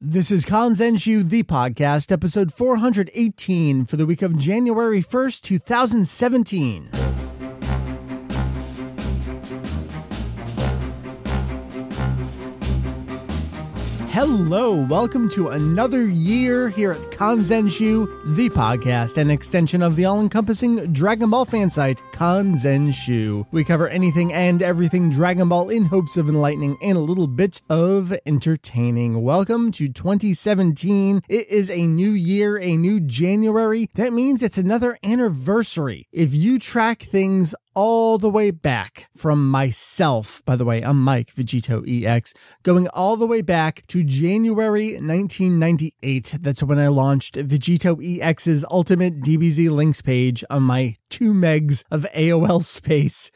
This is Kanzenshuu, the podcast, episode 418 for the week of January 1st, 2017. Hello, welcome to another year here at Kanzenshuu, the podcast, an extension of the all-encompassing Dragon Ball fan site, Kanzenshuu. We cover anything and everything Dragon Ball in hopes of enlightening and a little bit of entertaining. Welcome to 2017. It is a new year, a new January. That means it's another anniversary. If you track things all the way back from myself. By the way, I'm Mike Vegito EX, going all the way back to January 1998. That's when I launched Vegito EX's ultimate DBZ links page on my two megs of AOL space.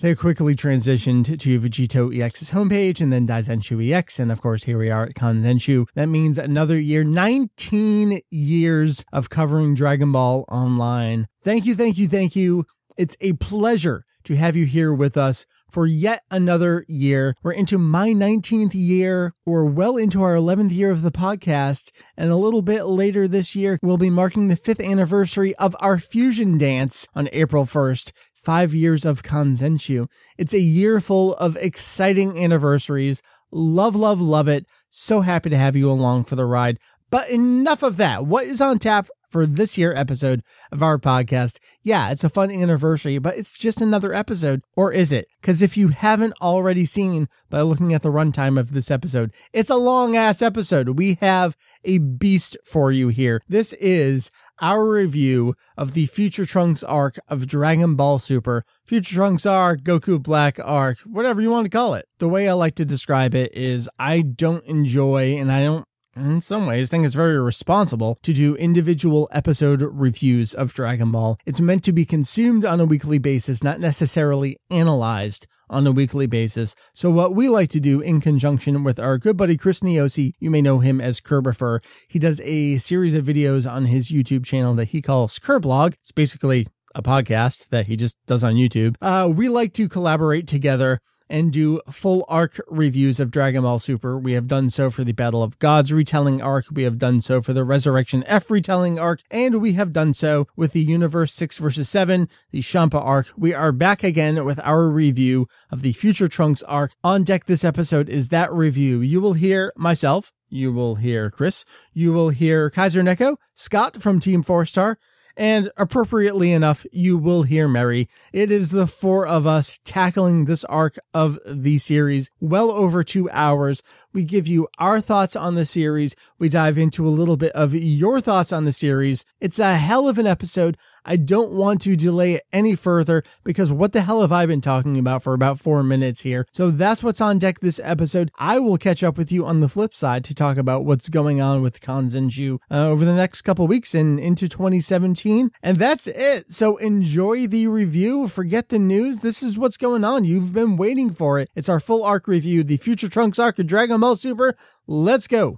They quickly transitioned to Vegito EX's homepage and then Daizenshuu EX. And of course, here we are at Kanzenshuu. That means another year, 19 years of covering Dragon Ball online. Thank you, thank you, thank you it's a pleasure to have you here with us for yet another year. We're into my 19th year. We're well into our 11th year of the podcast. And a little bit later this year, we'll be marking the fifth anniversary of our fusion dance on April 1st. Five years of Kanzenshuu. It's a year full of exciting anniversaries. Love, love, love it. So happy to have you along for the ride. But enough of that. What is on tap for this year episode of our podcast. Yeah, it's a fun anniversary, but it's just another episode. Or is it? Because if you haven't already seen by looking at the runtime of this episode, it's a long ass episode. We have a beast for you here. This is our review of the Future Trunks arc of Dragon Ball Super, Future Trunks arc, Goku Black arc, whatever you want to call it. The way I like to describe it is I don't enjoy and I don't in some ways, I think it's very responsible to do individual episode reviews of Dragon Ball. It's meant to be consumed on a weekly basis, not necessarily analyzed on a weekly basis. So what we like to do in conjunction with our good buddy Chris Niosi, you may know him as Kirbopher, he does a series of videos on his YouTube channel that he calls Kirblog. It's basically a podcast that he just does on YouTube. Uh, we like to collaborate together and do full arc reviews of Dragon Ball Super. We have done so for the Battle of Gods retelling arc, we have done so for the Resurrection F retelling arc, and we have done so with the Universe 6 vs 7, the Shampa arc. We are back again with our review of the Future Trunks arc. On deck this episode is that review. You will hear myself, you will hear Chris, you will hear Kaiser Neko, Scott from Team 4 Star, and appropriately enough, you will hear Mary. It is the four of us tackling this arc of the series, well over two hours. We give you our thoughts on the series. We dive into a little bit of your thoughts on the series. It's a hell of an episode. I don't want to delay it any further because what the hell have I been talking about for about four minutes here? So that's what's on deck this episode. I will catch up with you on the flip side to talk about what's going on with Kanzenshuu uh, over the next couple weeks and into 2017. And that's it. So enjoy the review. Forget the news. This is what's going on. You've been waiting for it. It's our full arc review, the Future Trunks arc of Dragon Ball Super. Let's go.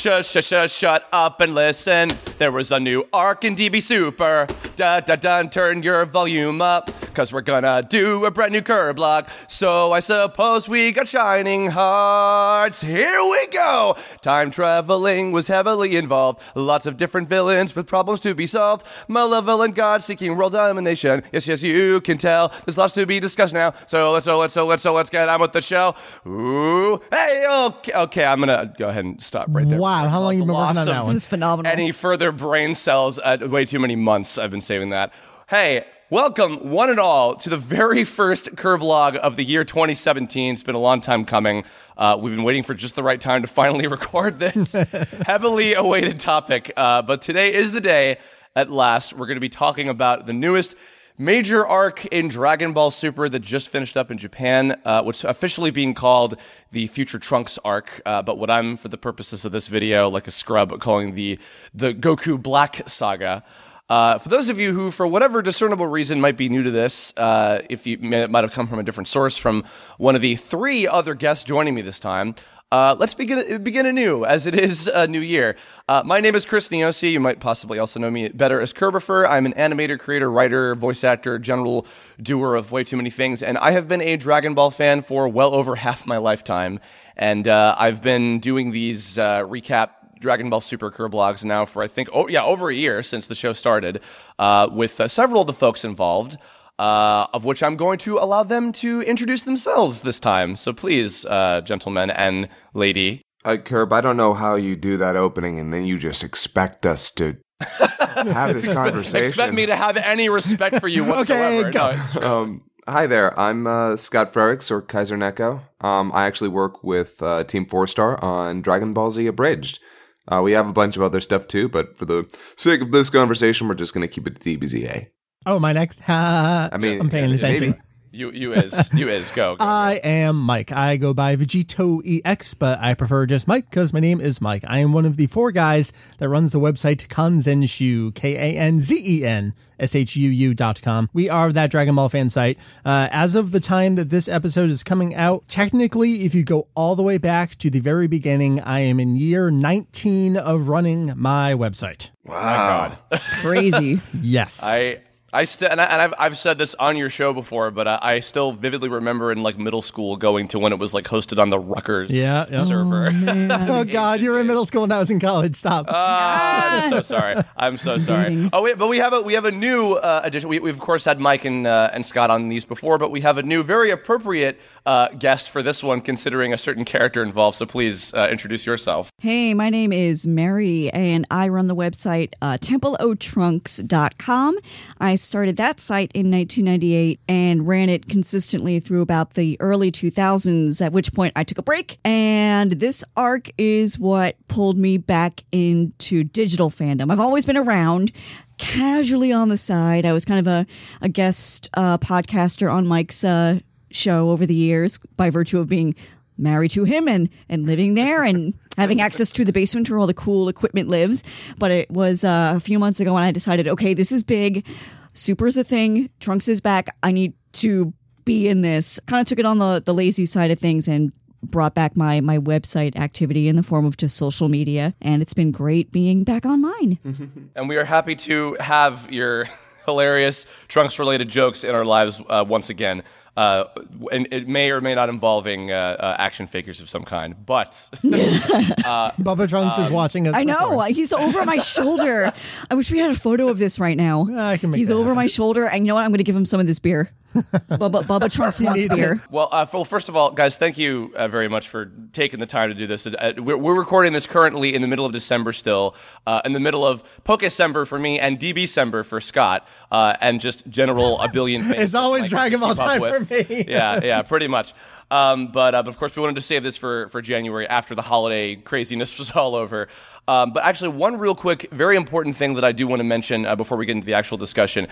Shut, shut, shut, shut up and listen. There was a new arc in DB Super. Da da da, turn your volume up. Cause we're gonna do a brand new Kirblog. So I suppose we got shining hearts. Here we go! Time traveling was heavily involved. Lots of different villains with problems to be solved. Malevolent god seeking world domination. Yes, yes, you can tell. There's lots to be discussed now. So let's so let's so let's so let's get on with the show. Ooh. Hey, okay, okay, I'm gonna go ahead and stop right there. Wow, how long you been working on Loss that one? This is phenomenal. Any further brain cells at way too many months. I've been saving that. Hey, welcome one and all to the very first Kirblog of the year 2017. It's been a long time coming. Uh, we've been waiting for just the right time to finally record this heavily awaited topic. Uh, but today is the day at last. We're going to be talking about the newest major arc in Dragon Ball Super that just finished up in Japan, uh, is officially being called the Future Trunks arc. Uh, but what I'm, for the purposes of this video, like a scrub, calling the the Goku Black Saga. Uh, for those of you who, for whatever discernible reason, might be new to this, uh, if you may, might have come from a different source from one of the three other guests joining me this time, Uh, let's begin begin anew, as it is a new year. Uh, my name is Chris Niosi. You might possibly also know me better as Kirbopher. I'm an animator, creator, writer, voice actor, general doer of way too many things, and I have been a Dragon Ball fan for well over half my lifetime. And uh, I've been doing these uh, recap Dragon Ball Super Kirblogs now for I think oh yeah over a year since the show started, uh, with uh, several of the folks involved uh, of which I'm going to allow them to introduce themselves this time. So please, uh, gentlemen and lady. Uh, Curb, I don't know how you do that opening and then you just expect us to have this conversation. Expect me to have any respect for you whatsoever. Okay, go. No, Um, hi there. I'm uh, Scott Frerichs or Kaiser Neko. Um, I actually work with uh, Team Four Star on Dragon Ball Z Abridged. Uh, we have a bunch of other stuff too, but for the sake of this conversation, we're just going to keep it to DBZA. Oh, my next. Ha, I mean, I'm paying attention. maybe. you you is you is go. go, go. I am Mike. I go by Vegito EX, but I prefer just Mike because my name is Mike. I am one of the four guys that runs the website Kanzenshuu, K A N Z E N S H U U dot com. We are that Dragon Ball fan site. Uh, as of the time that this episode is coming out, technically, if you go all the way back to the very beginning, I am in year 19 of running my website. Wow. Crazy. Yes. I I still and, I, and I've I've said this on your show before, but I, I still vividly remember in like middle school going to when it was like hosted on the Rutgers Yeah, yeah. server. oh, God, you were in middle school and I was in college. Stop. Ah, I'm so sorry. I'm so sorry. Oh wait, but we have a we have a new uh, addition. We, we've of course had Mike and uh, and Scott on these before, but we have a new, very appropriate uh, guest for this one, considering a certain character involved. So please uh, introduce yourself. Hey, my name is Mary, and I run the website uh, TempleOTrunks.com. I started that site in 1998 and ran it consistently through about the early 2000s, at which point I took a break. And this arc is what pulled me back into digital fandom. I've always been around. Casually on the side, I was kind of a, a guest uh, podcaster on Mike's uh, show over the years by virtue of being married to him and and living there and having access to the basement where all the cool equipment lives. But it was uh, a few months ago when I decided, okay, this is big. Super's a thing. Trunks is back. I need to be in this. Kind of took it on the the lazy side of things and brought back my my website activity in the form of just social media and it's been great being back online And we are happy to have your hilarious Trunks related jokes in our lives uh, once again. Uh, and it may or may not involving uh, uh, action figures of some kind, but Bubba Trunks is watching us. I know. afar. He's over my shoulder. I wish we had a photo of this right now. I can make He's over happen. my shoulder, and you know what? I'm going to give him some of this beer. Bubba, Bubba Trunks wants needs beer. Well, uh, well, first of all, guys, thank you uh, very much for taking the time to do this. Uh, we're, we're recording this currently in the middle of December still, uh, in the middle of Pokecember for me and DBcember for Scott, uh, and just general a billion things. It's always like, Dragon Ball time with. for me. yeah, yeah, pretty much. Um, but, uh, but of course, we wanted to save this for, for January after the holiday craziness was all over. Um, but actually, one real quick, very important thing that I do want to mention uh, before we get into the actual discussion.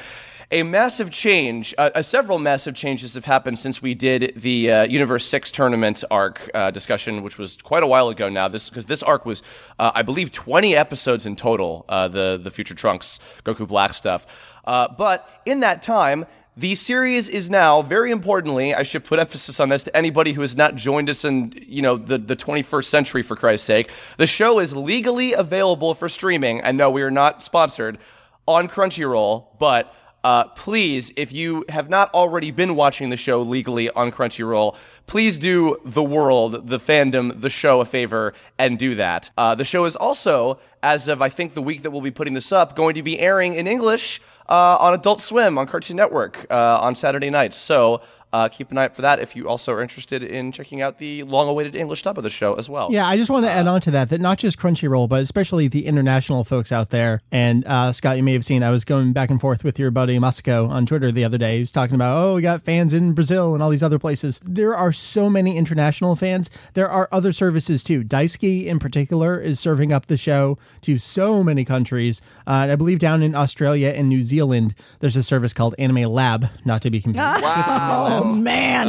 A massive change, uh, uh, several massive changes have happened since we did the uh, Universe 6 tournament arc uh, discussion, which was quite a while ago now. This Because this arc was, uh, I believe, 20 episodes in total, uh, the, the Future Trunks Goku Black stuff. But in that time, the series is now, very importantly, I should put emphasis on this to anybody who has not joined us in, you know, the, the 21st century, for Christ's sake. The show is legally available for streaming, and no, we are not sponsored, on Crunchyroll, but uh, please, if you have not already been watching the show legally on Crunchyroll, please do the world, the fandom, the show a favor and do that. Uh, the show is also, as of I think the week that we'll be putting this up, going to be airing in English uh, on Adult Swim on Cartoon Network uh, on Saturday nights. So uh, keep an eye out for that if you also are interested in checking out the long-awaited English dub of the show as well. Yeah, I just want to add on to that that not just Crunchyroll, but especially the international folks out there. And uh, Scott, you may have seen I was going back and forth with your buddy Masako on Twitter the other day. He was talking about, oh, we got fans in Brazil and all these other places. There are so many international fans. There are other services too. Daisuki in particular is serving up the show to so many countries. Uh, and I believe down in Australia and New Zealand, there's a service called Anime Lab, not to be confused. with Anime Lab.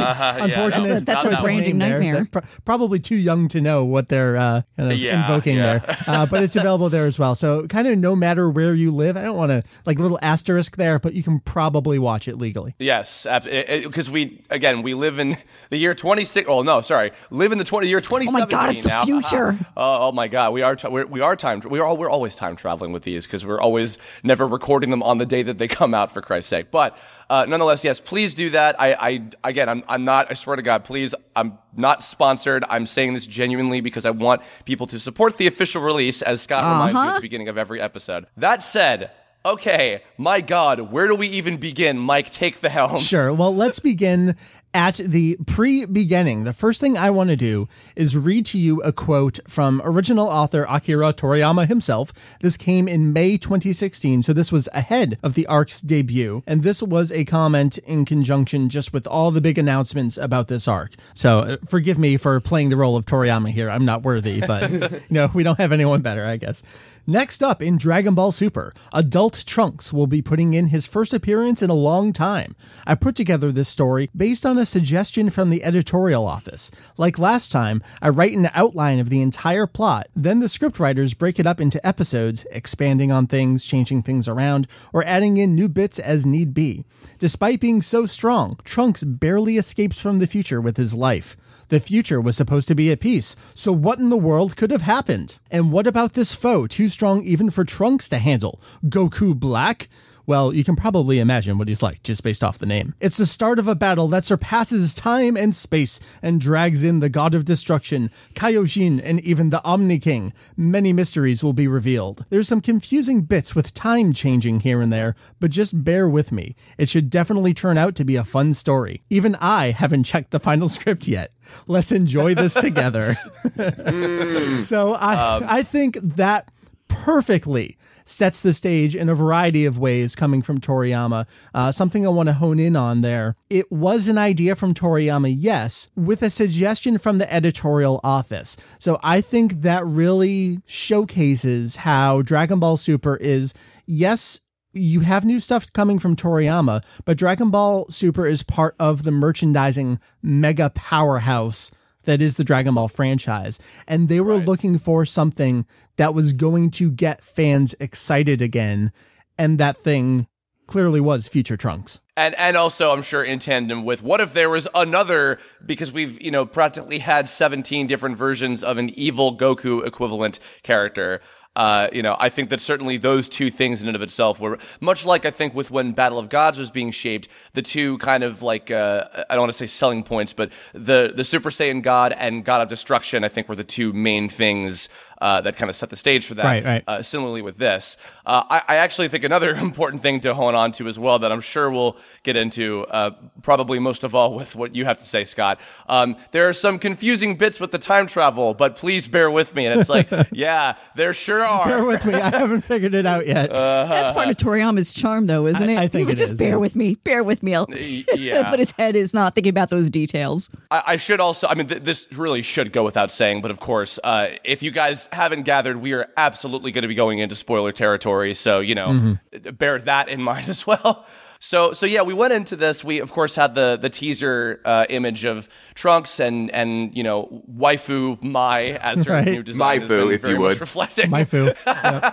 Oh man, unfortunate. that's a- that's a branding name there. nightmare. They're pro- probably too young to know what they're uh, kind of Yeah, invoking yeah. there, uh, but it's available there as well. So kind of no matter where you live, I don't want to like little asterisk there, but you can probably watch it legally. Yes, because we again we live in the year 26. Oh no, sorry, live in the 20 year 2017. God, it's the future. Oh, oh my God, we are t- we're, we are time we are all, we're always time traveling with these because we're always never recording them on the day that they come out for Christ's sake. But uh, nonetheless, yes, please do that. I, I again, I'm I'm not. I swear to God, please, I'm not sponsored. I'm saying this genuinely because I want people to support the official release, as Scott reminds you at the beginning of every episode. That said. Okay, my God, where do we even begin? Mike, take the helm. Sure. Well, let's begin at the pre beginning. The first thing I want to do is read to you a quote from original author Akira Toriyama himself. This came in May 2016, so this was ahead of the arc's debut. And this was a comment in conjunction just with all the big announcements about this arc. So uh, forgive me for playing the role of Toriyama here. I'm not worthy, but you know, we don't have anyone better, I guess. Next up in Dragon Ball Super, adult Trunks will be putting in his first appearance in a long time. I put together this story based on a suggestion from the editorial office. Like last time, I write an outline of the entire plot, then the scriptwriters break it up into episodes, expanding on things, changing things around, or adding in new bits as need be. Despite being so strong, Trunks barely escapes from the future with his life. The future was supposed to be at peace, so what in the world could have happened? And what about this foe, too strong even for Trunks to handle? Goku Black? Well, you can probably imagine what he's like just based off the name. It's the start of a battle that surpasses time and space and drags in the god of destruction, Kaioshin, and even the Omni King. Many mysteries will be revealed. There's some confusing bits with time changing here and there, but just bear with me. It should definitely turn out to be a fun story. Even I haven't checked the final script yet. Let's enjoy this together. Hmm. so I um, I think that perfectly sets the stage in a variety of ways coming from Toriyama. Uh, something I want to hone in on there. It was an idea from Toriyama, yes, with a suggestion from the editorial office. So I think that really showcases how Dragon Ball Super is, yes, you have new stuff coming from Toriyama, but Dragon Ball Super is part of the merchandising mega powerhouse that is the Dragon Ball franchise. And they were looking for something that was going to get fans excited again. And that thing clearly was Future Trunks. And and also I'm sure in tandem with what if there was another because we've, you know, practically had 17 different versions of an evil Goku equivalent character. Uh, you know, I think that certainly those two things in and of itself were much like I think with when Battle of Gods was being shaped, the two kind of like uh, I don't want to say selling points, but the the Super Saiyan God and God of Destruction I think were the two main things uh, that kind of set the stage for that. Right, right. Uh, similarly with this, uh, I, I actually think another important thing to hone on to as well that I'm sure we'll get into, uh, probably most of all with what you have to say, Scott. Um, there are some confusing bits with the time travel, but please bear with me. And it's like, yeah, there sure are. Bear with me. I haven't figured it out yet. That's part of Toriyama's charm, though, isn't it? I think He's it just is, bear yeah. with me, bear with me. I'll- yeah. but his head is not thinking about those details. I, I should also, I mean, th- this really should go without saying, but of course, uh, if you guys haven't gathered, we are absolutely going to be going into spoiler territory. So, you know, bear that in mind as well. So, so yeah, we went into this. We, of course, had the the teaser uh, image of Trunks and and you know waifu Mai as her Right. new design. has been Maifu, if you much would. reflecting My foo. uh,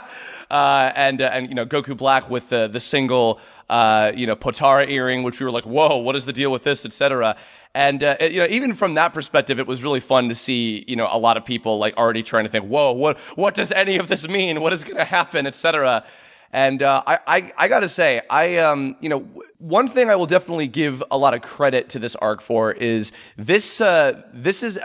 and uh, and you know Goku Black with the the single uh, you know Potara earring, which we were like, whoa, what is the deal with this, etc. And uh, you know, even from that perspective, it was really fun to see you know a lot of people like already trying to think, whoa, what what does any of this mean? What is going to happen, etc. And uh, I, I, I gotta say, I, um, you know, one thing I will definitely give a lot of credit to this arc for is this. Uh, this is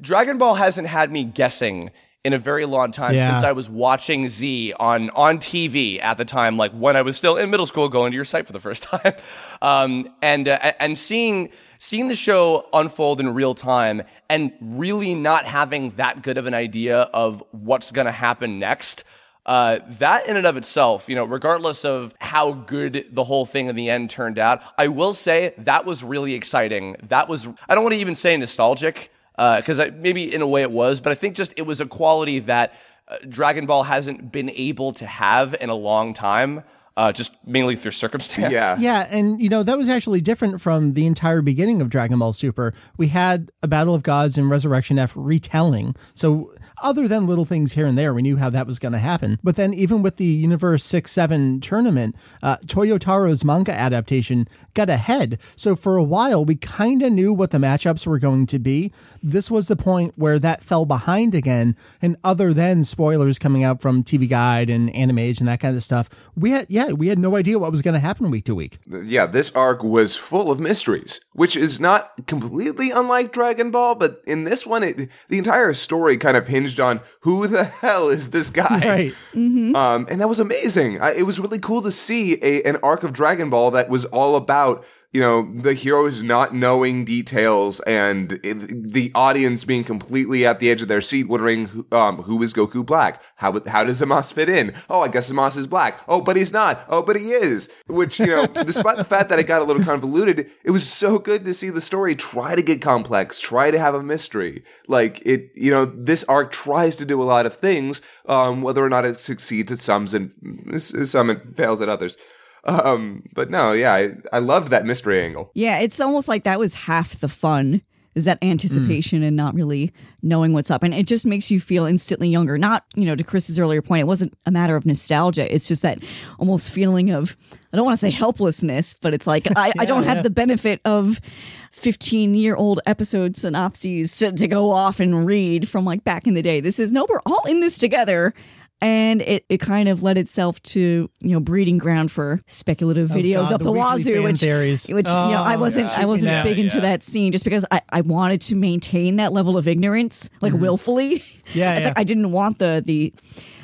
Dragon Ball hasn't had me guessing in a very long time Yeah. since I was watching Z on on TV at the time, like when I was still in middle school, going to your site for the first time, um, and uh, and seeing seeing the show unfold in real time, and really not having that good of an idea of what's going to happen next. Uh, that in and of itself, you know, regardless of how good the whole thing in the end turned out, I will say that was really exciting. That was, I don't want to even say nostalgic, because I maybe in a way it was, but I think just it was a quality that uh, Dragon Ball hasn't been able to have in a long time. uh, just mainly through circumstance. Yeah. Yeah, and you know that was actually different from the entire beginning of Dragon Ball Super. We had a Battle of Gods and Resurrection F retelling. So other than little things here and there, we knew how that was going to happen. But then even with the Universe Six Seven tournament, uh, Toyotaro's manga adaptation got ahead. So for a while, we kind of knew what the matchups were going to be. This was the point where that fell behind again. And other than spoilers coming out from TV Guide and Animage and that kind of stuff, we had yeah, we had no idea what was going to happen week to week. yeah, this arc was full of mysteries, which is not completely unlike Dragon Ball, but in this one, it, the entire story kind of hinged on who the hell is this guy, Right. Um, and that was amazing. I, it was really cool to see a, an arc of Dragon Ball that was all about you know the heroes not knowing details and it, the audience being completely at the edge of their seat, wondering who, um, who is Goku Black? How how does Zamas fit in? Oh, I guess Zamas is black. Oh, but he's not. Oh, but he is. Which you know, despite the fact that it got a little convoluted, it was so good to see the story try to get complex, try to have a mystery. Like it, you know, this arc tries to do a lot of things. Um, whether or not it succeeds at some and some it fails at others. Um, but no, yeah, I, I loved that mystery angle. Yeah, it's almost like that was half the fun. Is that anticipation and not really knowing what's up. And it just makes you feel instantly younger. Not, you know, to Chris's earlier point, it wasn't a matter of nostalgia. It's just that almost feeling of, I don't want to say helplessness, but it's like, I, I don't have the benefit of 15 year old episode synopses to, to go off and read from like back in the day. This is, no, we're all in this together and it, it kind of led itself to you know breeding ground for speculative videos God, up the the, wazoo, which theories. which you know I Oh, wasn't yeah. I wasn't Yeah, big into yeah. that scene just because I, I wanted to maintain that level of ignorance like willfully. Mm-hmm. Yeah, it's yeah. like I didn't want the the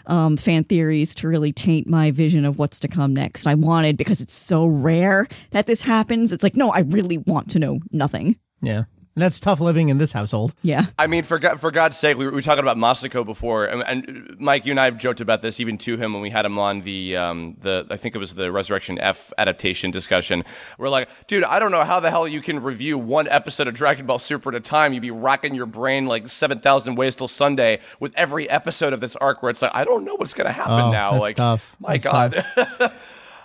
um, fan theories to really taint my vision of what's to come next. I wanted because it's so rare that this happens. It's like no, I really want to know nothing. Yeah. And that's tough living in this household. Yeah. I mean, for God, for God's sake, we were, we were talking about Masako before, and, and Mike, you and I have joked about this even to him when we had him on the um, the I think it was the Resurrection F adaptation discussion. We're like, dude, I don't know how the hell you can review one episode of Dragon Ball Super at a time. You'd be racking your brain like seven thousand ways till Sunday with every episode of this arc, where it's like, I don't know what's gonna happen Oh, now. that's like, tough. my That's God.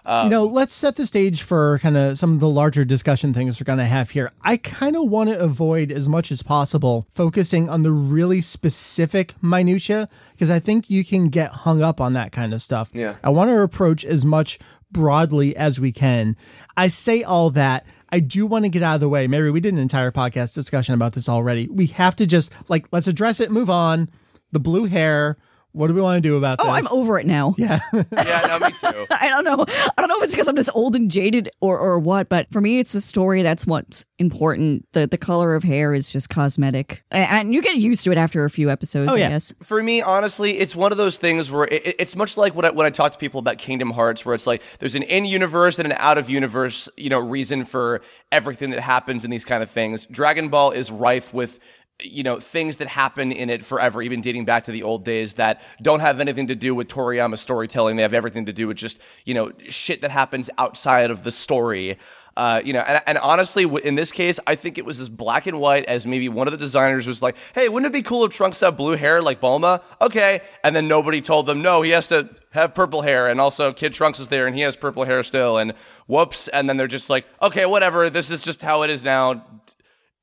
Um, you know, let's set the stage for kind of some of the larger discussion things we're going to have here. I kind of want to avoid as much as possible focusing on the really specific minutia because I think you can get hung up on that kind of stuff. Yeah. I want to approach as much broadly as we can. I say all that. I do want to get out of the way. Mary, we did an entire podcast discussion about this already. We have to just like let's address it, move on. The blue hair. What do we want to do about Oh, this? I'm over it now. yeah. yeah, no, me too. I don't know. I don't know if it's because I'm just old and jaded or, or what, but for me, it's a story that's what's important. The the color of hair is just cosmetic, and, and you get used to it after a few episodes. Oh, I yeah. guess. For me, honestly, it's one of those things where it, it- it's much like when I, when I talk to people about Kingdom Hearts, where it's like there's an in-universe and an out-of-universe, you know, reason for everything that happens in these kind of things. Dragon Ball is rife with you know things that happen in it forever even dating back to the old days that don't have anything to do with toriyama storytelling. They have everything to do with just you know shit that happens outside of the story. Uh, you know, and, and honestly, in this case, I think it was as black and white as maybe one of the designers was like, "Hey, wouldn't it be cool if Trunks had blue hair like Bulma?" Okay, and then nobody told them, "No, he has to have purple hair," and also Kid Trunks is there and he has purple hair still, and whoops, and then they're just like, "Okay, whatever, this is just how it is now."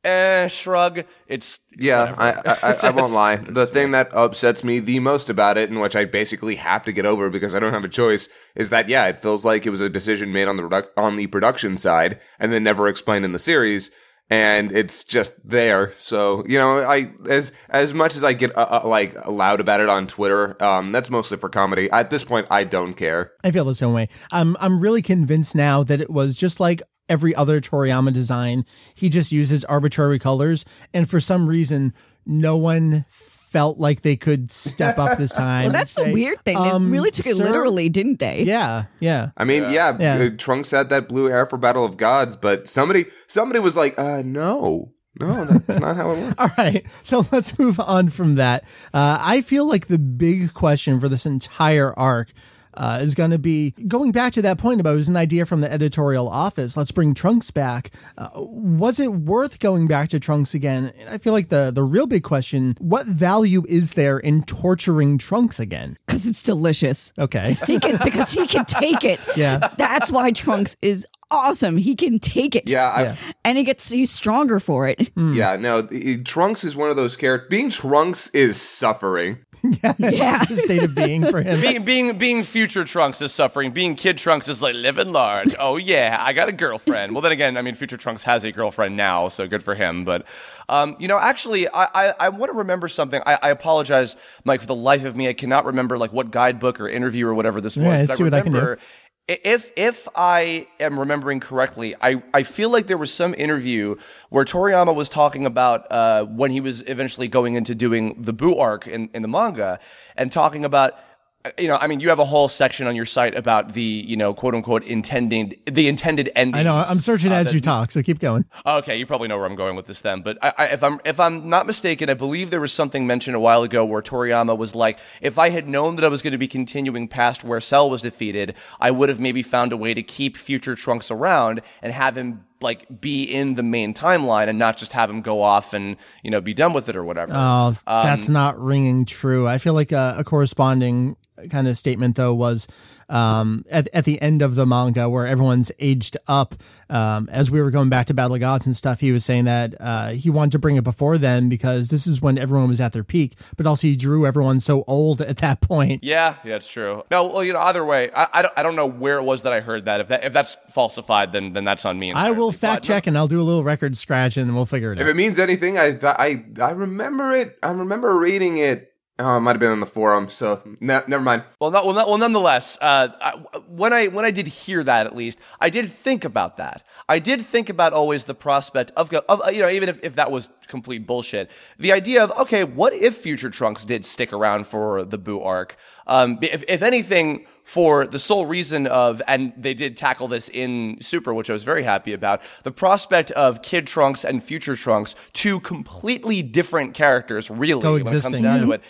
Eh, shrug. It's Yeah, I, I, I, I won't lie. The thing that upsets me the most about it, and which I basically have to get over because I don't have a choice, is that yeah, it feels like it was a decision made on the produc- on the production side and then never explained in the series, and it's just there. So you know, I as as much as I get uh, uh, like loud about it on Twitter, um, that's mostly for comedy. At this point, I don't care. I feel the same way. I'm I'm really convinced now that it was just like every other Toriyama design. He just uses arbitrary colors, and for some reason, no one felt like they could step up this time. Well, that's and the weird thing. um, they really took it literally, didn't they? Yeah, yeah. I mean, yeah, Yeah. uh, Trunks had that blue hair for Battle of Gods, but somebody somebody was like, uh, no. No, that's not how it works. All right, so let's move on from that. Uh, I feel like the big question for this entire arc uh, is going to be going back to that point about it was an idea from the editorial office. Let's bring Trunks back. Uh, was it worth going back to Trunks again? I feel like the the real big question: what value is there in torturing Trunks again? Because it's delicious. Okay. He can because he can take it. Yeah. That's why Trunks is awesome. He can take it. Yeah, I, Yeah. And he gets he's stronger for it. yeah. No, the- Trunks is one of those characters. Being Trunks is suffering. yeah, it's a state of being for him. being being being future Trunks is suffering. Being kid Trunks is like living large. Oh yeah, I got a girlfriend. Well then again, I mean, future Trunks has a girlfriend now, so good for him. But um, you know, actually, I I, I want to remember something. I, I apologize, Mike, for the life of me, I cannot remember like what guidebook or interview or whatever this was. Yeah, but see what I can do. remember if if I am remembering correctly, I, I feel like there was some interview where Toriyama was talking about uh, when he was eventually going into doing the Boo arc in, in the manga and talking about you know I mean you have a whole section on your site about the you know quote unquote intending the intended ending. I know. I'm searching uh, as you talk, so keep going. Okay, you probably know where I'm going with this then. But I, I, if I'm if I'm not mistaken, I believe there was something mentioned a while ago where Toriyama was like, if I had known that I was going to be continuing past where Cell was defeated, I would have maybe found a way to keep future Trunks around and have him like be in the main timeline and not just have him go off and you know be done with it or whatever. Oh, that's um, not ringing true. I feel like a, a corresponding kind of statement though was um, at at the end of the manga where everyone's aged up. Um, as we were going back to Battle of Gods and stuff, he was saying that uh, he wanted to bring it before then because this is when everyone was at their peak. But also, he drew everyone so old at that point. Yeah, yeah, it's true. No, well, you know, either way, I, I, don't, I don't know where it was that I heard that. If that if that's falsified, then then that's on me. I will fact But- check and I'll do a little record scratch and we'll figure it out. If it means anything, I I I remember it. I remember reading it. Oh, it might have been on the forum. So ne- never mind. Well, not, well, not, well. Nonetheless, uh, I, when I when I did hear that, at least I did think about that. I did think about always the prospect of, of you know, even if, if that was complete bullshit, the idea of okay, what if future Trunks did stick around for the Boo arc? Um, if if anything, for the sole reason of, and they did tackle this in Super, which I was very happy about, the prospect of Kid Trunks and Future Trunks, two completely different characters, really, when it comes Coexisting, down yeah. to it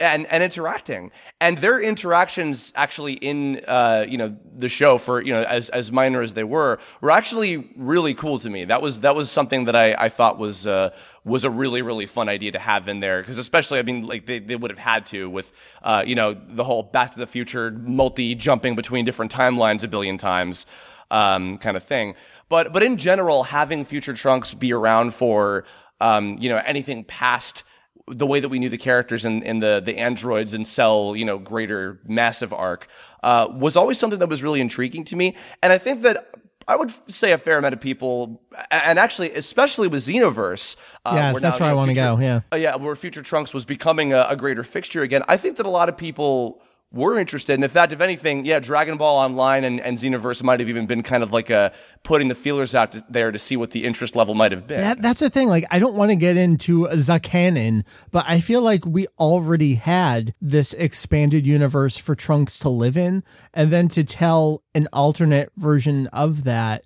and and interacting. And their interactions actually in uh you know the show for you know as as minor as they were were actually really cool to me. That was that was something that i i thought was uh was a really really fun idea to have in there. Because especially i mean like they, they would have had to with uh you know the whole back to the future multi jumping between different timelines a billion times um kind of thing. But but in general having future trunks be around for um you know anything past the way that we knew the characters and, in the the androids and cell you know greater massive arc uh, was always something that was really intriguing to me and i think that I would say a fair amount of people, and actually, especially with Xenoverse, uh, Yeah, that's now, where you I wanna go, yeah. uh, yeah, where Future Trunks was becoming a, a greater fixture again. I think that a lot of people were interested, and in fact, if anything, yeah, Dragon Ball Online and, and Xenoverse might have even been kind of like a putting the feelers out to, there to see what the interest level might have been. That, that's the thing. Like, I don't want to get into Zakanin, but I feel like we already had this expanded universe for Trunks to live in, and then to tell an alternate version of that.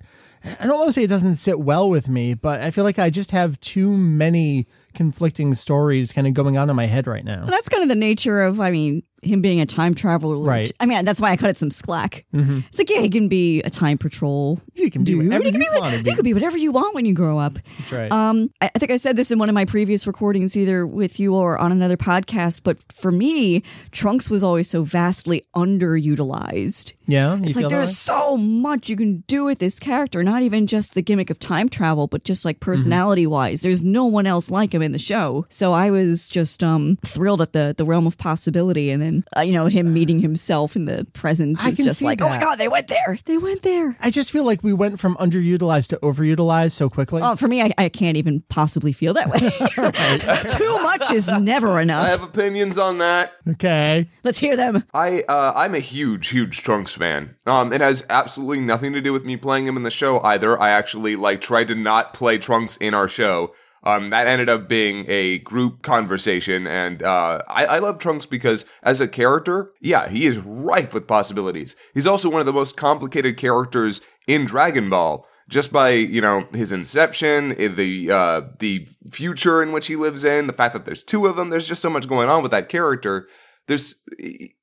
I don't want to say it doesn't sit well with me, but I feel like I just have too many conflicting stories kind of going on in my head right now. Well, that's kind of the nature of, I mean, him being a time traveler. Right. I mean, that's why I cut it some slack. It's like, yeah, he can be a time patrol. You can be whatever you can you be, be. You can be whatever you want when you grow up. That's right. Um, I, I think I said this in one of my previous recordings, either with you or on another podcast. But for me, Trunks was always so vastly underutilized. yeah, It's like there's so much you can do with this character, not even just the gimmick of time travel, but just like personality wise. There's no one else like him in the show. So I was just um thrilled at the the realm of possibility, and then uh, you know him meeting himself in the present I is can just see like, oh my that. god, they went there, they went there. I just feel like we went from underutilized to overutilized so quickly. Oh, for me, I, I can't even possibly feel that way. Too much is never enough. I have opinions on that. okay. Let's hear them. I uh, I'm a huge, huge Trunks fan. Um, it has absolutely nothing to do with me playing him in the show either. I actually like tried to not play Trunks in our show. Um, that ended up being a group conversation, and uh, I, I love Trunks because as a character, yeah, he is rife with possibilities. He's also one of the most complicated characters in Dragon Ball. Just by you know his inception, the uh, the future in which he lives in, the fact that there's two of them, there's just so much going on with that character. There's,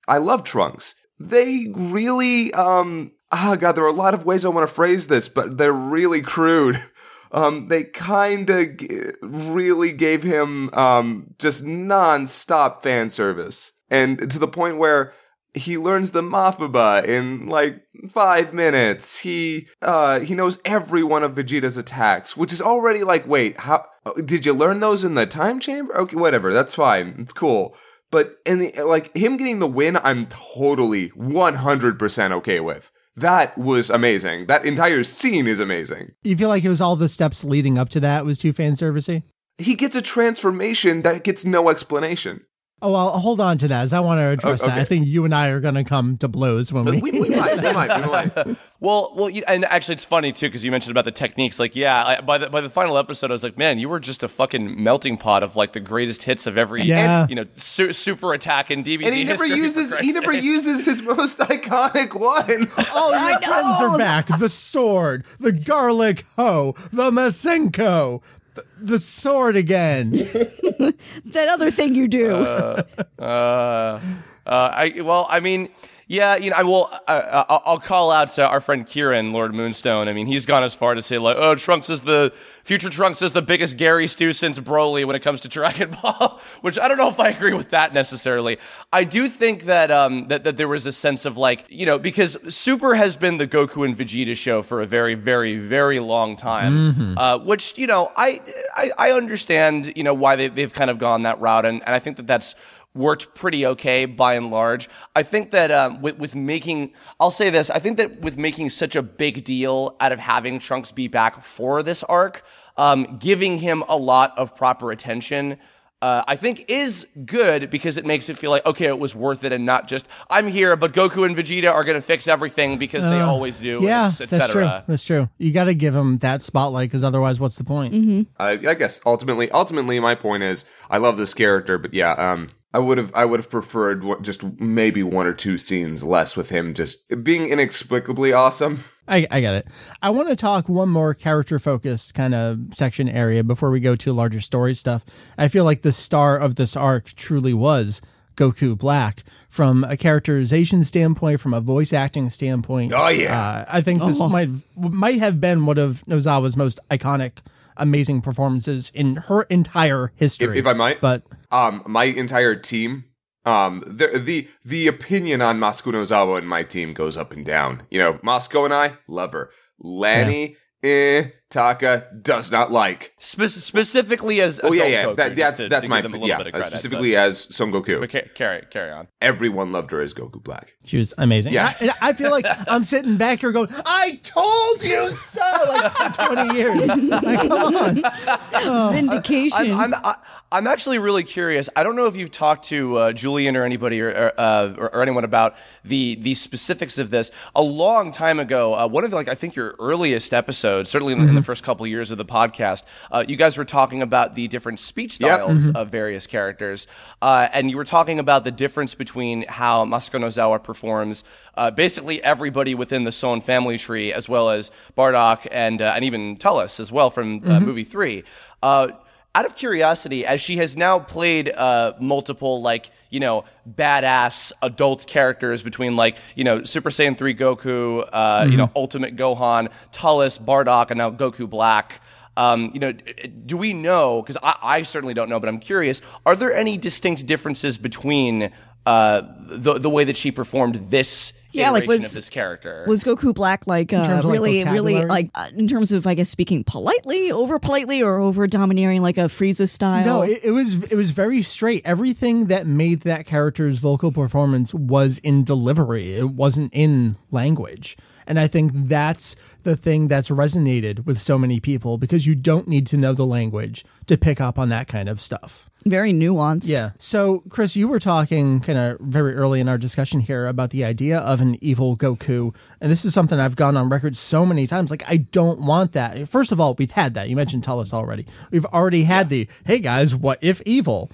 I love Trunks. they really um oh god there are a lot of ways i want to phrase this but they're really crude um they kind of g- really gave him um just non-stop fan service and to the point where he learns the Mafuba in like five minutes. He uh he knows every one of Vegeta's attacks, which is already like, wait, how did you learn those in the time chamber? Okay, whatever, that's fine, it's cool. But in the like him getting the win, I'm totally 100% okay with. That was amazing. That entire scene is amazing. You feel like it was all the steps leading up to that was too fan servicey? He gets a transformation that gets no explanation. Oh, well, hold on to that as I want to address Oh, that. I think you and I are going to come to blows when we. We, we might, we might, we might. Well, well, you, and actually, it's funny too because you mentioned about the techniques. Like, yeah, I, by the by the final episode, I was like, man, you were just a fucking melting pot of like the greatest hits of every, Yeah. you know, su- super attack and DBZ And he never uses he Christ's never uses his most iconic one. All your friends are back. The sword, the garlic hoe, the Masenko, the, the sword again. That other thing you do. Uh, I well, I mean, yeah, you know, I will. Uh, I'll, call out to our friend Kieran, Lord Moonstone. I mean, he's gone as far to say like, "Oh, Trunks is the future Trunks is the biggest Gary Stu since Broly when it comes to Dragon Ball," which I don't know if I agree with that necessarily. I do think that um that, that there was a sense of like, you know, because Super has been the Goku and Vegeta show for a very, very, very long time, uh, which you know, I, I I understand, you know, why they they've kind of gone that route, and, and I think that that's worked pretty okay by and large. I think that um, with, with making, I'll say this, I think that with making such a big deal out of having Trunks be back for this arc, um, giving him a lot of proper attention. Uh, I think is good because it makes it feel like okay, it was worth it, and not just I'm here, but Goku and Vegeta are going to fix everything because they always do. Yeah, et that's true. That's true. You got to give him that spotlight because otherwise, what's the point? I, I guess ultimately, ultimately, my point is, I love this character, but yeah, um, I would have, I would have preferred just maybe one or two scenes less with him just being inexplicably awesome. I, I get it. I want to talk one more character focused kind of section area before we go to larger story stuff. I feel like the star of this arc truly was Goku Black from a characterization standpoint, from a voice acting standpoint. Oh, yeah. uh, I think this might might have been one of Nozawa's most iconic, amazing performances in her entire history. If- if I might. but Um, my entire team, um, the the the opinion on Masako Nozawa and my team goes up and down. You know, Moscow and I love her. Lanny, eh, Taka does not like. Spe- specifically as Oh yeah, adult yeah, Goku, that, that's to- that's to my give them a little yeah, bit of credit, specifically as Son Goku. But, but ca- carry carry on. Everyone loved her as Goku Black. She was amazing. Yeah. I, I feel like I'm sitting back here going, I told you so, like for 20 years. Like, come on. Vindication. I'm, I'm, I- I'm actually really curious. I don't know if you've talked to uh, Julian or anybody or, or, uh, or, or anyone about the the specifics of this. A long time ago, uh, one of the, like I think your earliest episodes, certainly in, the- in the first couple years of the podcast, uh, you guys were talking about the different speech Yep. styles of various characters, uh, and you were talking about the difference between how Masako Nozawa performs uh, basically everybody within the Son family tree, as well as Bardock and uh, and even Turles as well from uh, movie three. Uh, out of curiosity, as she has now played uh, multiple, like, you know, badass adult characters between, like, you know, Super Saiyan 3 Goku, uh, you know, Ultimate Gohan, Turles, Bardock, and now Goku Black. Um, you know, do we know? Because I, I certainly don't know, but I'm curious. Are there any distinct differences between uh, the the way that she performed this Yeah, like, was- of this character? was Goku Black like uh, terms of, like, really, really like uh, in terms of I guess speaking politely, over politely, or over domineering like a Frieza style? No, it, it was it was very straight. Everything that made that character's vocal performance was in delivery. It wasn't in language. And I think that's the thing that's resonated with so many people because you don't need to know the language to pick up on that kind of stuff. Very nuanced. Yeah. So, Chris, you were talking kind of very early in our discussion here about the idea of an evil Goku. And this is something I've gone on record so many times. Like, I don't want that. First of all, we've had that. You mentioned Turles already. We've already had the, hey guys, what if evil?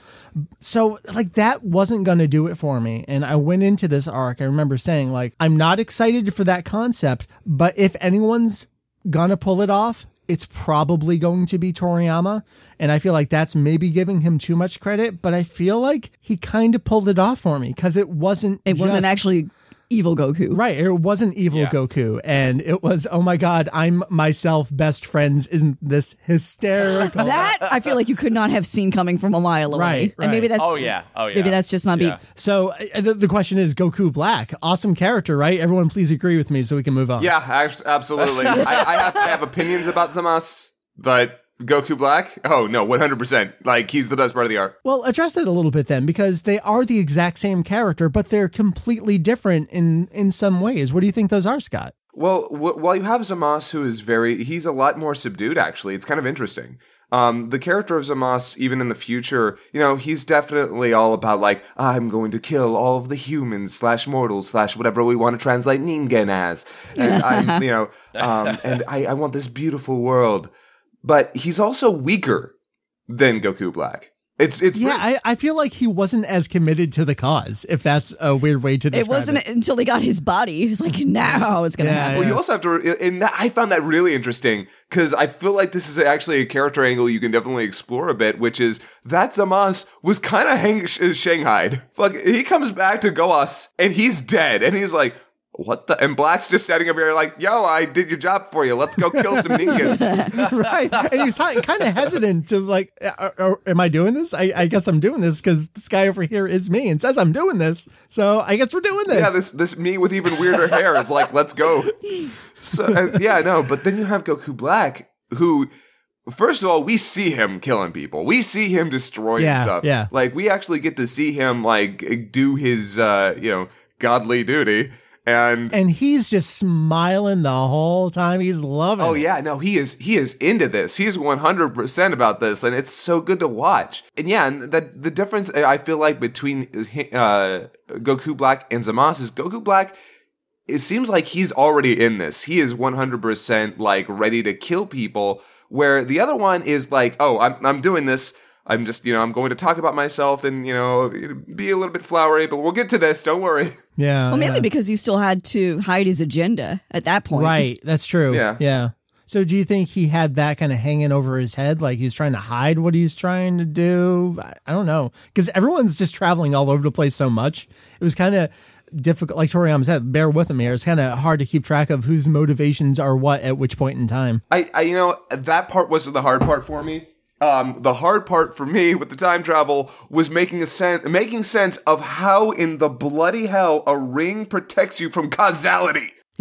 So, like, that wasn't going to do it for me. And I went into this arc. I remember saying, like, I'm not excited for that concept, but if anyone's gonna pull it off, it's probably going to be Toriyama. And I feel like that's maybe giving him too much credit, but I feel like he kind of pulled it off for me because it wasn't It wasn't actually evil Goku. Right. It wasn't evil Yeah. Goku. And it was, oh my God, I'm myself best friends. Isn't this hysterical? That I feel like you could not have seen coming from a mile away. Right, And maybe that's Oh, yeah. Oh, yeah. Maybe that's just not Yeah. be so uh, the, the question is Goku Black. Awesome character, right? Everyone please agree with me so we can move on. Yeah, absolutely. I, I have I have opinions about Zamas, but Goku Black? Oh no, one hundred percent. Like he's the best part of the arc. Well, address that a little bit then, because they are the exact same character, but they're completely different in in some ways. What do you think those are, Scott? Well, w- while you have Zamas, who is very, he's a lot more subdued. Actually, it's kind of interesting. Um, the character of Zamas, even in the future, you know, he's definitely all about like, I'm going to kill all of the humans slash mortals slash whatever we want to translate Ningen as, and I'm, you know, um, and I, I want this beautiful world. But he's also weaker than Goku Black. It's it's Yeah, I, I feel like he wasn't as committed to the cause, if that's a weird way to describe it wasn't until he got his body. He was like, now it's gonna Yeah, happen. Well, you also have to, and that, I found that really interesting because I feel like this is actually a character angle you can definitely explore a bit, which is that Zamas was kind of hang- sh- shanghaied. Fuck, he comes back to Gowasu and he's dead, and he's like, "What the?" And Black's just standing over here like, "Yo, I did your job for you. Let's go kill some Ninkins." right. And he's kind of hesitant to like, am I doing this? I, I guess I'm doing this because this guy over here is me and says I'm doing this. So I guess we're doing this. yeah, this this me with even weirder hair is like, "Let's go." So and, yeah, no, but then you have Goku Black who. First of all, we see him killing people. We see him destroying Yeah, stuff. yeah. Like we actually get to see him like do his uh, you know, godly duty. And and he's just smiling the whole time. He's loving oh it. yeah, no, he is he is into this. He's 100% about this and it's so good to watch. And yeah, and that the difference I feel like between uh Goku Black and Zamas is Goku Black it seems like he's already in this. He is 100% like ready to kill people where the other one is like, "Oh, I'm I'm doing this. I'm just, you know, I'm going to talk about myself and, you know, be a little bit flowery, but we'll get to this. Don't worry." Yeah. well, mainly yeah. because he still had to hide his agenda at that point. Right. That's true. Yeah. Yeah. So do you think he had that kind of hanging over his head, like he's trying to hide what he's trying to do? I, I don't know, because everyone's just traveling all over the place so much. It was kind of difficult. Like Toriyama said, bear with him here. It's kind of hard to keep track of whose motivations are what at which point in time. I, I you know that part wasn't the hard part for me. Um, the hard part for me with the time travel was making a sense, making sense of how in the bloody hell a ring protects you from causality.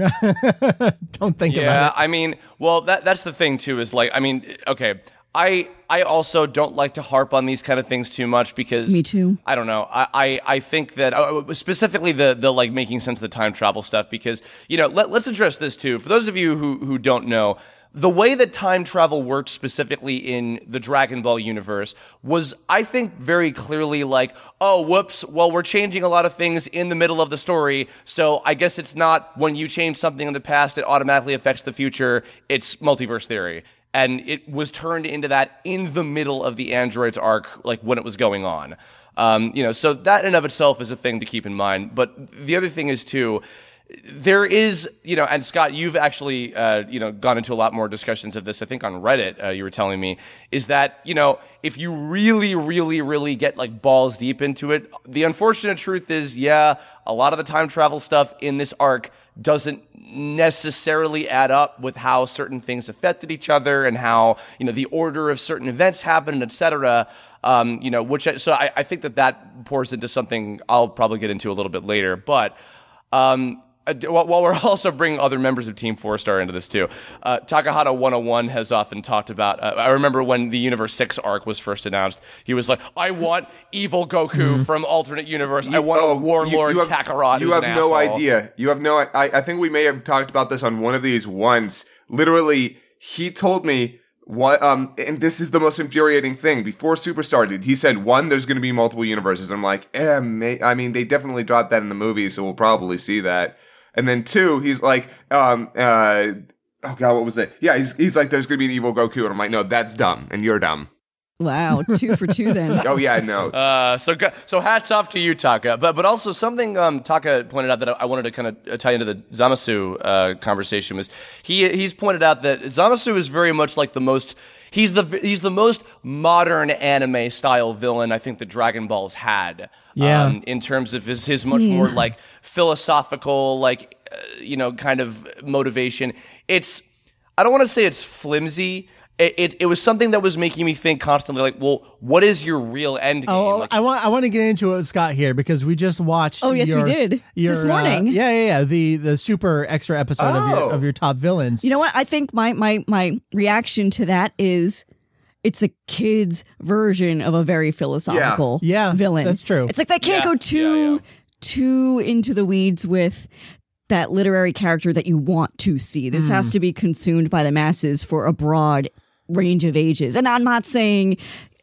Don't think Yeah, about it. Yeah, I mean, well, that that's the thing too. Is like, I mean, okay, I I also don't like to harp on these kind of things too much because Me too. I don't know. I I, I think that uh, specifically the the like making sense of the time travel stuff because you know let, let's address this too. For those of you who who don't know. The way that time travel works specifically in the Dragon Ball universe was, I think, very clearly like, oh, whoops, well, we're changing a lot of things in the middle of the story, so I guess it's not when you change something in the past, it automatically affects the future. It's multiverse theory. And it was turned into that in the middle of the androids arc, like when it was going on. Um, you know, so that in of itself is a thing to keep in mind. But the other thing is too, there is, you know, and Scott, you've actually, uh, you know, gone into a lot more discussions of this. I think on Reddit, uh, you were telling me is that you know, if you really, really, really get like balls deep into it, the unfortunate truth is, yeah, a lot of the time travel stuff in this arc doesn't necessarily add up with how certain things affected each other and how you know the order of certain events happened, etc. Um, you know, which I, so I, I think that that pours into something I'll probably get into a little bit later, but. Um, uh, while while we're also bringing other members of Team Four Star into this too, uh, Takahata 101 has often talked about. Uh, I remember when the Universe Six arc was first announced, he was like, "I want evil Goku from alternate universe. I want a warlord Mm-hmm. Oh, you, you have, Kakarot." You have no asshole." idea. You have no. I, I think we may have talked about this on one of these once. Literally, he told me what. Um, and this is the most infuriating thing. Before Super started, he said one, there's going to be multiple universes. I'm like, eh, may, I mean, they definitely dropped that in the movie, so we'll probably see that. And then two, he's like, um, uh. Oh god, what was it? Yeah, he's, he's like, there's gonna be an evil Goku, and I'm like, no, that's dumb, and you're dumb. Wow, two for two then. Oh yeah, no. Uh, so so hats off to you, Taka. But but also something um, Taka pointed out that I wanted to kind of tie into the Zamasu uh, conversation was he he's pointed out that Zamasu is very much like the most he's the he's the most modern anime style villain I think the Dragon Ball's had. Yeah. Um, in terms of his his much more like philosophical like uh, you know kind of motivation. It's I don't want to say it's flimsy. It, it, it was something that was making me think constantly, like, well, what is your real end game? Oh, Like, I want I want to get into it with Scott here because we just watched. Oh, yes, we did. your, This uh, morning. yeah, yeah, yeah. The the super extra episode of your Oh. of your top villains. You know what? I think my my my reaction to that is it's a kid's version of a very philosophical Yeah, villain. that's true. It's like they can't Yeah, go too yeah, yeah. too into the weeds with that literary character that you want to see. This Hmm. has to be consumed by the masses for a broad range of ages. And I'm not saying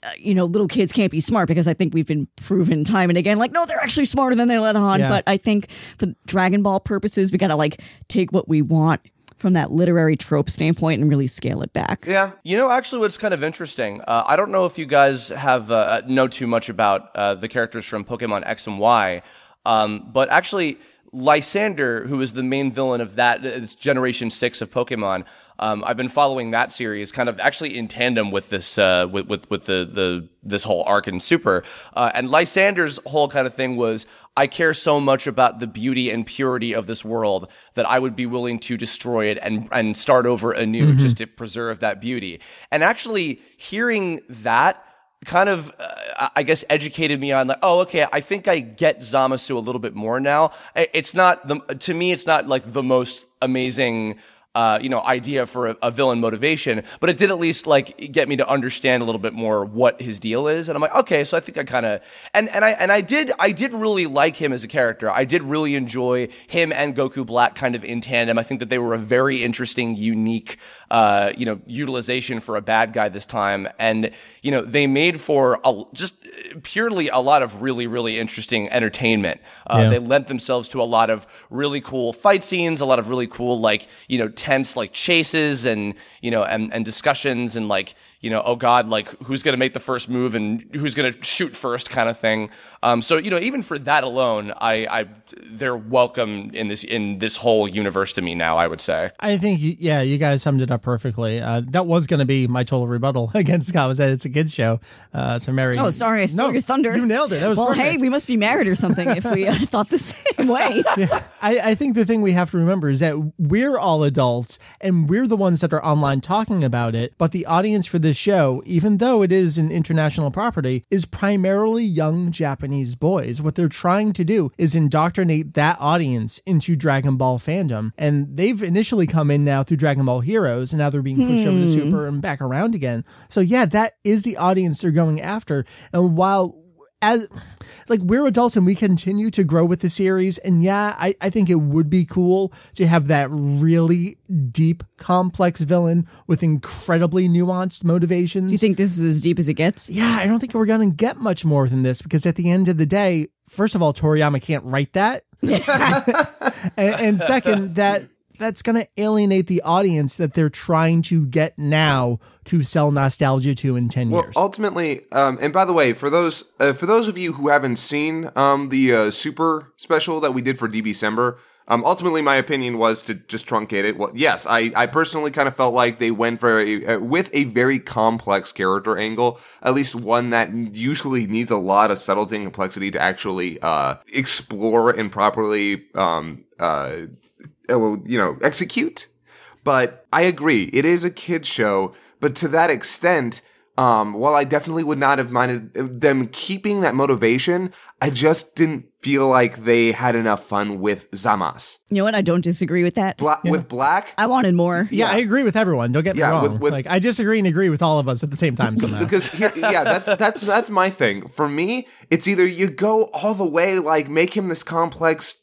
uh, you know, little kids can't be smart because I think we've been proven time and again, like, no, they're actually smarter than they let on. Yeah. But I think for Dragon Ball purposes, we got to like take what we want from that literary trope standpoint and really scale it back. yeah. You know, actually, what's kind of interesting. Uh, I don't know if you guys have uh, know too much about uh, the characters from Pokemon X and Y, um, but actually, Lysandre, who is the main villain of that it's Generation Six of Pokemon, um, I've been following that series kind of actually in tandem with this uh, with with with the the this whole arc in Super, uh, and Lysandre's whole kind of thing was. I care so much about the beauty and purity of this world that I would be willing to destroy it and and start over anew just to preserve that beauty. And actually hearing that kind of uh, I guess educated me on like oh okay I think I get Zamasu a little bit more now. It's not the to me it's not like the most amazing uh, you know, idea for a, a villain motivation, but it did at least like get me to understand a little bit more what his deal is. And I'm like, okay, so I think I kind of and and I and I did I did really like him as a character. I did really enjoy him and Goku Black kind of in tandem. I think that they were a very interesting, unique, uh, you know, utilization for a bad guy this time, and you know, they made for a, just purely a lot of really really interesting entertainment. Uh, Yeah. They lent themselves to a lot of really cool fight scenes, a lot of really cool like you know tense like chases and you know and and discussions and like you know oh god like who's gonna make the first move and who's gonna shoot first kind of thing. Um, so you know even for that alone, I, I they're welcome in this in this whole universe to me now. I would say. I think, you, yeah, you guys summed it up perfectly. Uh, that was going to be my total rebuttal against Scott was that it's a kids show. Uh, so Mary. Oh, sorry, I stole No, your thunder. You nailed it. That was well, perfect. hey, we must be married or something if we uh, thought the same way. I, I think the thing we have to remember is that we're all adults and we're the ones that are online talking about it. But the audience for this show, even though it is an international property, is primarily young Japanese boys. What they're trying to do is indoctrinate that audience into Dragon Ball fandom. And they've initially come in now through Dragon Ball Heroes and now they're being pushed over to hmm. Super and back around again. So, yeah, that is the audience they're going after. And while as like we're adults and we continue to grow with the series and yeah I, I think it would be cool to have that really deep complex villain with incredibly nuanced motivations You think this is as deep as it gets? yeah i don't think we're gonna get much more than this because at the end of the day first of all toriyama can't write that and, and second that that's going to alienate the audience that they're trying to get now to sell nostalgia to in 10 Well, years ultimately, um, and by the way, for those uh, for those of you who haven't seen um, the uh, super special that we did for DB December, um, ultimately, my opinion was to just truncate it. Well, yes, I, I personally kind of felt like they went for a, uh, with a very complex character angle, at least one that usually needs a lot of subtlety and complexity to actually uh, explore and properly, um, uh, Uh, you know, execute. But I agree, it is a kids show. But to that extent, um, while I definitely would not have minded them keeping that motivation, I just didn't feel like they had enough fun with Zamas. You know what? I don't disagree with that. Bla- With Black, I wanted more. yeah, I agree with everyone. Don't get me Yeah, wrong. with- with- like I disagree and agree with all of us at the same time somehow. because here, yeah, that's that's that's my thing. For me, it's either you go all the way, like make him this complex,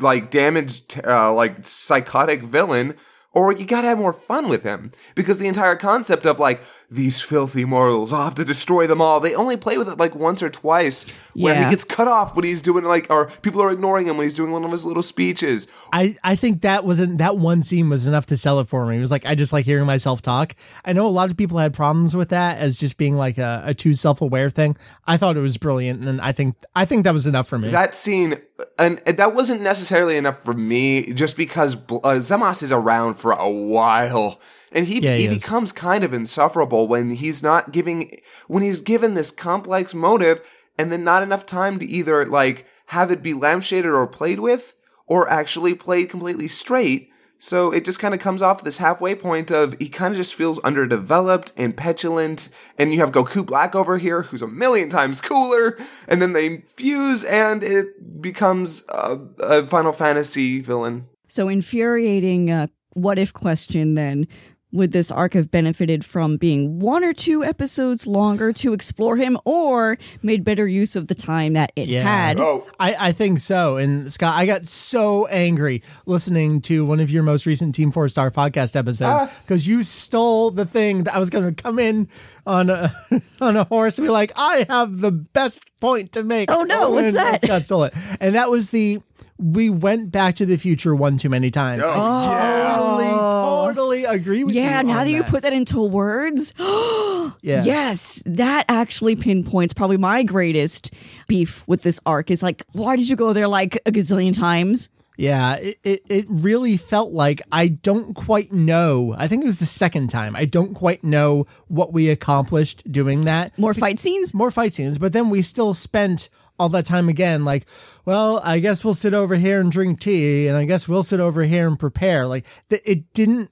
like damaged, uh, like psychotic villain, or you gotta have more fun with him. Because the entire concept of like these filthy mortals. I'll have to destroy them all. They only play with it like once or twice when Yeah. he gets cut off when he's doing like, or people are ignoring him when he's doing one of his little speeches. I, I think that wasn't that one scene was enough to sell it for me. It was like I just like hearing myself talk. I know a lot of people had problems with that as just being like a, a too self aware thing. I thought it was brilliant, and I think I think that was enough for me. That scene, and that wasn't necessarily enough for me, just because uh, is around for a while, and he Yeah, he he, becomes kind of insufferable when he's not giving when he's given this complex motive, and then not enough time to either like have it be lampshaded or played with, or actually played completely straight. So it just kind of comes off this halfway point of he kind of just feels underdeveloped and petulant, and you have Goku Black over here who's a million times cooler, and then they fuse and it becomes a, a Final Fantasy villain. So infuriating uh, what if question then. Would this arc have benefited from being one or two episodes longer to explore him or made better use of the time that it Yeah. had? Oh, I, I think so. And Scott, I got so angry listening to one of your most recent Team Four Star podcast episodes ah. because you stole the thing that I was going to come in on a on a horse and be like, I have the best point to make. Oh, no, oh, what's that? Scott stole it, and that was the we went back to the future one too many times. Oh, I oh. totally, totally agree with you. Yeah, now on that you put that into words, yeah. yes, that actually pinpoints probably my greatest beef with this arc is like, why did you go there like a gazillion times? Yeah, it, it, it really felt like I don't quite know. I think it was the second time. I don't quite know what we accomplished doing that. More fight scenes? More fight scenes, but then we still spent all that time again, like, well, I guess we'll sit over here and drink tea, and I guess we'll sit over here and prepare. Like, th- it didn't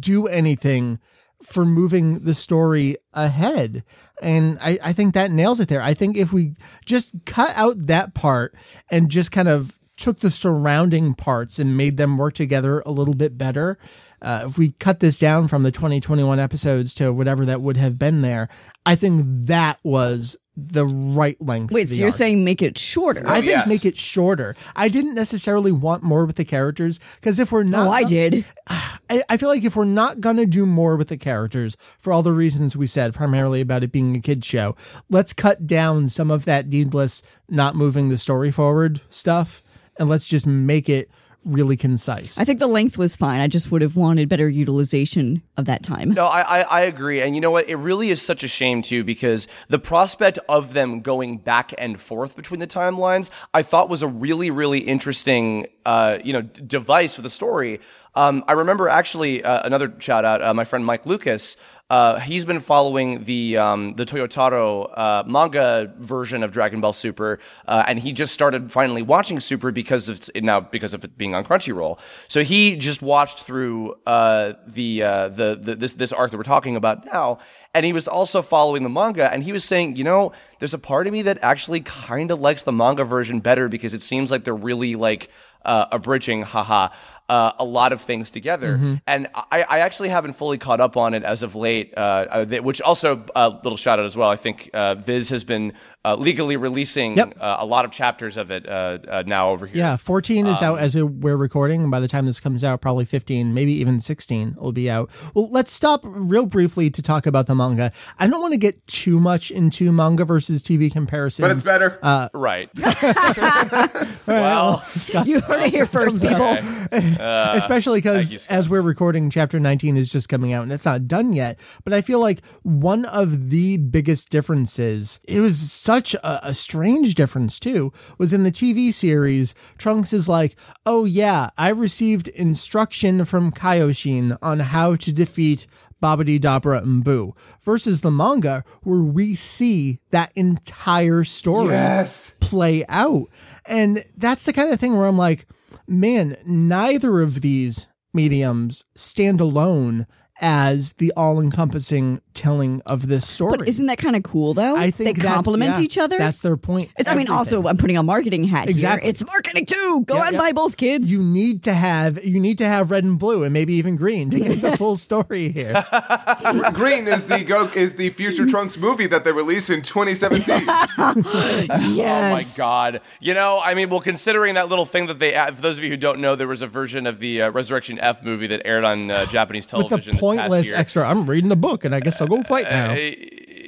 do anything for moving the story ahead. And I, I think that nails it there. I think if we just cut out that part and just kind of took the surrounding parts and made them work together a little bit better, uh, if we cut this down from the 2021 episodes to whatever that would have been there, I think that was the right length. Wait, so you're arc. saying make it shorter? I think yes. make it shorter. I didn't necessarily want more with the characters because if we're not, oh, I did. I, I feel like if we're not gonna do more with the characters for all the reasons we said, primarily about it being a kids show, let's cut down some of that needless not moving the story forward stuff, and let's just make it really concise. I think the length was fine. I just would have wanted better utilization of that time. No, I, I, I agree. And you know what? It really is such a shame, too, because the prospect of them going back and forth between the timelines, I thought was a really, really interesting, uh, you know, d- device for the story. Um, I remember actually uh, another shout out, uh, my friend Mike Lucas. Uh, he's been following the um, the Toyotaro uh, manga version of Dragon Ball Super, uh, and he just started finally watching Super because of now because of it being on Crunchyroll. So he just watched through uh, the, uh, the the this this arc that we're talking about now, and he was also following the manga, and he was saying, you know, there's a part of me that actually kind of likes the manga version better because it seems like they're really like uh, abridging, haha, uh, a lot of things together. Mm-hmm. And I, I actually haven't fully caught up on it as of late, uh, uh, which also a uh, little shout out as well. I think uh, Viz has been uh, legally releasing Yep. uh, a lot of chapters of it uh, uh, now over here. yeah, 14 is Um, out as we're recording, and by the time this comes out, probably 15, maybe even 16 will be out. Well, let's stop real briefly to talk about the manga. I don't want to get too much into manga versus TV comparisons. but it's better. Uh, Right. well, You heard it here first, people. especially thank you, because as we're recording chapter 19 is just coming out and it's not done yet but i feel like one of the biggest differences it was such a, a strange difference too was in the tv series trunks is like oh yeah i received instruction from kaioshin on how to defeat Babidi Dabra and Boo versus the manga where we see that entire story Yes. play out. And that's the kind of thing where I'm like, man, neither of these mediums stand alone as the all-encompassing telling of this story. But isn't that kind of cool though? I think they complement yeah, each other. That's their point. It's- I mean, also I'm putting a marketing hat Exactly. here. It's marketing too. Go Yeah, and yeah. buy both kids. you need to have you need to have red and blue and maybe even green to get the full story here. Green is the go is the Future Trunks movie that they released in 2017. yes. Oh my god! You know, I mean, well, considering that little thing that they, uh, for those of you who don't know, there was a version of the uh, Resurrection F movie that aired on uh, Japanese With the television. Pointless extra. I'm reading the book, and I guess I'll go fight now. Uh,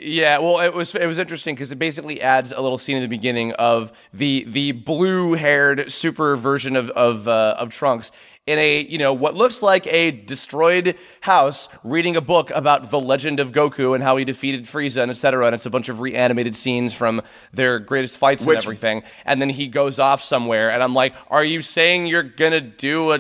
Yeah, well, it was it was interesting because it basically adds a little scene in the beginning of the the blue haired super version of of uh, of Trunks in a you know what looks like a destroyed house reading a book about the legend of Goku and how he defeated Frieza and etc. And it's a bunch of reanimated scenes from their greatest fights Which- and everything. And then he goes off somewhere, and I'm like, are you saying you're gonna do a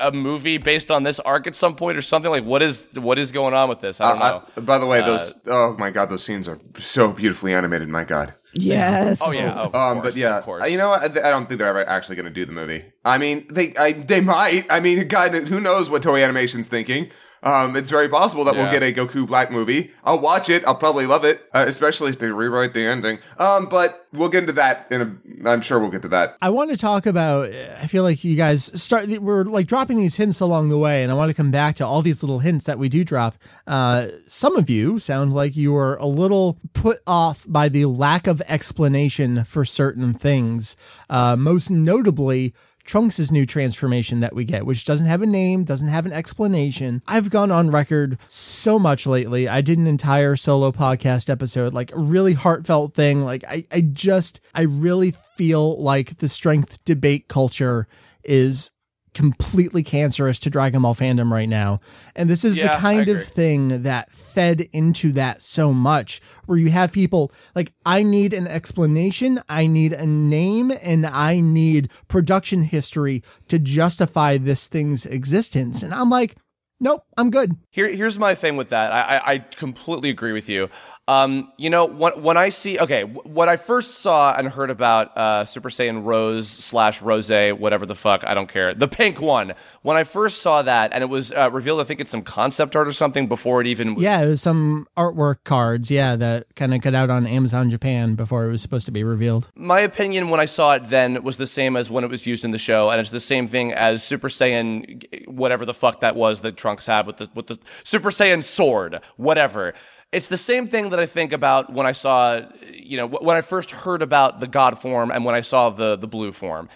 a movie based on this arc at some point or something like what is what is going on with this i don't uh, know I- by the way, uh, those oh my god, those scenes are so beautifully animated. My god. Yes. Oh yeah, of Um, course, but yeah, of course. Uh, you know, what? I I don't think they're ever actually going to do the movie. I mean, they, I, they might. I mean, God, who knows what Toei Animation's thinking? Um, it's very possible that we'll get a Goku Black movie. I'll watch it. I'll probably love it, uh, especially if they rewrite the ending. Um, but we'll get into that in a. I'm sure we'll get to that. I want to talk about. I feel like you guys start. We're like dropping these hints along the way, and I want to come back to all these little hints that we do drop. Uh, some of you sound like you are a little put off by the lack of explanation for certain things. Uh, most notably. Trunks' new transformation that we get, which doesn't have a name, doesn't have an explanation. I've gone on record so much lately. I did an entire solo podcast episode, like a really heartfelt thing. Like I, I just, I really feel like the strength debate culture is completely cancerous to Dragon Ball fandom right now. And this is Yeah, the kind of thing that fed into that so much, where you have people like, I need an explanation, I need a name, and I need production history to justify this thing's existence. And I'm like, nope, I'm good. Here, here's my thing with that. I, I, I completely agree with you. Um, you know, when, when I see, okay, wh- when I first saw and heard about uh, Super Saiyan Rose slash Rose, whatever the fuck, I don't care, the pink one. When I first saw that, and it was uh, revealed, I think it's some concept art or something before it even. Yeah, it was some artwork cards, yeah, that kind of got out on Amazon Japan before it was supposed to be revealed. My opinion when I saw it then was the same as when it was used in the show, and it's the same thing as Super Saiyan, whatever the fuck that was that Trunks had with the with the Super Saiyan sword, whatever. It's the same thing that I think about when I saw, you know, when I first heard about the God form and when I saw the the blue form.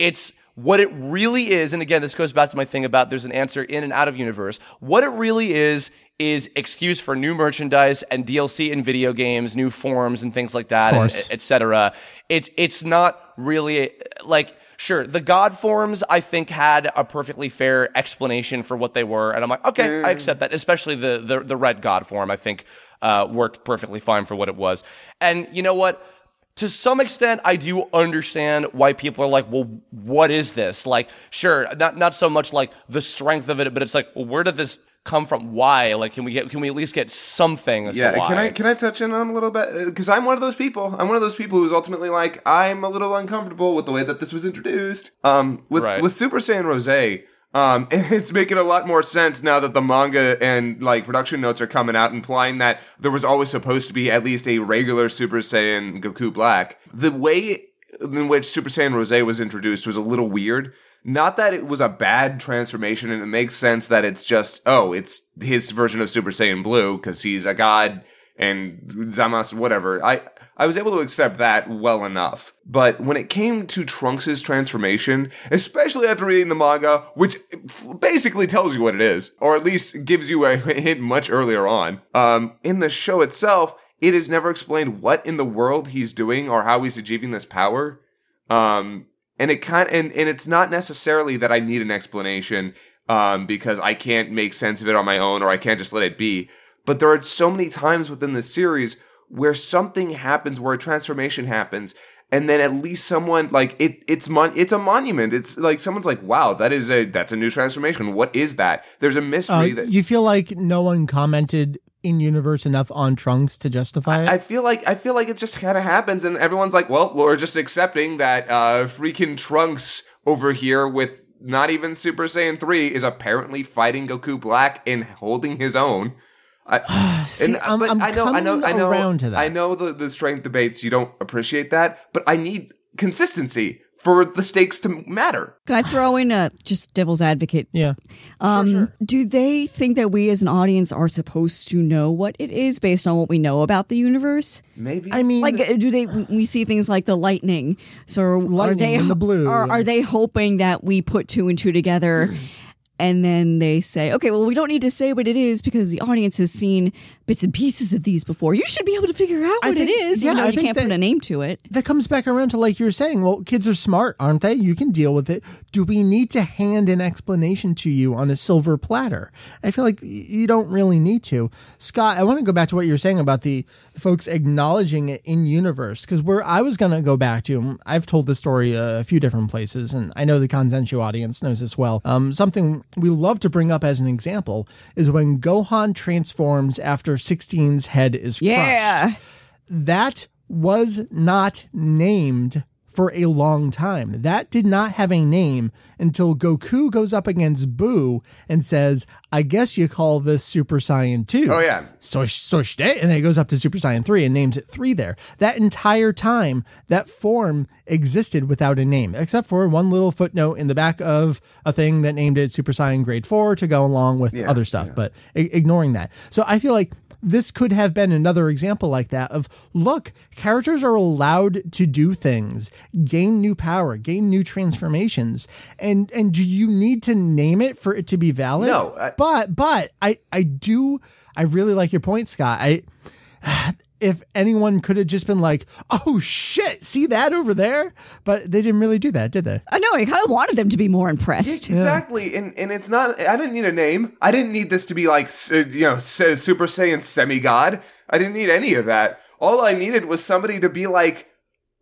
It's what it really is, and again, this goes back to my thing about there's an answer in and out of universe. What it really is is excuse for new merchandise and DLC in video games, new forms and things like that, etc. It's it's not really like sure the god forms I think had a perfectly fair explanation for what they were, and I'm like okay, I accept that. Especially the the, the red god form, I think uh, worked perfectly fine for what it was. And you know what? To some extent, I do understand why people are like, well, what is this? Like, sure, not not so much like the strength of it, but it's like, well, where did this come from? Why? Like, can we get can we at least get something? As Yeah, can I can I touch in on a little bit because I'm one of those people. I'm one of those people who's ultimately like I'm a little uncomfortable with the way that this was introduced. Um, with Right. with Super Saiyan Rose. Um, it's making a lot more sense now that the manga and like production notes are coming out, implying that there was always supposed to be at least a regular Super Saiyan Goku Black. The way in which Super Saiyan Rose was introduced was a little weird. Not that it was a bad transformation, and it makes sense that it's just oh, it's his version of Super Saiyan Blue because he's a god and Zamas, whatever. I I was able to accept that well enough. But when it came to Trunks' transformation, especially after reading the manga, which basically tells you what it is, or at least gives you a hint much earlier on, um, in the show itself, it is never explained what in the world he's doing or how he's achieving this power. Um, and it kind and, and it's not necessarily that I need an explanation um, because I can't make sense of it on my own or I can't just let it be. But there are so many times within the series where something happens, where a transformation happens, and then at least someone like it it's mon- it's a monument. It's like someone's like, wow, that is a that's a new transformation. What is that? There's a Uh, mystery that you feel like no one commented in universe enough on Trunks to justify it? I feel like I feel like it just kind of happens, and everyone's like, "Well, we're just accepting that uh, freaking Trunks over here with not even Super Saiyan three is apparently fighting Goku Black and holding his own." I, See, and- I'm- I'm I know, I know, I know, around to that. I know the the strength debates. You don't appreciate that, but I need consistency for the stakes to matter. Can I throw in a just devil's advocate? yeah. Um, Do they think that we as an audience are supposed to know what it is based on what we know about the universe? Maybe I mean, Like, uh, do they? We see things like the lightning. So are Lightning they and the blue Are, and- are they hoping that we put two and two together? and then they say, okay, well, we don't need to say what it is because the audience has seen bits and pieces of these before. You should be able to figure out what think- it is. yeah, even though I you can't put a name to it. that comes back around to like you were saying well kids are smart aren't they you can deal with it do we need to hand an explanation to you on a silver platter i feel like you don't really need to scott i want to go back to what you were saying about the folks acknowledging it in universe because where i was going to go back to i've told this story a few different places and i know the Kanzenshuu audience knows as well um, something we love to bring up as an example is when gohan transforms after 16's head is crushed Yeah. that was not named for a long time. That did not have a name until Goku goes up against Boo and says, I guess you call this Super Saiyan 2. Oh, yeah. So, so and then he goes up to Super Saiyan 3 and names it 3 there. That entire time, that form existed without a name, except for one little footnote in the back of a thing that named it Super Saiyan Grade 4 to go along with Yeah, other stuff, but i- ignoring that. So I feel like this could have been another example like that of look, characters are allowed to do things, gain new power, gain new transformations. And and do you need to name it for it to be valid? No, I- but but I I do I really like your point, Scott. I if anyone could have just been like, "Oh shit, see that over there?" But they didn't really do that, did they? I know. I kind of wanted them to be more impressed. Exactly, and and it's not. I didn't need a name. I didn't need this to be like you know Super Saiyan semi god. I didn't need any of that. All I needed was somebody to be like,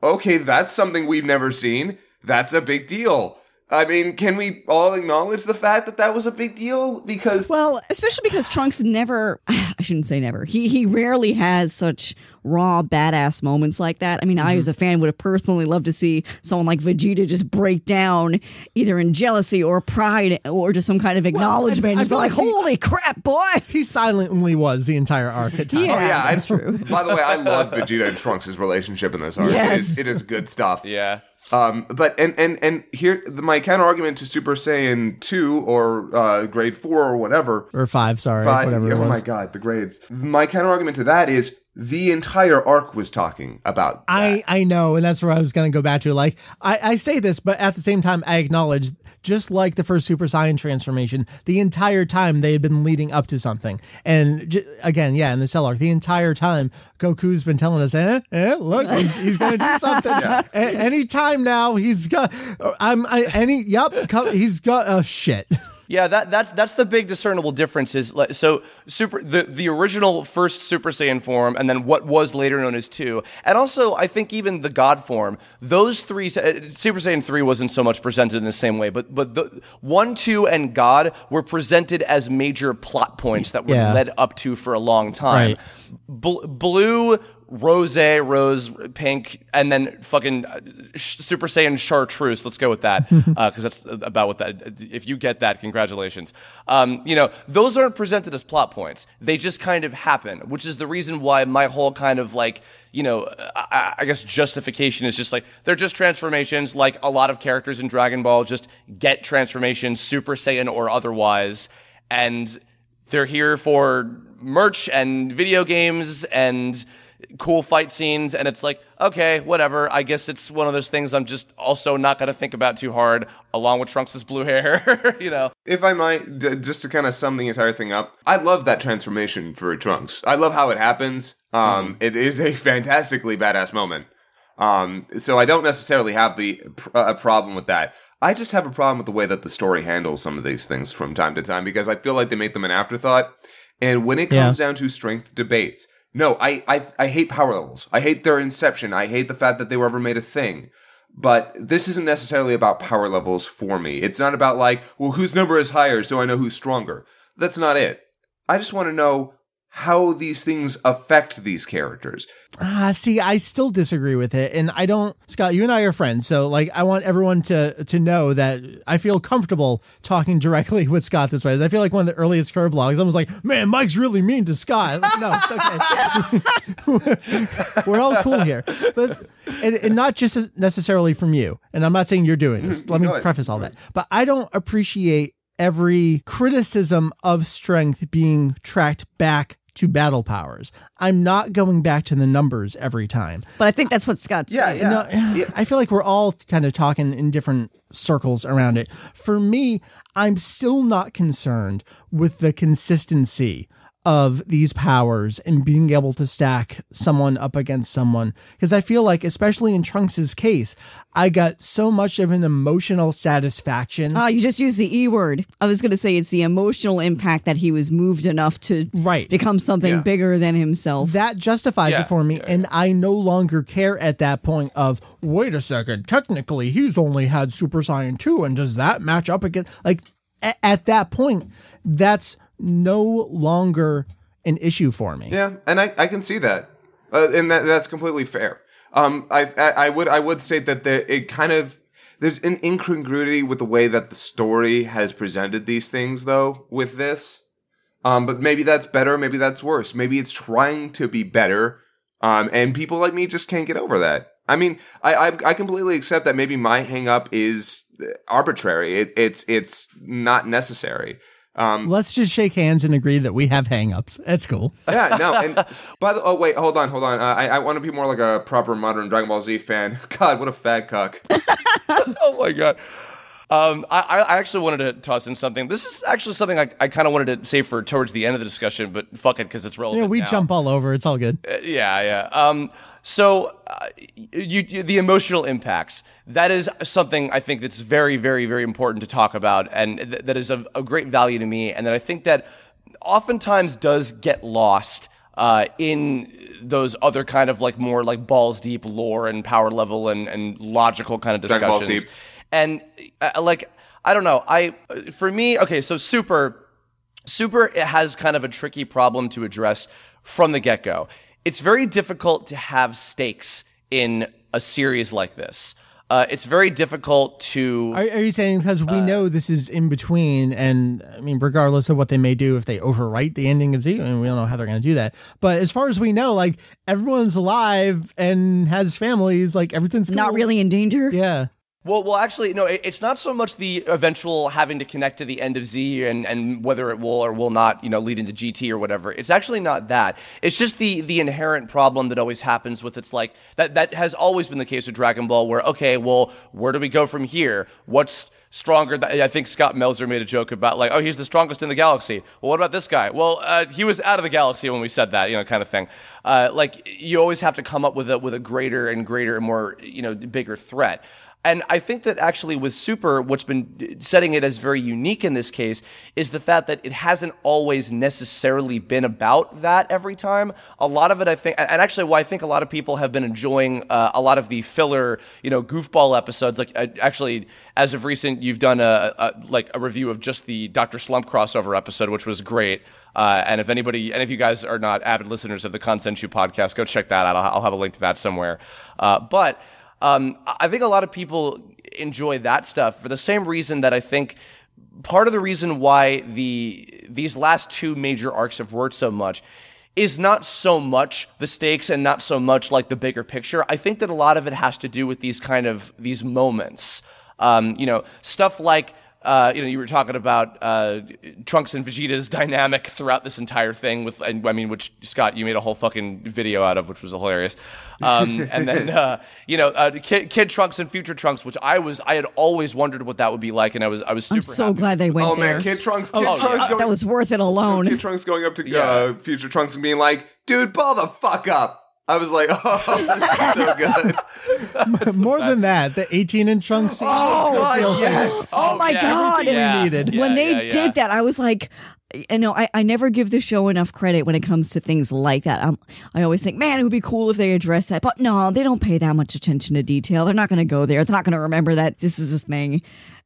okay, that's something we've never seen. That's a big deal. I mean, can we all acknowledge the fact that that was a big deal? Because Well, especially because Trunks never, I shouldn't say never, he, he rarely has such raw, badass moments like that. I mean, I, mm-hmm. as a fan, would have personally loved to see someone like Vegeta just break down either in jealousy or pride or just some kind of acknowledgement. I just be like, like he- holy crap, boy. He silently was the entire arc at times. Yeah. Oh yeah, that's I, true. By the way, I love Vegeta and Trunks' relationship in this arc. Yes. is, it is good stuff. Yeah. Um, but and and and here the, my counter argument to Super Saiyan two or uh, Grade four or whatever. Or five, sorry, Five, whatever oh my god, the grades. My counter argument to that is the entire arc was talking about. I, I know, and that's where I was going to go back to. Like, I, I say this, but at the same time, I acknowledge, just like the first Super Saiyan transformation, the entire time they had been leading up to something. And j- again, yeah, in the Cell arc, the entire time, Goku's been telling us, eh, eh, look, he's, he's going to do something. A- anytime now, he's got, I'm, I, any, yep, come, he's got, oh, shit. Yeah, that that's that's the big discernible difference. Is like, so super the the original first Super Saiyan form, and then what was later known as two, and also I think even the God form. Those three, uh, Super Saiyan three wasn't so much presented in the same way, but but the one, two, and God were presented as major plot points that were Yeah. led up to for a long time. Right. Bl- blue. Rose, rose, pink, and then fucking uh, Super Saiyan Chartreuse. Let's go with that because that's about what that. If you get that, congratulations. Um, you know, those aren't presented as plot points. They just kind of happen, which is the reason why my whole kind of like, you know, I, I guess justification is just like they're just transformations. Like a lot of characters in Dragon Ball just get transformations, Super Saiyan or otherwise, and they're here for merch and video games and cool fight scenes and it's like okay whatever i guess it's one of those things i'm just also not going to think about too hard along with trunks's blue hair you know If I might, d- just to kind of sum the entire thing up, I love that transformation for Trunks. I love how it happens. Um, it is a fantastically badass moment. Um, so I don't necessarily have the pr- a problem with that. I just have a problem with the way that the story handles some of these things from time to time because I feel like they make them an afterthought. And when it comes down to strength debates, no, I, I I hate power levels. I hate their inception. I hate the fact that they were ever made a thing. But this isn't necessarily about power levels for me. It's not about like, well, whose number is higher so I know who's stronger. That's not it. I just want to know how these things affect these characters. Ah, see, I still disagree with it, and I don't. Scott, you and I are friends, so like, I want everyone to to know that I feel comfortable talking directly with Scott this way. I feel like one of the earliest Kirblogs. I was like, "Man, Mike's really mean to Scott." Like, no, it's okay. We're all cool here, but and, and not just necessarily from you. And I'm not saying you're doing this. Let me ahead. preface all that, but I don't appreciate every criticism of strength being tracked back to battle powers. I'm not going back to the numbers every time. But I think that's what Scott's Yeah, saying. yeah. No, I feel like we're all kind of talking in different circles around it. For me, I'm still not concerned with the consistency of these powers and being able to stack someone up against someone because I feel like especially in Trunks's case, I got so much of an emotional satisfaction. Ah, you just used the E word. I was going to say it's the emotional impact that he was moved enough to Right. become something Yeah. bigger than himself. that justifies Yeah, it for me and i no longer care at that point of wait a second technically he's only had super saiyan 2 and does that match up against like a- at that point that's no longer an issue for me Yeah, and I, I can see that, uh, and that that's completely fair. Um, I, I I would I would state that there it kind of there's an incongruity with the way that the story has presented these things though with this. Um, but maybe that's better, maybe that's worse. Maybe it's trying to be better, um, and people like me just can't get over that. I mean, I I, I completely accept that maybe my hang up is arbitrary. It, it's it's not necessary. Um, let's just shake hands and agree that we have hangups that's cool yeah, no. And by the oh wait, hold on, hold on. Uh, I I want to be more like a proper modern Dragon Ball Z fan. God, what a fat cuck. oh my god. Um, I, I actually wanted to toss in something. This is actually something I, I kind of wanted to say for towards the end of the discussion, but fuck it because it's relevant. yeah we now. jump all over it's all good Yeah, yeah. Um, so uh, you, you, the emotional impacts. That is something I think that's very, very, very important to talk about, and th- that is of, of great value to me, and that I think that oftentimes does get lost uh, in those other kind of like more like balls deep lore and power level and, and logical kind of discussions. And uh, like I don't know, I for me, okay, so super. Super it has kind of a tricky problem to address from the get go. It's very difficult to have stakes in a series like this. Uh, it's very difficult to. are, are you saying because we know this is in between and i mean regardless of what they may do if they overwrite the ending of z I mean, we don't know how they're going to do that but as far as we know like everyone's alive and has families like everything's Not really in danger. yeah Well, well, actually, no. It, it's not so much the eventual having to connect to the end of Z and, and whether it will or will not, you know, lead into GT or whatever. It's actually not that. It's just the the inherent problem that always happens with it's like that. That has always been the case with Dragon Ball, where okay, well, where do we go from here? What's stronger? Th- I think Scott Melzer made a joke about like, oh, he's the strongest in the galaxy. Well, what about this guy? Well, uh, he was out of the galaxy when we said that, you know, kind of thing. Uh, like you always have to come up with a with a greater and greater and more, you know, bigger threat. And I think that actually with Super, what's been setting it as very unique in this case is the fact that it hasn't always necessarily been about that every time. A lot of it, I think, and actually, why I think a lot of people have been enjoying uh, a lot of the filler, you know, goofball episodes. Like, uh, actually, as of recent, you've done a, a like a review of just the Doctor Slump crossover episode, which was great. Uh, and if anybody, any of you guys are not avid listeners of the Kanzenshuu podcast, go check that out. I'll, I'll have a link to that somewhere. Uh, but um, I think a lot of people enjoy that stuff for the same reason that I think part of the reason why the these last two major arcs have worked so much is not so much the stakes and not so much like the bigger picture. I think that a lot of it has to do with these kind of these moments. Um, you know, stuff like uh, you know, you were talking about uh, Trunks and Vegeta's dynamic throughout this entire thing. With, and, I mean, which Scott, you made a whole fucking video out of, which was hilarious. Um, and then, uh, you know, uh, Kid, Kid Trunks and Future Trunks, which I was, I had always wondered what that would be like, and I was, I was super. I'm so happy. glad they went Oh there. man, Kid Trunks, Kid Oh, Trunks yeah. going, that was worth it alone. Kid Trunks going up to Yeah. uh, Future Trunks and being like, "Dude, ball the fuck up." I was like, "Oh, this is so good." More than that, the 18 inch trunk oh, scene. Oh God, feels- yes. Oh my yeah, God. everything we needed. Yeah, when they yeah, yeah. did that, I was like, you know, I, I never give the show enough credit when it comes to things like that. i I always think, man, it would be cool if they address that. But no, they don't pay that much attention to detail. They're not going to go there. They're not going to remember that this is a thing.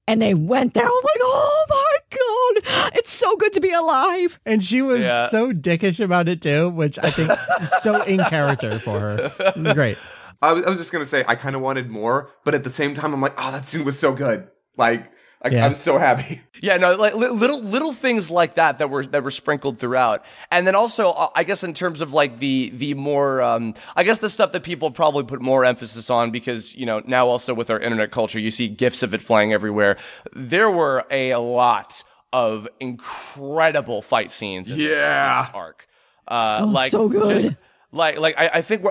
And they went there. I'm like, oh my God, it's so good to be alive. And she was Yeah. so dickish about it too, which I think is so in character for her. It was great. I was, I was just gonna say I kind of wanted more, but at the same time, I'm like, "Oh, that scene was so good." Like, I, Yeah. I was so happy. Yeah, no, like li- little little things like that that were that were sprinkled throughout, and then also uh, I guess in terms of like the the more um, I guess the stuff that people probably put more emphasis on because you know now also with our internet culture you see gifs of it flying everywhere. There were a lot of incredible fight scenes in Yeah. this, arc. Uh, Oh, like so good. just- like like I, I think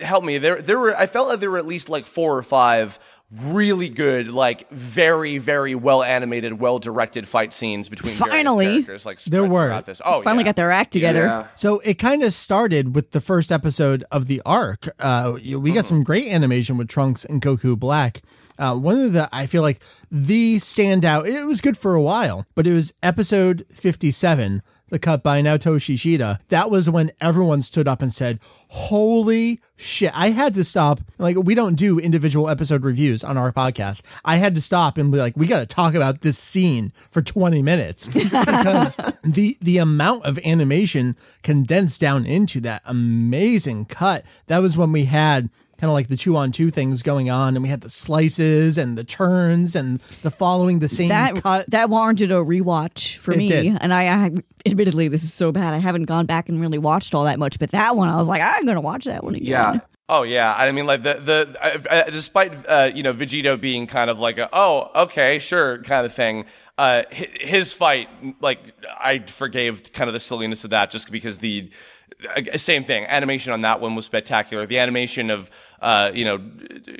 help me there there were I felt like there were at least like four or five really good like very very well animated well directed fight scenes between Finally. characters like There were. this. oh Finally yeah. got their act together. Yeah. So it kind of started with the first episode of the arc. Uh, we got some great animation with Trunks and Goku Black. Uh, one of the, I feel like the standout, it was good for a while, but it was episode 57, the cut by Naotoshi Shida. That was when everyone stood up and said, Holy shit. I had to stop. Like, we don't do individual episode reviews on our podcast. I had to stop and be like, we got to talk about this scene for 20 minutes because the the amount of animation condensed down into that amazing cut. That was when we had kind of like the two on two things going on, and we had the slices and the turns and the following the same That cut. that warranted a rewatch for It me, did. and I, I admittedly this is so bad. I haven't gone back and really watched all that much, but that one I was like, I'm gonna watch that one again. Yeah. Oh yeah, I mean like the the uh, uh, despite uh, you know Vegito being kind of like a oh okay sure kind of thing. Uh, his fight like I forgave kind of the silliness of that just because the uh, same thing animation on that one was spectacular. The animation of uh, you know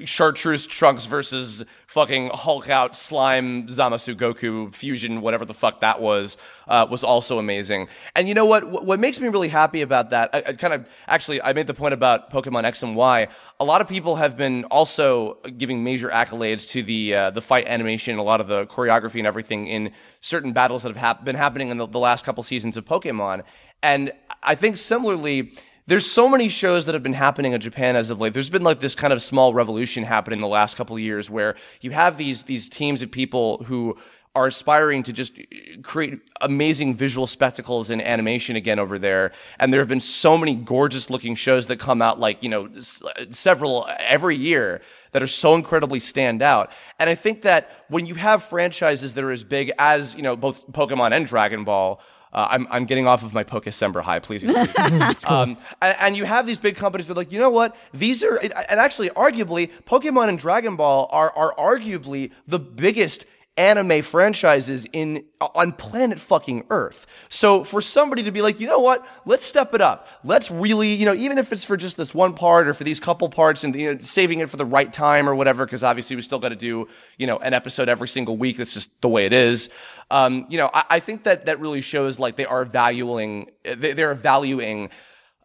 chartreuse trunks versus fucking Hulk out slime Zamasu Goku fusion whatever the fuck that was uh, was also amazing. And you know what? What makes me really happy about that? I, I kind of actually I made the point about Pokemon X and Y. A lot of people have been also giving major accolades to the uh, the fight animation, a lot of the choreography and everything in certain battles that have hap- been happening in the, the last couple seasons of Pokemon. And I think similarly. There's so many shows that have been happening in Japan as of late. There's been like this kind of small revolution happening in the last couple of years where you have these these teams of people who are aspiring to just eh, create amazing visual spectacles in animation again over there. And there have been so many gorgeous looking shows that come out like, you know, several every year that are so incredibly stand out. And I think that when you have franchises that are as big as, you know, both Pokemon and Dragon Ball, uh, I'm, I'm getting off of my Pokecember high, please. me. um, and, and you have these big companies that are like, you know what? These are, and actually, arguably, Pokemon and Dragon Ball are, are arguably the biggest anime franchises in on planet fucking Earth. So for somebody to be like, you know what? Let's step it up. Let's really, you know, even if it's for just this one part or for these couple parts and you know, saving it for the right time or whatever, because obviously we still got to do, you know, an episode every single week. That's just the way it is. Um, you know, I, I think that that really shows like they are valuing, they, they're valuing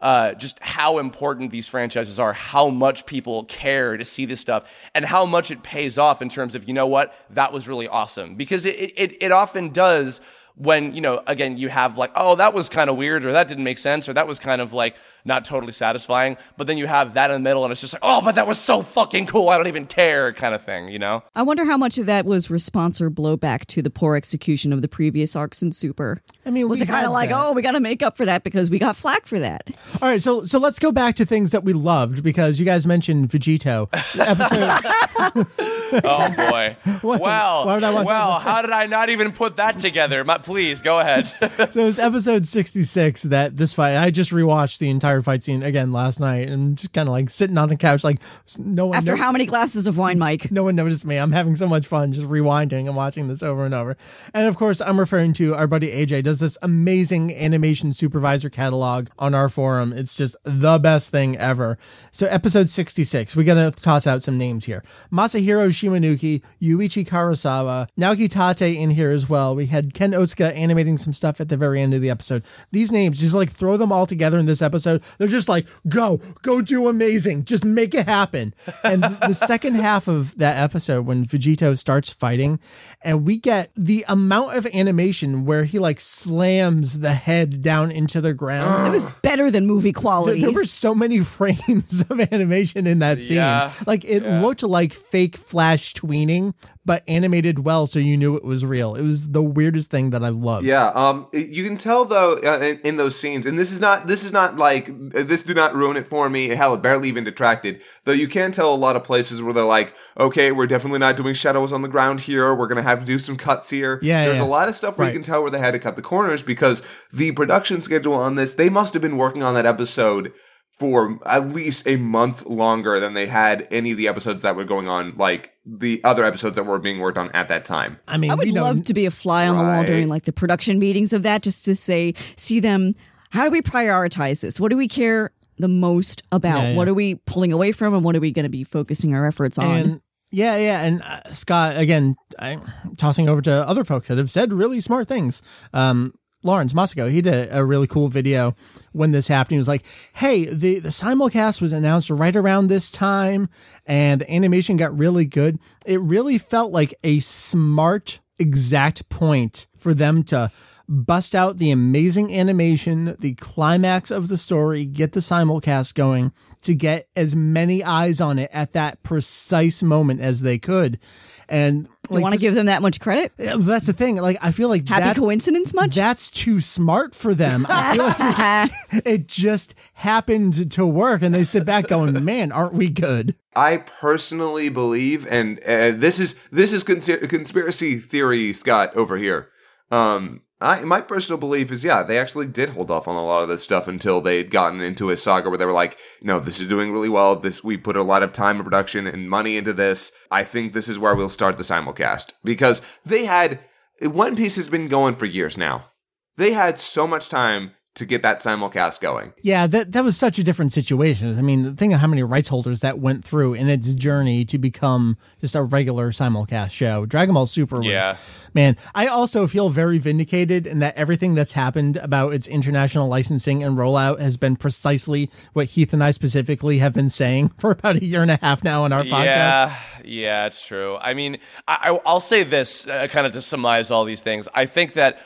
uh, just how important these franchises are, how much people care to see this stuff, and how much it pays off in terms of, you know what, that was really awesome. Because it, it, it often does when, you know, again, you have like, oh, that was kind of weird, or that didn't make sense, or that was kind of like not totally satisfying. But then you have that in the middle, and it's just like, oh, but that was so fucking cool, I don't even care, kind of thing, you know? I wonder how much of that was response or blowback to the poor execution of the previous arcs in Super. I mean, was it kind of like, that. oh, we got to make up for that because we got flack for that? All right, so so let's go back to things that we loved because you guys mentioned Vegito. Episode Oh boy. What- well, why would I want to- well, how did I not even put that together? My, please go ahead. so it's episode 66 that this fight I just rewatched the entire fight scene again last night and just kind of like sitting on the couch like no one After no- how many glasses of wine, Mike? no one noticed me. I'm having so much fun just rewinding and watching this over and over. And of course, I'm referring to our buddy AJ does this amazing animation supervisor catalog on our forum. It's just the best thing ever. So episode 66, we got to toss out some names here. Masahiro Shimanuki, Yuichi Karasawa, Naoki Tate in here as well. We had Ken Otsuka animating some stuff at the very end of the episode. These names, just like throw them all together in this episode. They're just like, go, go do amazing. Just make it happen. And the second half of that episode, when Vegito starts fighting, and we get the amount of animation where he like slams the head down into the ground. It was better than movie quality. there were so many frames of animation in that scene. Yeah. Like it looked like fake flash tweening, but animated well, so you knew it was real. It was the weirdest thing that I loved. Yeah, um, you can tell though uh, in, in those scenes, and this is not this is not like this did not ruin it for me. Hell, it barely even detracted. Though you can tell a lot of places where they're like, okay, we're definitely not doing shadows on the ground here. We're gonna have to do some cuts here. Yeah, there's yeah. a lot of stuff where Right. you can tell where they had to cut the corners because the production schedule on this, they must have been working on that episode for at least a month longer than they had any of the episodes that were going on, like the other episodes that were being worked on at that time. I mean, I would you know, love to be a fly on the wall during like the production meetings of that, just to say, see them how do we prioritize this? What do we care the most about? Yeah, yeah. What are we pulling away from, and what are we going to be focusing our efforts on? And yeah, yeah, and uh, Scott again, I'm tossing over to other folks that have said really smart things. Um, Lawrence Moscow, he did a really cool video when this happened. He was like, "Hey, the the simulcast was announced right around this time, and the animation got really good. It really felt like a smart, exact point for them to." Bust out the amazing animation, the climax of the story, get the simulcast going to get as many eyes on it at that precise moment as they could. And do you want to give them that much credit? That's the thing. Like I feel like Happy that, coincidence much? That's too smart for them. I feel like it just happened to work, and they sit back going, "Man, aren't we good?" I personally believe, and uh, this is this is consi- conspiracy theory, Scott over here. Um, I my personal belief is, yeah, they actually did hold off on a lot of this stuff until they had gotten into a saga where they were like, no, this is doing really well. This we put a lot of time and production and money into this. I think this is where we'll start the simulcast because they had One Piece has been going for years now. They had so much time to get that simulcast going. Yeah, that that was such a different situation. I mean, the think of how many rights holders that went through in its journey to become just a regular simulcast show. Dragon Ball Super was Yeah. man. I also feel very vindicated in that everything that's happened about its international licensing and rollout has been precisely what Heath and I specifically have been saying for about a year and a half now on our podcast. Yeah, yeah, it's true. I mean, I, I- I'll say this uh, kind of to summarize all these things. I think that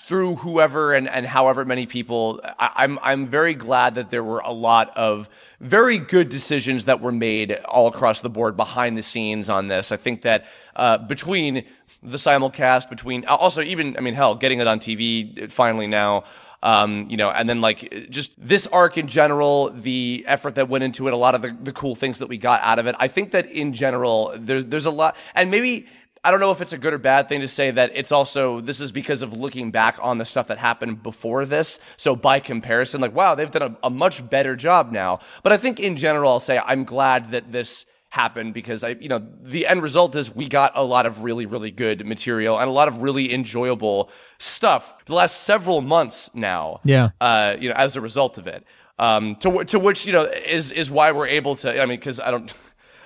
through whoever and, and however many people, I, I'm I'm very glad that there were a lot of very good decisions that were made all across the board behind the scenes on this. I think that uh, between the simulcast, between also even I mean hell, getting it on TV finally now. Um, you know, and then like just this arc in general, the effort that went into it, a lot of the, the cool things that we got out of it. I think that in general, there's there's a lot, and maybe I don't know if it's a good or bad thing to say that it's also this is because of looking back on the stuff that happened before this. So by comparison, like wow, they've done a, a much better job now. But I think in general, I'll say I'm glad that this happened because I, you know, the end result is we got a lot of really, really good material and a lot of really enjoyable stuff the last several months now. Yeah. Uh, you know, as a result of it. Um, to to which you know is is why we're able to. I mean, because I don't.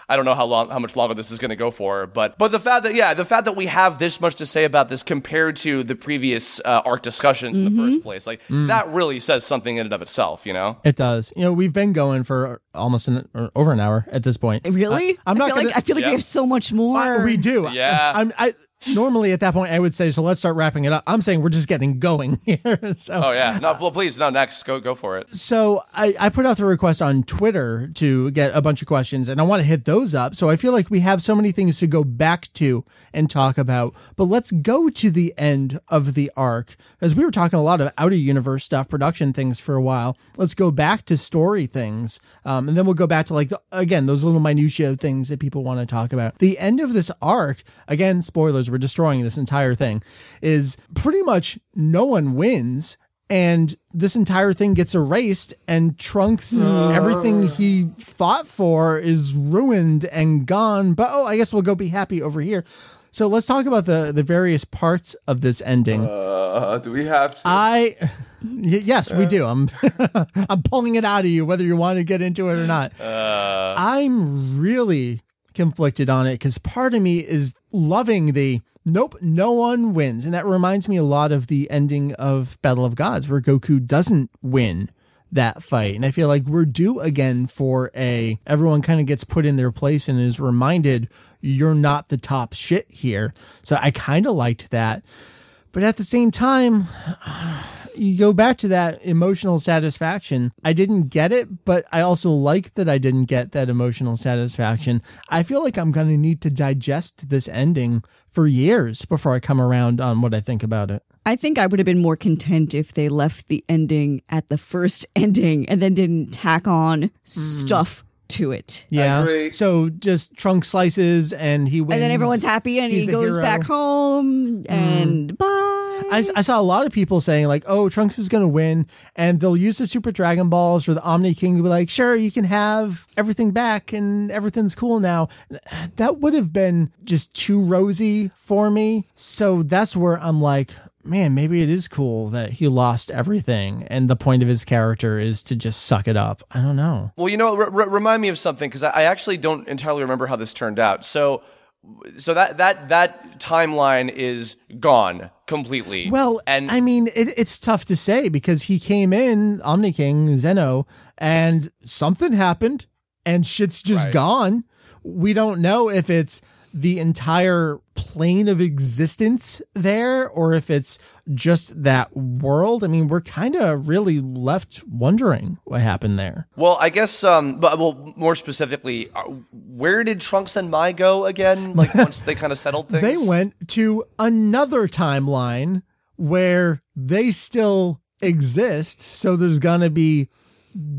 I don't know how long, how much longer this is going to go for, but but the fact that yeah, the fact that we have this much to say about this compared to the previous uh, arc discussions in the first place, like that really says something in and of itself, you know. It does. You know, we've been going for almost an, or over an hour at this point. Really? I, am not I feel gonna. like I feel like Yeah. we have so much more. Uh, we do. Yeah. I'm, I normally at that point I would say so. Let's start wrapping it up. I'm saying we're just getting going here. so Oh yeah, no, please, no, next, go go for it. So I, I put out the request on Twitter to get a bunch of questions, and I want to hit those up. So I feel like we have so many things to go back to and talk about. But let's go to the end of the arc, as we were talking a lot of out of universe stuff, production things for a while. Let's go back to story things, um, and then we'll go back to like the, again those little minutia things that people want to talk about. The end of this arc, again, spoilers. We're destroying this entire thing. Is pretty much no one wins and this entire thing gets erased and trunks everything he fought for is ruined and gone. But oh i guess we'll go be happy over here. So let's talk about the the various parts of this ending. Uh, do we have to? i y- yes we do. I'm i'm pulling it out of you whether you want to get into it or not. I'm really conflicted on it because part of me is loving the nope no one wins. And that reminds me a lot of the ending of battle of gods where goku doesn't win that fight. And i feel like we're due again for a everyone kind of gets put in their place and is reminded you're not the top shit here. So i kind of liked that. But at the same time you go back to that emotional satisfaction. I didn't get it, but I also like that I didn't get that emotional satisfaction. I feel like I'm going to need to digest this ending for years before I come around on what I think about it. I think I would have been more content if they left the ending at the first ending and then didn't tack on hmm. stuff to it. Yeah. So just trunk slices and he wins. And then everyone's happy and He's he goes hero. back home mm. and bye. I, I saw a lot of people saying like, "Oh, Trunks is going to win," and they'll use the Super Dragon Balls or the Omni King to be like, "Sure, you can have everything back and everything's cool now." That would have been just too rosy for me. So that's where I'm like, man, maybe it is cool that he lost everything, and the point of his character is to just suck it up. I don't know. Well, you know, r- r- remind me of something because I, I actually don't entirely remember how this turned out. So, so that that that timeline is gone completely. Well, and I mean, it, it's tough to say because he came in, Omni King Zeno, and something happened, and shit's just Right. gone. We don't know if it's the entire plane of existence there or if it's just that world. I mean, we're kind of really left wondering what happened there. well, I guess, um, but well, more specifically, uh, where did Trunks and Mai go again? Like once they kind of settled things, They went to another timeline where they still exist. So there's going to be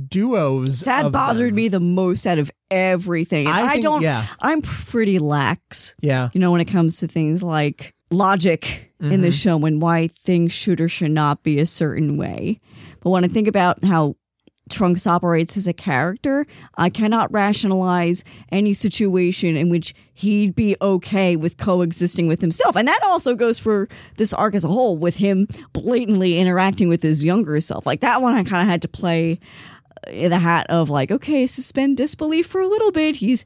duos. That bothered them. me the most out of everything. I I, think- don't. yeah. I'm pretty lax. Yeah. You know, when it comes to things like logic in the mm-hmm. show and why things should or should not be a certain way. But when I think about how Trunks operates as a character, I cannot rationalize any situation in which he'd be okay with coexisting with himself. And that also goes for this arc as a whole, with him blatantly interacting with his younger self. Like that one, I kind of had to play in the hat of like, okay, suspend disbelief for a little bit. He's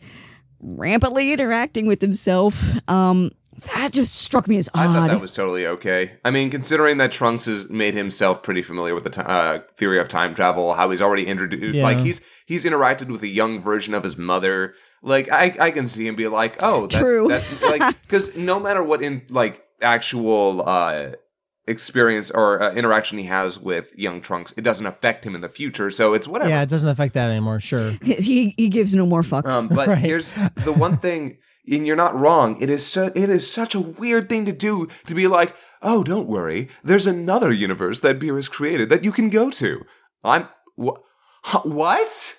rampantly interacting with himself. Um, that just struck me as odd. I thought that was totally okay. I mean, considering that Trunks has made himself pretty familiar with the ti uh, theory of time travel, how he's already introduced, Yeah. like he's he's interacted with a young version of his mother. Like I, I can see him be like, oh, that's, True. That's like because no matter what in like actual uh, experience or uh, interaction he has with young Trunks, it doesn't affect him in the future. So it's whatever. Yeah, it doesn't affect that anymore. Sure. he he gives no more fucks. Um, but Right. here's the one thing, and you're not wrong. It is su- it is such a weird thing to do to be like, oh, don't worry, there's another universe that beer has created that you can go to. I'm wh- what?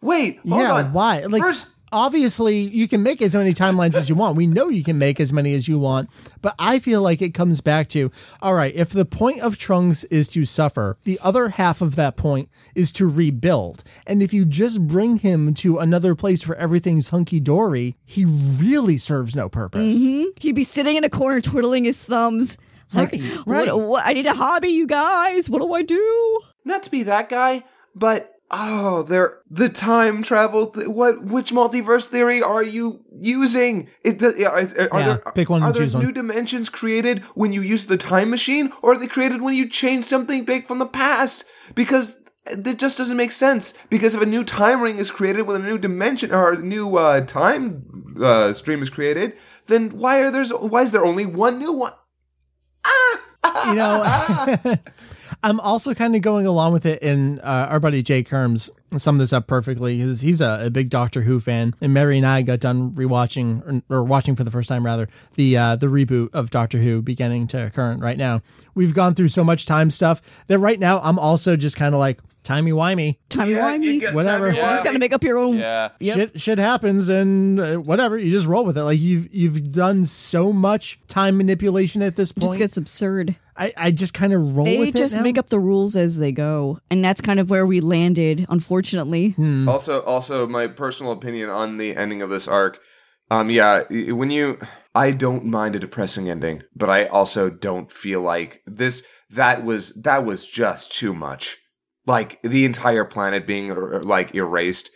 Wait, hold yeah, on. why? Like, First, obviously, you can make as many timelines as you want. We know you can make as many as you want, but I feel like it comes back to all right, if the point of Trunks is to suffer, the other half of that point is to rebuild. And if you just bring him to another place where everything's hunky dory, he really serves no purpose. Mm-hmm. He'd be sitting in a corner twiddling his thumbs. Like, Right, what, what- I need a hobby, you guys. What do I do? not to be that guy, but oh, there the time travel. Th- what? Which multiverse theory are you using? It, are, are Yeah, there, pick one Are there choose one. new dimensions created when you use the time machine, or are they created when you change something big from the past? Because it just doesn't make sense. Because if a new time ring is created when a new dimension or a new uh, time uh, stream is created, then why are there's why is there only one new one? Ah, you know i'm also kind of going along with it in uh, our buddy jay kerms summed this up perfectly because he's a, a big doctor who fan and mary and i got done rewatching or, or watching for the first time rather the uh, the reboot of doctor who beginning to current right now we've gone through so much time stuff that right now i'm also just kind of like timey-wimey Timey wimey. Whatever. You just got to make up your own. yeah. Yep. shit shit happens and uh, whatever you just roll with it like you've you've done so much time manipulation at this point. It just point gets absurd. I, I just kind of roll They with just it now. make up the rules as they go, and that's kind of where we landed, unfortunately. Also, also, my personal opinion on the ending of this arc. Um, yeah, when you, I don't mind a depressing ending, but I also don't feel like this. That was that was just too much. Like the entire planet being er- er, like erased.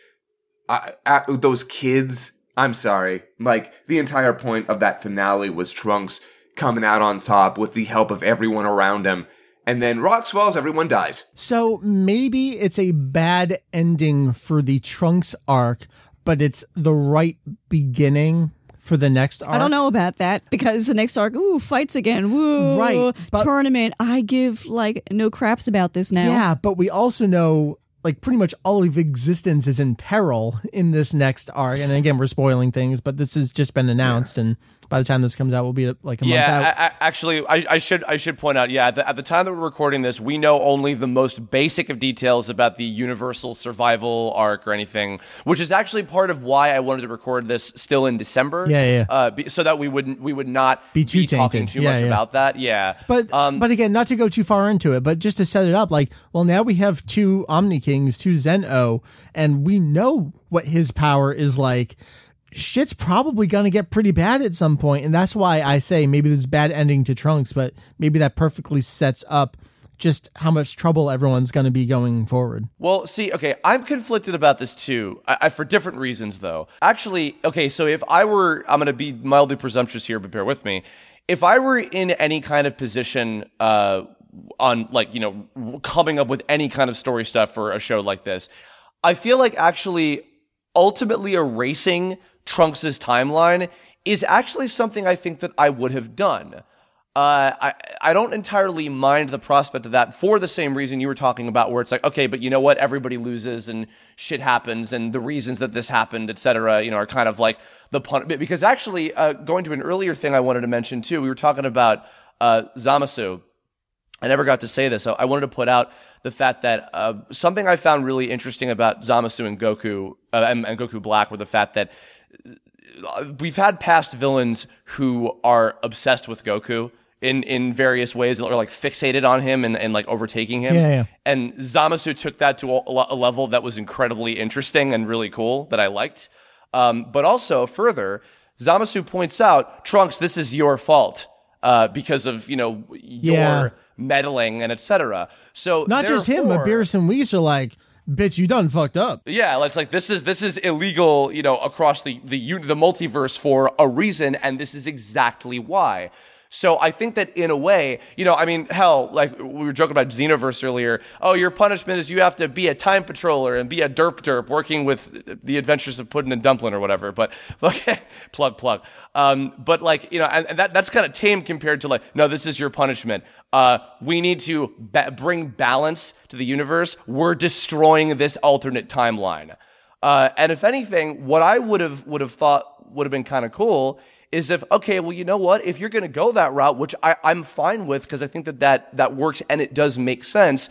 I, I, those kids. I'm sorry. Like the entire point of that finale was Trunks coming out on top with the help of everyone around him, and then rocks falls, everyone dies. So maybe it's a bad ending for the Trunks arc, but it's the right beginning for the next arc. I don't know about that because the next arc, ooh, fights again, woo, Right, but- tournament. I give like no craps about this now. Yeah, but we also know like pretty much all of existence is in peril in this next arc. And again, we're spoiling things, but this has just been announced, and by the time this comes out, we'll be like a month Yeah, out. I, I, actually, I, I should I should point out. Yeah, at the, at the time that we're recording this, we know only the most basic of details about the Universal Survival arc or anything, which is actually part of why I wanted to record this still in December. Yeah, yeah. Uh, be, so that we wouldn't we would not Be too talking tainted. too Yeah, much yeah. about that. Yeah, But um, but again, not to go too far into it, but just to set it up, like, well, now we have two Omni Kings, two Zeno, and we know what his power is like. Shit's probably going to get pretty bad at some point, and that's why I say maybe this is bad ending to Trunks, but maybe that perfectly sets up just how much trouble everyone's going to be going forward. Well, see, okay, I'm conflicted about this too, I, I, for different reasons, though. Actually, okay, so if I were, I'm going to be mildly presumptuous here, but bear with me. If I were in any kind of position, uh, on like, you know, coming up with any kind of story stuff for a show like this, I feel like actually ultimately erasing Trunks' timeline is actually something I think that I would have done. Uh, I I don't entirely mind the prospect of that for the same reason you were talking about, where it's like, okay, but you know what? Everybody loses and shit happens, and the reasons that this happened, etc., you know, are kind of like the pun. Because actually, uh, going to an earlier thing I wanted to mention too, we were talking about uh, Zamasu. I never got to say this. So I wanted to put out the fact that uh, something I found really interesting about Zamasu and Goku uh, and, and Goku Black were the fact that we've had past villains who are obsessed with Goku in in various ways or like fixated on him and, and like overtaking him. Yeah, yeah. And Zamasu took that to a, a level that was incredibly interesting and really cool that I liked. Um, but also further, Zamasu points out, Trunks, this is your fault uh, because of you know your Yeah. meddling and etc. So Not just him, but Beerus and Whis are like, bitch, you done fucked up. yeah, it's like this is this is illegal, you know, across the the the multiverse for a reason, and this is exactly why. So I think that in a way, you know, I mean, hell, like we were joking about Xenoverse earlier. Oh, your punishment is you have to be a time patroller and be a derp derp working with the adventures of Puddin and Dumplin or whatever. But okay, plug plug. Um, but like you know, and, and that that's kind of tame compared to like, no, this is your punishment. Uh, we need to ba- bring balance to the universe. We're destroying this alternate timeline. Uh, and if anything, what I would have would have thought would have been kind of cool is if okay, well, you know what? If you're going to go that route, which I, I'm fine with because I think that, that that works and it does make sense.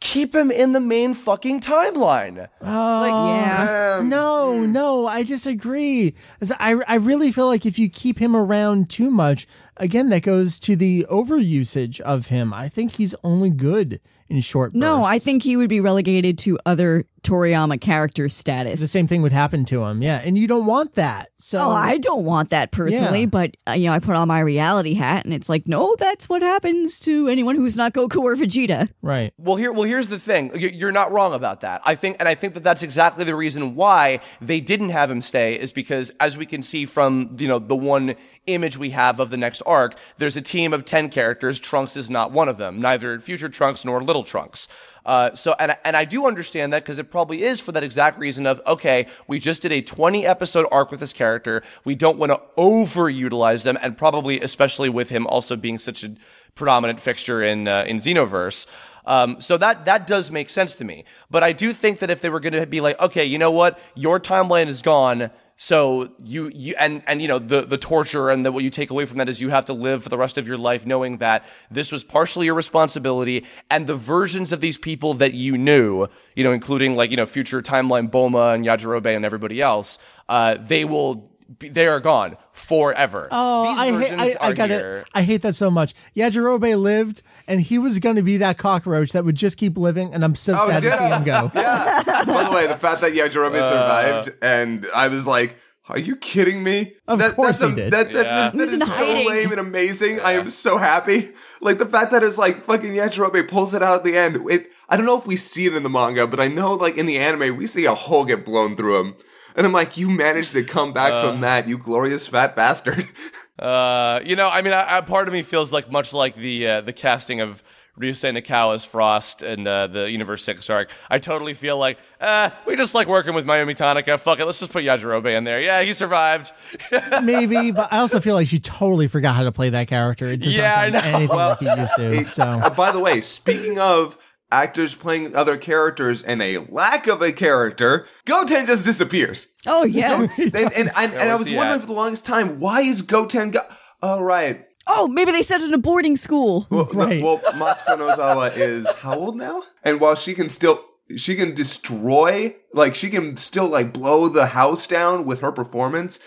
Keep him in the main fucking timeline. Oh like, yeah. No, mm. no, I disagree. I, I really feel like if you keep him around too much, again, that goes to the overusage of him. I think he's only good in short bursts. No, I think he would be relegated to other Toriyama character status. the same thing would happen to him. Yeah, and you don't want that. So Oh, I don't want that personally, Yeah. but uh, you know, I put on my reality hat, and it's like, no, that's what happens to anyone who's not Goku or Vegeta. right. Well, here, well, here's the thing. You- You're not wrong about that. I think, and I think that that's exactly the reason why they didn't have him stay is because, as we can see from you know the one image we have of the next arc, there's a team of ten characters. Trunks is not one of them. Neither Future Trunks nor Little Trunks. Uh, so, and and I do understand that because it probably is for that exact reason of okay, we just did a 20 episode arc with this character. We don't want to overutilize them, and probably especially with him also being such a predominant fixture in uh, in Xenoverse. Um, so that that does make sense to me. But I do think that if they were going to be like, okay, you know what, your timeline is gone. So you you and and you know the the torture and the, what you take away from that is you have to live for the rest of your life knowing that this was partially your responsibility and the versions of these people that you knew, you know, including like you know future timeline Bulma and Yajirobe and everybody else, uh, they will they are gone forever. Oh, These I hate. I, I got it. I hate that so much. Yajirobe lived, and he was going to be that cockroach that would just keep living. And I'm so Oh, sad to see him go. Yeah. By the way, the fact that Yajirobe Uh. survived, and I was like, "Are you kidding me?" Of that, course that's he did. That, that, Yeah. that He was is so hiding. lame and amazing. I am so happy. Like the fact that it's like fucking Yajirobe pulls it out at the end. It. I don't know if we see it in the manga, but I know like in the anime we see a hole get blown through him. And I'm like, you managed to come back Uh. from that, you glorious fat bastard. Uh, you know, I mean, I, I, part of me feels like much like the uh, the casting of Ryusei Nakao's Frost and uh, the Universe Six arc. I totally feel like, uh, we just like working with Mayumi Tanaka. Fuck it, let's just put Yajirobe in there. Yeah, he survived. Maybe, but I also feel like she totally forgot how to play that character. It does Yeah, I not sound know. anything like he used to. It- So uh, by the way, speaking of actors playing other characters and a lack of a character, Goten just disappears. Oh yes. and and, and, and I was wondering at? for the longest time, why is Goten go- Oh, right. oh, maybe they sent it in a boarding school. Well, no, Right. well, Masako Nozawa is how old now? And while she can still, she can destroy, like, she can still, like, blow the house down with her performance.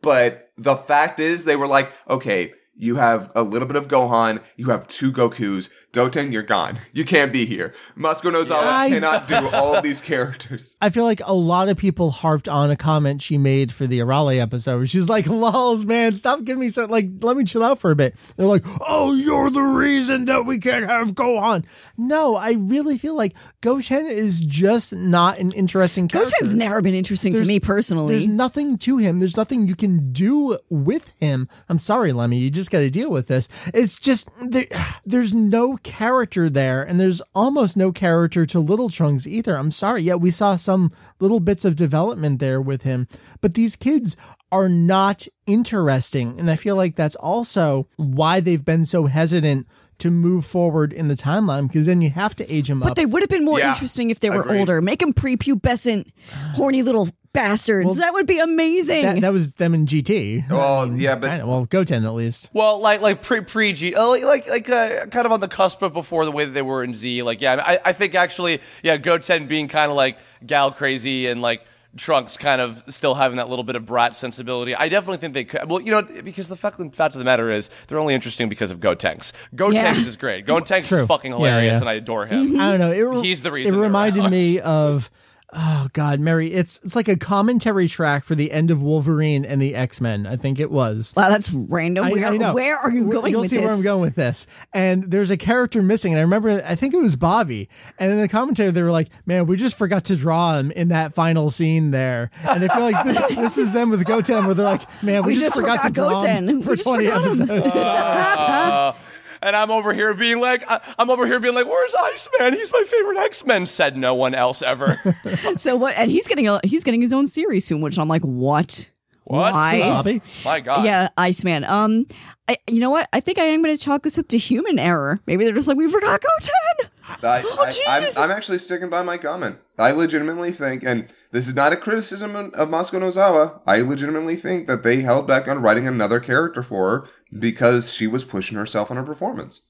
But the fact is, they were like, okay, you have a little bit of Gohan, you have two Gokus. Goten, you're gone. You can't be here. Masako Nozawa I- cannot do all these characters. I feel like a lot of people harped on a comment she made for the Arale episode. She's like, "Lols, man, stop giving me some. like, let me chill out for a bit." They're like, "Oh, you're the reason that we can't have Gohan." No, I really feel like Goten is just not an interesting character. Goten's never been interesting to me personally. There's nothing to him. There's nothing you can do with him. I'm sorry, Lemmy. You just got to deal with this. It's just there, there's no character there, and there's almost no character to Little Trunks either. I'm sorry. Yeah, we saw some little bits of development there with him, but these kids are not interesting, and I feel like that's also why they've been so hesitant to move forward in the timeline because then you have to age them but up. But they would have been more Yeah, interesting if they were agreed. older. Make them prepubescent, horny little bastards. that would be amazing. that, that was them in GT. Well, yeah, but Kinda- well, Goten at least. Well, like like pre pre G, uh, like like, like uh, kind of on the cusp of before the way that they were in Z. Like yeah, I I think actually yeah, Goten being kind of like gal crazy and like Trunks kind of still having that little bit of brat sensibility. I definitely think they could. Well, you know, because the fact, fact of the matter is they're only interesting because of Gotenks. Gotenks Yeah. is great. Gotenks True. is fucking hilarious, yeah. and I adore him. I don't know. It, re- He's the reason It reminded me of. Oh God, Mary! It's it's like a commentary track for the end of Wolverine and the X Men. I think it was. wow, that's random. I, where, I know. where are you We're- going You'll with see this? where I'm going with this. And there's a character missing, and I remember I think it was Bobby. And in the commentary, they were like, "Man, we just forgot to draw him in that final scene there." And I feel like this, this is them with Goten, where they're like, "Man, we, We just, just forgot, to draw Goten. him for just 20 episodes him." episodes." And I'm over here being like, I'm over here being like, where's Iceman? He's my favorite X Men. Said no one else ever. So what? And he's getting a he's getting his own series soon, which I'm like, what? What? Why? My God. Yeah, Iceman. Um, I, you know what? I think I am going to chalk this up to human error. Maybe they're just like, we forgot Goten. I, Oh, I, I'm, jeez. I'm actually sticking by my comment. I legitimately think, and this is not a criticism of of Masako Nozawa, I legitimately think that they held back on writing another character for her because she was pushing herself on her performance.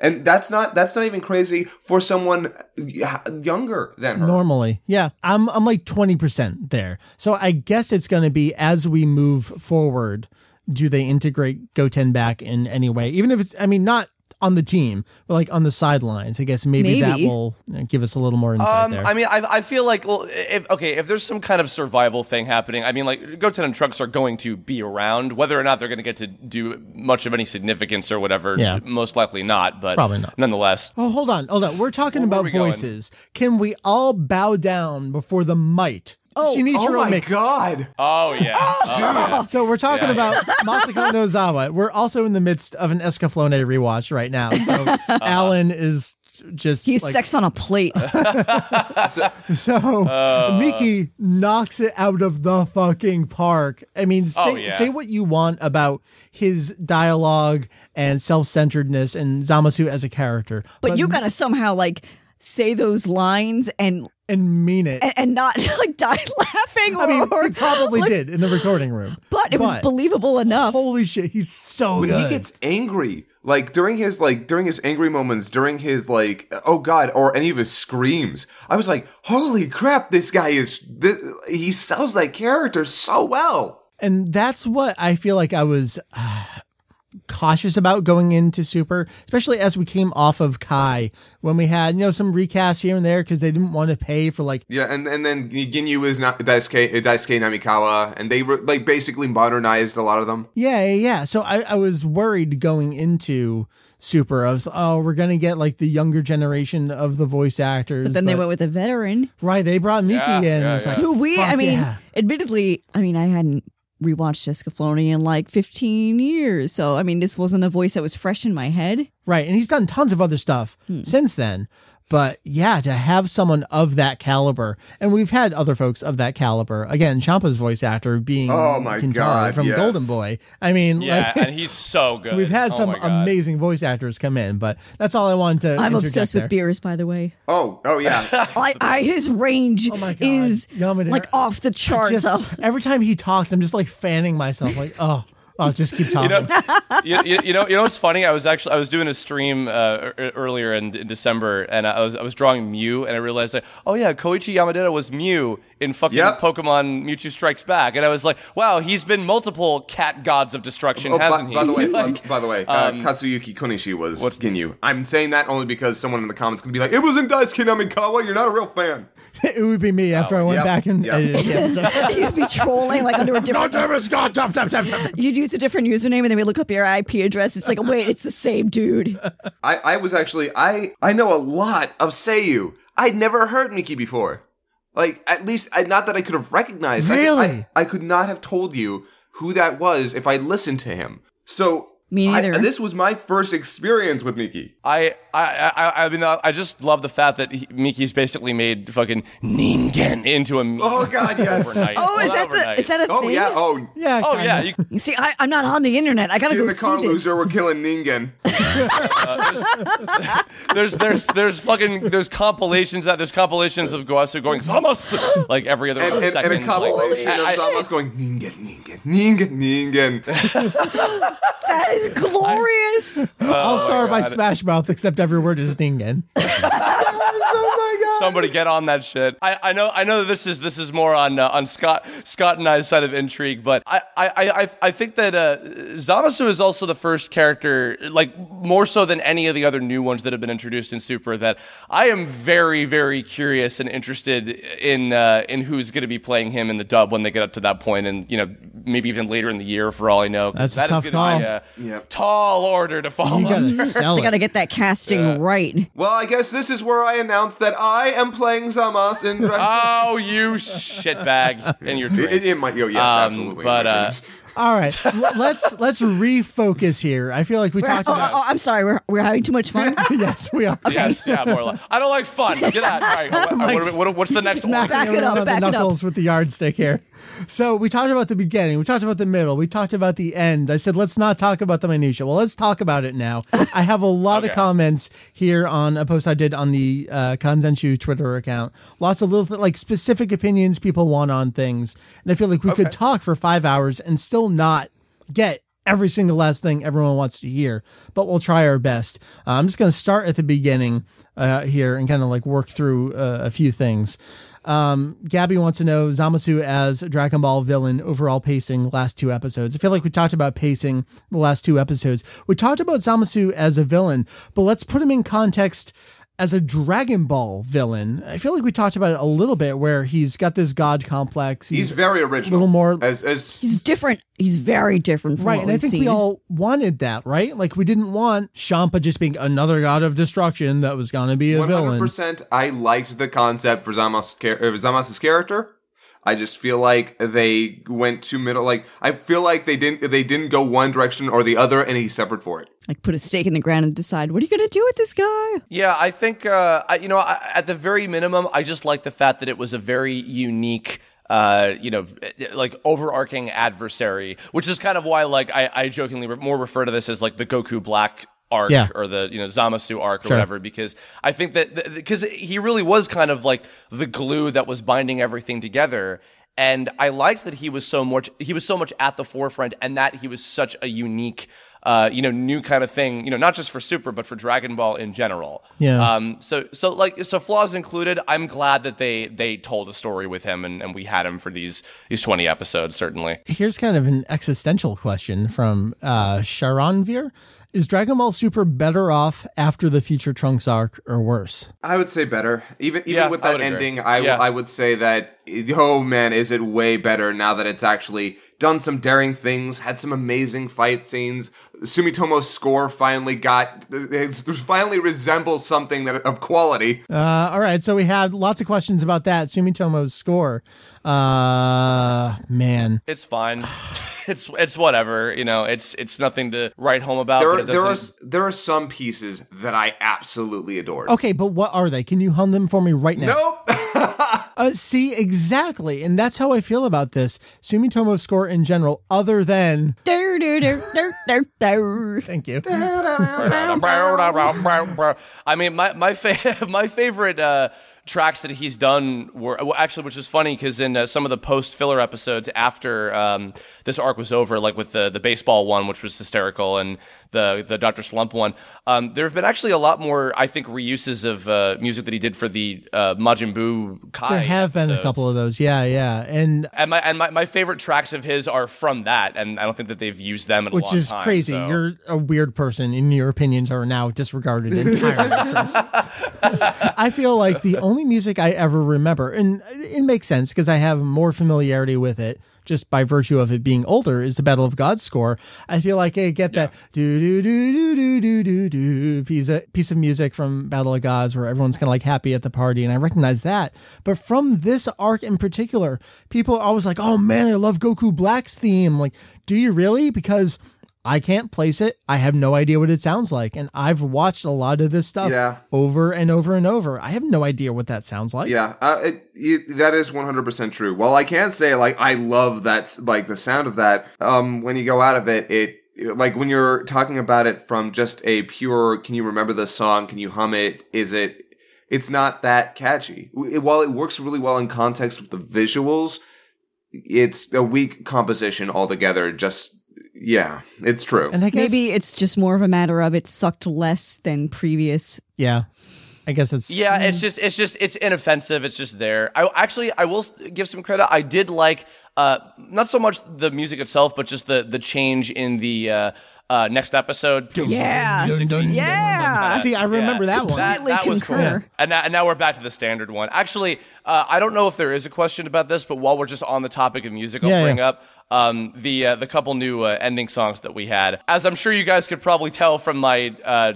And that's not that's not even crazy for someone uh, younger than her. Normally, yeah, I'm I'm like twenty percent there. So I guess it's going to be as we move forward. Do they integrate Goten back in any way? Even if it's, I mean, not on the team, but like on the sidelines. I guess maybe, that will give us a little more insight Um, there. I mean, I, I feel like, well, if okay, if there's some kind of survival thing happening, I mean, like Goten and Trunks are going to be around, whether or not they're going to get to do much of any significance or whatever. Yeah. most likely not, but Probably not. Nonetheless, oh, hold on, hold on. We're talking Where about we going? voices. Can we all bow down before the might? Oh, Shinichiro Oh my Miki. god. oh yeah, Oh, yeah. So we're talking Yeah. about Masako Nozawa. We're also in the midst of an Escaflowne rewatch right now. So Alan is just He's like, sex on a plate. So Uh. Miki knocks it out of the fucking park. I mean, say, Oh, yeah. say what you want about his dialogue and self-centeredness and Zamasu as a character, but you got to somehow like say those lines and and mean it. and, and not like die laughing. Or, I mean, he probably like, did in the recording room, but it was believable enough. Holy shit, he's so when good. he gets angry like during his like during his angry moments during his like oh god or any of his screams i was like holy crap this guy is th- he sells that character so well and that's what I feel like I was uh, cautious about going into Super, especially as we came off of Kai when we had you know some recasts here and there because they didn't want to pay for like yeah and and then ginyu is not daisuke, daisuke namikawa and they were like basically modernized a lot of them Yeah, yeah, yeah. So I, I was worried going into Super. I was, oh, we're gonna get like the younger generation of the voice actors. But then they went with a veteran right. They brought Miki Yeah, in. yeah, it's yeah. like, who we, fuck I mean, yeah. admittedly, I mean, I hadn't rewatched Escaflowne in like 15 years. So, I mean, this wasn't a voice that was fresh in my head. right, and he's done tons of other stuff Hmm. since then. But yeah, to have someone of that caliber, and we've had other folks of that caliber. Again, Champa's voice actor being Oh my Kintaro God, from yes. Golden Boy. I mean, yeah, like, and he's so good. we've had Oh some amazing voice actors come in, but that's all I wanted to. I'm obsessed there. with Beerus, by the way. oh oh yeah I, I his range Oh is Yamada- like off the charts. just every time he talks, I'm just like fanning myself, like, oh, I'll just keep talking. You know, you, you, you know, you know what's funny? I was actually I was doing a stream uh, er- earlier in, in December, and I was I was drawing Mew, and I realized like, oh yeah, Koichi Yamadera was Mew in fucking Yep. Pokemon Mewtwo Strikes Back, and I was like, wow, he's been multiple cat gods of destruction, Oh, by, hasn't he? by the way, Like, by the way, uh, um, Katsuyuki Konishi was what's Ginyu. I'm saying that only because someone in the comments gonna be like, "It wasn't Daisuke Namikawa. You're not a real fan." it would be me after I went Yep, back and yep. edited the episode. You'd be trolling like under a different. Scott, stop, stop, stop, stop. You'd use a different username, and then we look up your IP address. It's like, wait, it's the same dude. I, I was actually I I know a lot of Seiyu. I'd never heard Miki before. Like at least I, not that I could have recognized. I Really? I, I could not have told you who that was if I listened to him. So Me I- neither. this was my first experience with Miki. I, I, I, I mean, I just love the fact that he, Miki's basically made fucking Ningen into a meme. Oh God, yes. overnight. Oh, is Well, that the? Is that a Oh thing? yeah. Oh, Yeah. Oh yeah, you, You See, I, I'm not on the internet. I gotta in go the see car this. loser, we're killing Ningen. there's there's there's fucking there's compilations that there's compilations of Gowasu going Zamas like every other And, and, second. and a compilation like, of I- I- going Ningen, Ningen, Ningen, Ningen. That is glorious. I'll start by God. Smash Mouth, except every word is Ningen. oh my God. Somebody get on that shit. I, I know I know that this is this is more on uh, on Scott Scott and I's side of intrigue, but I I, I, I think that uh, Zamasu is also the first character, like more so than any of the other new ones that have been introduced in Super, that I am very very curious and interested in uh, in who's going to be playing him in the dub when they get up to that point, and you know maybe even later in the year for all I know. That's a that is tough gonna be call. A Yep. tall order to follow. You gotta sell They gotta get that casting right. Well, I guess this is where I announce that I am playing Zamas in Dragon. Oh, you shitbag! In your drink. it, it might, yo, yes, Um, absolutely. but, my uh, dreams. All right, let's let's refocus here. I feel like we We're- talked oh, about. oh, I'm sorry. We're, we're having too much fun. yes, we are. Yes, yeah, more or less. I don't like fun. Get out. All right, what- what- what- what's the next one? Smacking Back it everyone up, on back the up. knuckles with the yardstick here. So we talked about the beginning. We talked about the middle. We talked about the end. I said let's not talk about the minutia. Well, let's talk about it now. I have a lot of comments here on a post I did on the uh, Kanzenshuu Twitter account. Lots of little like specific opinions people want on things, and I feel like we could talk for five hours and still not get every single last thing everyone wants to hear, but we'll try our best. Uh, I'm just going to start at the beginning uh, here and kind of like work through uh, a few things. Um, Gabby wants to know Zamasu as Dragon Ball villain, overall pacing, last two episodes. I feel like we talked about pacing the last two episodes. We talked about Zamasu as a villain, but let's put him in context as a Dragon Ball villain. I feel like we talked about it a little bit where he's got this god complex. He's very original. A little more- as as He's different. He's very different from Right, what and I we've think seen. we all wanted that, right? Like we didn't want Champa just being another god of destruction that was gonna be a one hundred villain. percent. I liked the concept for Zamas char- uh, Zamas's character. I just feel like they went too middle. Like I feel like they didn't they didn't go one direction or the other, and he suffered for it. like put a stake in the ground and decide what are you gonna do with this guy. Yeah, I think uh, I, you know I, at the very minimum, I just like the fact that it was a very unique. Uh, you know, like overarching adversary, which is kind of why, like, I, I jokingly re- more refer to this as like the Goku Black arc Yeah. or the you know Zamasu arc or Sure. whatever, because I think that because he really was kind of like the glue that was binding everything together. And I liked that he was so much he was so much at the forefront, and that he was such a unique uh, you know, new kind of thing, you know, not just for Super, but for Dragon Ball in general. Yeah. Um, so, so like, so flaws included, I'm glad that they, they told a story with him and, and we had him for these, these 20 episodes, certainly. Here's kind of an existential question from uh, Sharonvir. Is Dragon Ball Super better off after the Future Trunks arc or worse? I would say better. Even even Yeah, with I that would agree. ending, I Yeah. I would say that oh man, is it way better now that it's actually done some daring things, had some amazing fight scenes. Sumitomo's score finally got it finally resembles something that of quality. Uh, all right, so we had lots of questions about that. Sumitomo's score. Uh, man. It's fine. it's, it's whatever, you know, it's, it's nothing to write home about, There but are, it there are there are some pieces that I absolutely adore. Okay, but what are they? Can you hum them for me right now? Nope. Uh, see, exactly. And that's how I feel about this. Sumitomo's score in general, other than. Thank you. I mean, my my fa- my favorite uh, tracks that he's done were well, actually, which is funny because in uh, some of the post filler episodes after um, this arc was over, like with the the baseball one, which was hysterical, and the the Doctor Slump one, um, there have been actually a lot more, I think, reuses of uh, music that he did for the uh, Majin Buu Kai. There have been a couple of those. Yeah, yeah. And And my and my, my favorite tracks of his are from that, and I don't think that they've used them in a which is time, crazy. so- You're a weird person, and your opinions are now disregarded entirely. I feel like the only music I ever remember, and it makes sense because I have more familiarity with it just by virtue of it being older, is the Battle of Gods score. I feel like I get that do do do do do do do do piece of, piece of music from Battle of Gods where everyone's kind of like happy at the party, and I recognize that. But from this arc in particular, people are always like, "Oh man, I love Goku Black's theme." Like, do you really? Because I can't place it. I have no idea what it sounds like. And I've watched a lot of this stuff Yeah. over and over and over. I have no idea what that sounds like. Yeah, uh, it, it, that is 100% true. Well, I can say, like, I love that, like, the sound of that. Um, when you go out of it, it, like, when you're talking about it from just a pure, can you remember the song? Can you hum it? Is it, it's not that catchy. It- while it works really well in context with the visuals, it's a weak composition altogether. Just, yeah, it's true. And I guess, Maybe it's just more of a matter of it sucked less than previous. yeah, I guess it's, Yeah, it's just it's just it's inoffensive. It's just there. I actually I will give some credit. I did like uh not so much the music itself, but just the the change in the uh, uh next episode. Yeah. Dun, dun, dun, Yeah. See, I remember that one. That, that was cool. concur. And, now, and now we're back to the standard one. Actually, uh, I don't know if there is a question about this, but while we're just on the topic of music, I'll Yeah, bring yeah. up um, the uh, the couple new uh, ending songs that we had. As I'm sure you guys could probably tell from my uh,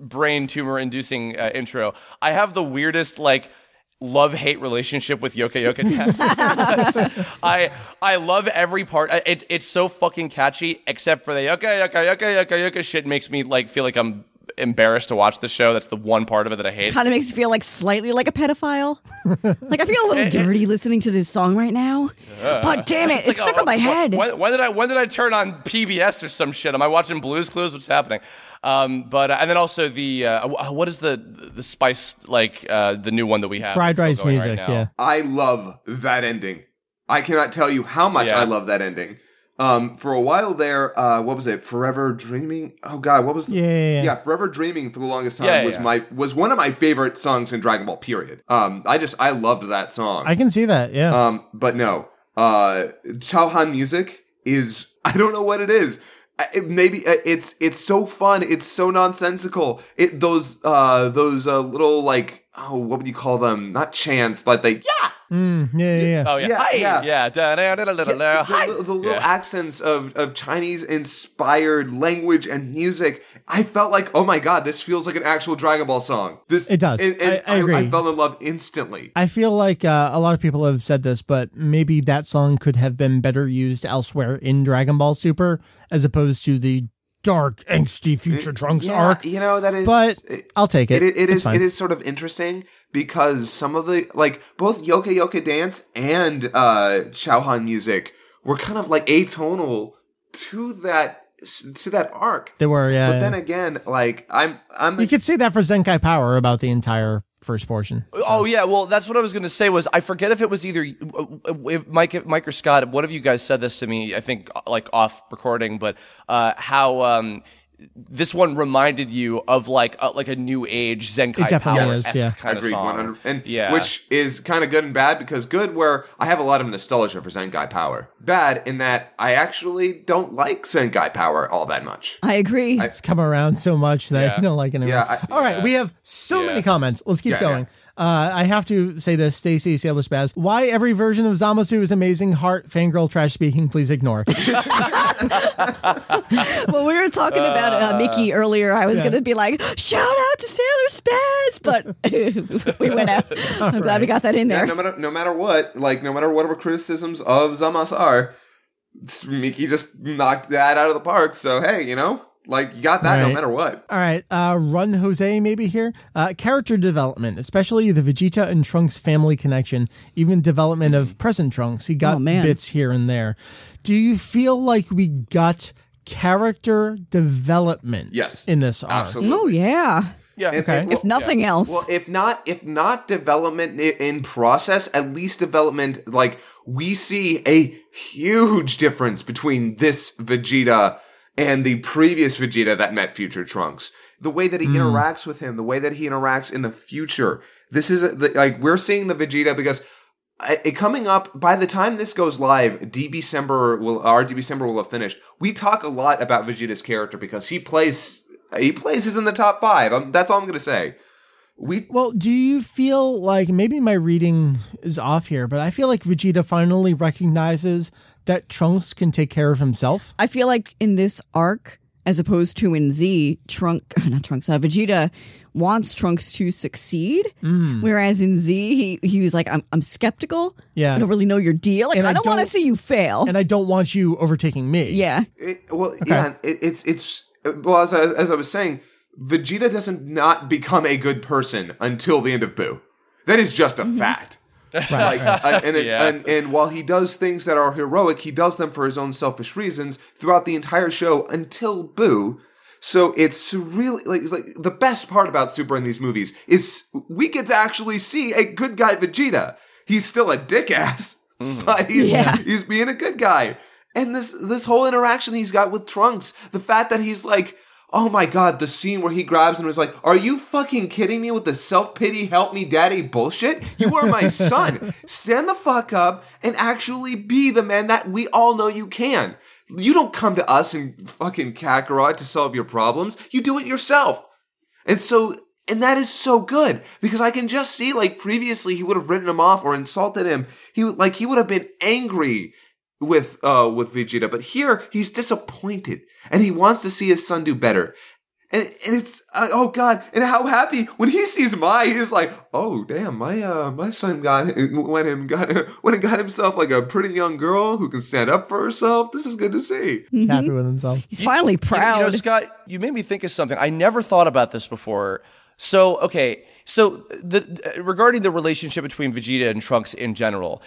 brain tumor inducing uh, intro, I have the weirdest like love hate relationship with Yoka Yoka. I I love every part. It's it's so fucking catchy, except for the Yoka Yoka Yoka Yoka Yoka shit makes me like feel like I'm embarrassed to watch the show. That's the one part of it that I hate. Kind of makes you feel like slightly like a pedophile. like I feel a little dirty listening to this song right now. But damn it, it's, like, stuck oh, on my head. When, when did I when did I turn on PBS or some shit? Am I watching Blues Clues? What's happening? Um, but uh, and then also the uh, what is the the spice like uh, the new one that we have fried rice going right music. yeah. I love that ending. I cannot tell you how much Yeah. I love that ending. Um, for a while there, uh, what was it? Forever Dreaming. Oh God, what was? The, Yeah, yeah, yeah. Forever Dreaming for the longest time Yeah, yeah, was yeah. my was one of my favorite songs in Dragon Ball. Period. Um, I just I loved that song. I can see that. Yeah. Um, but no, uh, Chahan music is I don't know what it is. It, maybe uh, it's it's so fun. It's so nonsensical. It those uh those uh, little like oh what would you call them? Not chants, like they yeah. Mm, yeah, yeah, yeah. Oh yeah, Yeah, Hi! yeah. yeah. Da, da, da, da, da, da, the, hi. the- the little Yeah. accents of, of Chinese inspired language and music. I felt like, oh my god, this feels like an actual Dragon Ball song. This It does. and- and I- I agree. I fell in love instantly. I feel like uh, a lot of people have said this, but maybe that song could have been better used elsewhere in Dragon Ball Super as opposed to the dark, angsty Future Trunks Yeah, arc. you know that is. But it- I'll take it. It, it is fine. it is sort of interesting because some of the like both Yoka Yoka Dance and uh Chahan music were kind of like atonal to that to that arc. They were, yeah. But yeah. then again, like I'm I'm you could say that for Zenkai Power about the entire first portion. Oh yeah, well that's what I was going to say. Was I forget if it was either if Mike, Mike or Scott? One of you guys said this to me. I think like off recording, but uh, how um, this one reminded you of like a, like a new age Zenkai It definitely Power is, yeah. kind of song. And yeah, which is kind of good and bad because good where I have a lot of nostalgia for Zenkai Power. Bad in that I actually don't like Zenkai Power all that much. I agree. It's come around so much that Yeah. you don't like it anymore. Yeah, I- All right, yeah. we have so Yeah. many comments. Let's keep Yeah, going. Uh, I have to say this, Stacy Sailor Spaz. Why every version of Zamasu is amazing? Heart, fangirl, trash speaking. Please ignore. when we were talking about uh, Miki earlier, I was yeah. going to be like, shout out to Sailor Spaz, but we went out. I'm glad we got that in Yeah, there. no matter no matter what, like no matter whatever criticisms of Zamas are, Miki just knocked that out of the park. So hey, you know, like you got that no matter what. All right, uh, Run Jose maybe here. Uh, character development, especially the Vegeta and Trunks family connection, even development of present Trunks. He got Oh, bits here and there. Do you feel like we got character development Yes. in this arc? Absolutely. Oh, yeah. Yeah. And- Okay. and- if nothing else. Well, if not, if not development in process, at least development. Like we see a huge difference between this Vegeta and the previous Vegeta that met Future Trunks. The way that he interacts with him, the way that he interacts in the future. This is a, like we're seeing the Vegeta because. It, coming up by the time this goes live, DB December will our DB December will have finished. We talk a lot about Vegeta's character because he plays he plays is in the top five. Um, that's all I'm gonna say. We Well, do you feel like maybe my reading is off here, but I feel like Vegeta finally recognizes that Trunks can take care of himself? I feel like in this arc, as opposed to in Z, Trunk, not Trunks, uh, Vegeta wants Trunks to succeed. Mm. Whereas in Z, he, he was like, I'm, I'm skeptical. Yeah. I don't really know your deal. Like, And I I don't, want to see you fail. And I don't want you overtaking me. yeah. It, well, yeah, it, it's it's well as I, as I was saying, Vegeta doesn't not become a good person until the end of Boo. That is just a fact. like, uh, and, it, Yeah. and and while he does things that are heroic, he does them for his own selfish reasons throughout the entire show until Boo. So it's really like like the best part about Super in these movies is we get to actually see a good guy Vegeta. He's still a dick ass, but he's Yeah. he's being a good guy. And this this whole interaction he's got with Trunks, the fact that he's like, oh my god, the scene where he grabs him and is like, are you fucking kidding me with the self pity help me daddy bullshit? You are my son. Stand the fuck up and actually be the man that we all know you can. You don't come to us and fucking Kakarot to solve your problems. You do it yourself. And so, and that is so good because I can just see like previously he would have written him off or insulted him. He would like he would have been angry with uh with Vegeta, but here he's disappointed and he wants to see his son do better. And, and it's uh, oh god, and how happy when he sees Mai, he's like, oh damn, my uh my son got went and got went and got himself like a pretty young girl who can stand up for herself. This is good to see. He's happy with himself. He's finally You- proud. You, know, Scott, you made me think of something. I never thought about this before. So, okay, so the regarding the relationship between Vegeta and Trunks in general,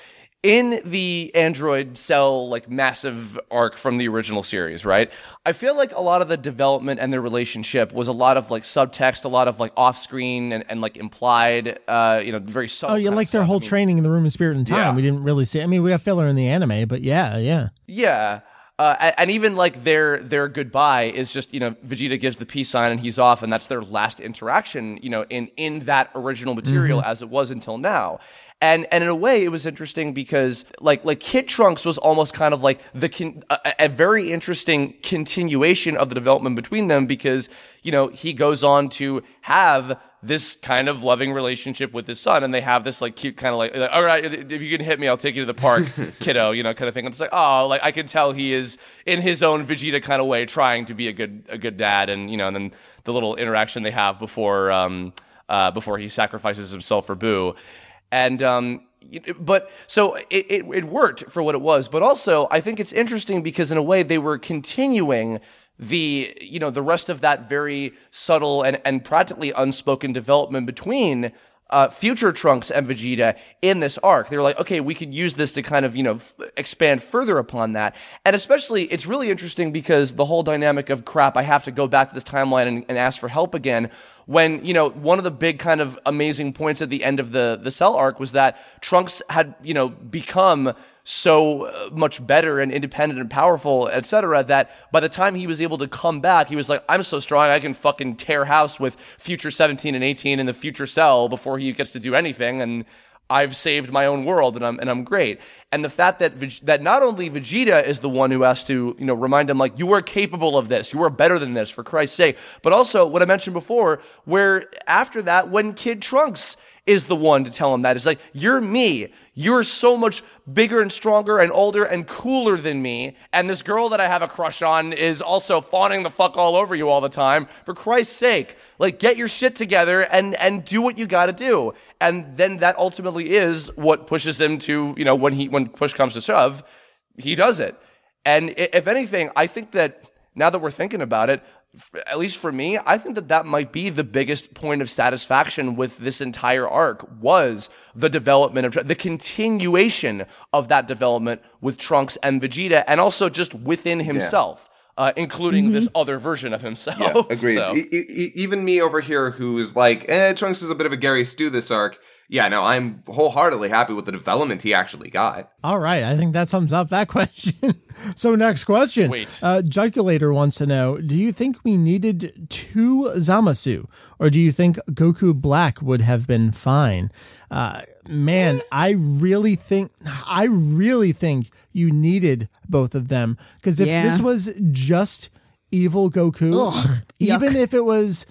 in the Android Cell like massive arc from the original series, right? I feel like a lot of the development and their relationship was a lot of like subtext, a lot of like off-screen and, and like implied, uh, you know, very subtle. Oh, of like their whole I mean, training in the room of spirit and time. Yeah. We didn't really see. I mean, we got filler in the anime, but yeah, yeah. Yeah. Uh, and even like their their goodbye is just you know Vegeta gives the peace sign and he's off and that's their last interaction you know in in that original material as it was until now and and in a way it was interesting because like like Kid Trunks was almost kind of like the con- a, a very interesting continuation of the development between them because you know he goes on to have this kind of loving relationship with his son, and they have this like cute kind of like, like, all right, if you can hit me, I'll take you to the park, kiddo, you know, kind of thing. And it's like, oh, like I can tell he is in his own Vegeta kind of way trying to be a good a good dad, and you know, and then the little interaction they have before um uh before he sacrifices himself for Boo, and um. But so it, it, it worked for what it was, but also I think it's interesting because in a way they were continuing the you know the rest of that very subtle and, and practically unspoken development between uh, future Trunks and Vegeta in this arc. They were like, okay, we could use this to kind of you know f- expand further upon that, and especially it's really interesting because the whole dynamic of crap. I have to go back to this timeline and, and ask for help again. When you know one of the big kind of amazing points at the end of the the Cell arc was that Trunks had you know become so uh, much better and independent and powerful, etc. That by the time he was able to come back, he was like, "I'm so strong, I can fucking tear house with future 17 and 18 in the future cell before he gets to do anything." And I've saved my own world, and I'm and I'm great. And the fact that that not only Vegeta is the one who has to you know remind him like you are capable of this, you are better than this for Christ's sake, but also what I mentioned before, where after that when Kid Trunks is the one to tell him that. It's like, you're me. You're so much bigger and stronger and older and cooler than me. And this girl that I have a crush on is also fawning the fuck all over you all the time. For Christ's sake, like get your shit together and, and do what you gotta do. And then that ultimately is what pushes him to, you know, when he, when push comes to shove, he does it. And if anything, I think that now that we're thinking about it, at least for me, I think that that might be the biggest point of satisfaction with this entire arc was the development of the continuation of that development with Trunks and Vegeta, and also just within himself. Uh, including this other version of himself. Yeah, agreed. So- E- e- even me over here, who is like, eh, Trunks was a bit of a Gary Stu this arc. Yeah, no, I'm wholeheartedly happy with the development he actually got. All right, I think that sums up that question. so, next question. Sweet. Uh, Jugulator wants to know Do you think we needed two Zamasu, or do you think Goku Black would have been fine? Uh, man, I really think, I really think you needed both of them. Because if Yeah. this was just evil Goku, even if it was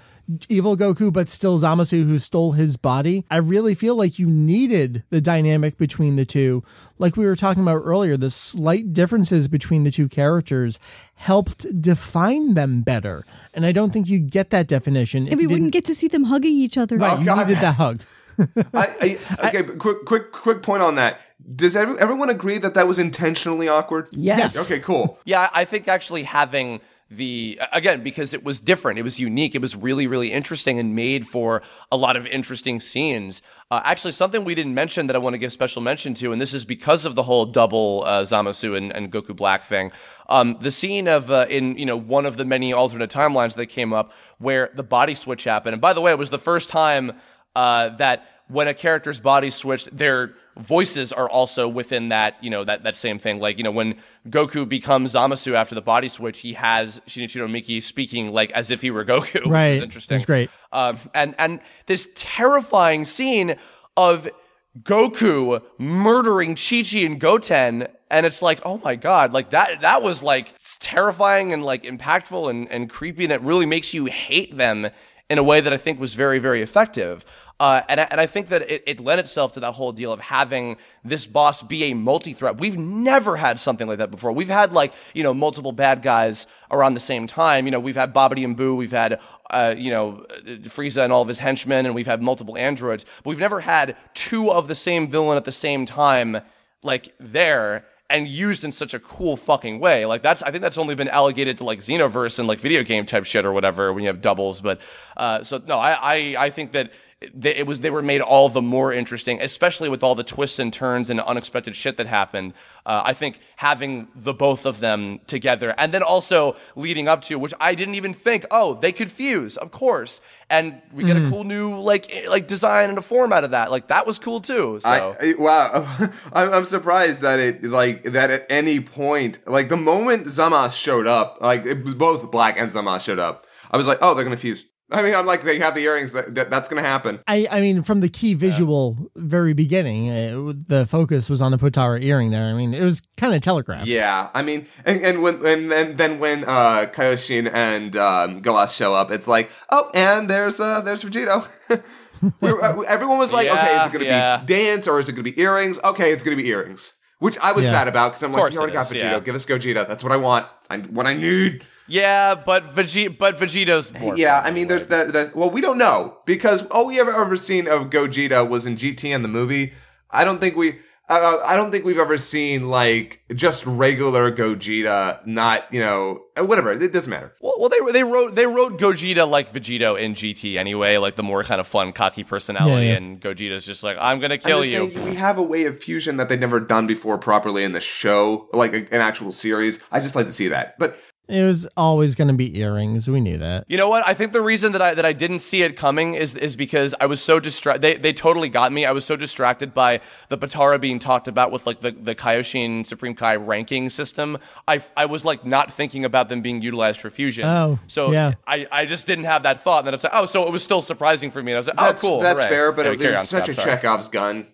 evil Goku, but still Zamasu who stole his body, I really feel like you needed the dynamic between the two. Like we were talking about earlier, the slight differences between the two characters helped define them better. And I don't think you get that definition if And we wouldn't get to see them hugging each other. Right, you oh, God. needed that hug. I, I, okay, but quick, quick, quick point on that. Does every, everyone agree that that was intentionally awkward? Yes. Okay, cool. Yeah, I think actually having the again because it was different, it was unique, it was really really interesting and made for a lot of interesting scenes. Uh, actually, something we didn't mention that I want to give special mention to, and this is because of the whole double uh, Zamasu and, and Goku Black thing. Um, the scene of uh, in you know one of the many alternate timelines that came up where the body switch happened, and by the way, it was the first time uh, that when a character's body switched, their voices are also within that, you know, that, that same thing. Like, you know, when Goku becomes Zamasu after the body switch, he has Shinichiro Miki speaking like as if he were Goku. Right. interesting. It's great. Um, and, and this terrifying scene of Goku murdering Chi Chi and Goten. And it's like, oh my God, like that, that was like terrifying and like impactful and, and creepy. And it really makes you hate them in a way that I think was very, very effective. Uh, and, I, and I think that it, it lent itself to that whole deal of having this boss be a multi-threat. We've never had something like that before. We've had like, you know, multiple bad guys around the same time. You know, we've had Babidi and Boo, we've had, uh, you know, Frieza and all of his henchmen, and we've had multiple androids. But we've never had two of the same villain at the same time, like there and used in such a cool fucking way. Like that's I think that's only been allocated to like Xenoverse and like video game type shit or whatever when you have doubles. But uh, so no, I I, I think that they, it was they were made all the more interesting, especially with all the twists and turns and unexpected shit that happened. Uh, I think having the both of them together, and then also leading up to, which I didn't even think, oh, they could fuse, of course, and we get a cool new like eh, like design and a form out of that. Like that was cool too. So. I, I wow, I'm, I'm surprised that it like that at any point, like the moment Zamas showed up, like it was both Black and Zamas showed up. I was like, oh, they're gonna fuse. I mean, I'm like, they have the earrings. That, that that's gonna happen. I, I mean, from the key visual very beginning, uh, the focus was on the Potara earring there. I mean, it was kind of telegraphed. Yeah, I mean, and, and when and then then when uh, Kaioshin and um, Gowasu show up, it's like, oh, and there's uh, there's Vegito. We're, uh, everyone was like, okay, is it gonna Yeah, yeah. be dance or is it gonna be earrings? Okay, it's gonna be earrings. Which I was Yeah. sad about because I'm like, course you already got is, Vegito. yeah. Give us Gogeta. That's what I want. I, what I need. Yeah, but Vegeta, but Vegeto's more. Yeah, I mean, there's that. There's, well, we don't know because all we ever ever seen of Gogeta was in GT and the movie. I don't think we. Uh, I don't think we've ever seen like just regular Gogeta. Not you know uh, whatever. It doesn't matter. Well, well, they they wrote they wrote Gogeta like Vegito in GT anyway, like the more kind of fun, cocky personality, Yeah, yeah. and Gogeta's just like, I'm gonna I'm kill you. saying, we have a way of fusion that they've never done before properly in the show, like a, an actual series. I just like to see that. But It was always going to be earrings. We knew that. You know what? I think the reason that I that I didn't see it coming is is because I was so distracted. They they totally got me. I was so distracted by the Potara being talked about with like the the Kaioshin Supreme Kai ranking system. I I was like not thinking about them being utilized for fusion. Oh, so yeah. I I just didn't have that thought. And then it's like, oh, so it was still surprising for me. And I was like, that's oh, cool. that's hooray. fair. But Anyway, it was such Scott, a sorry. Chekhov's gun.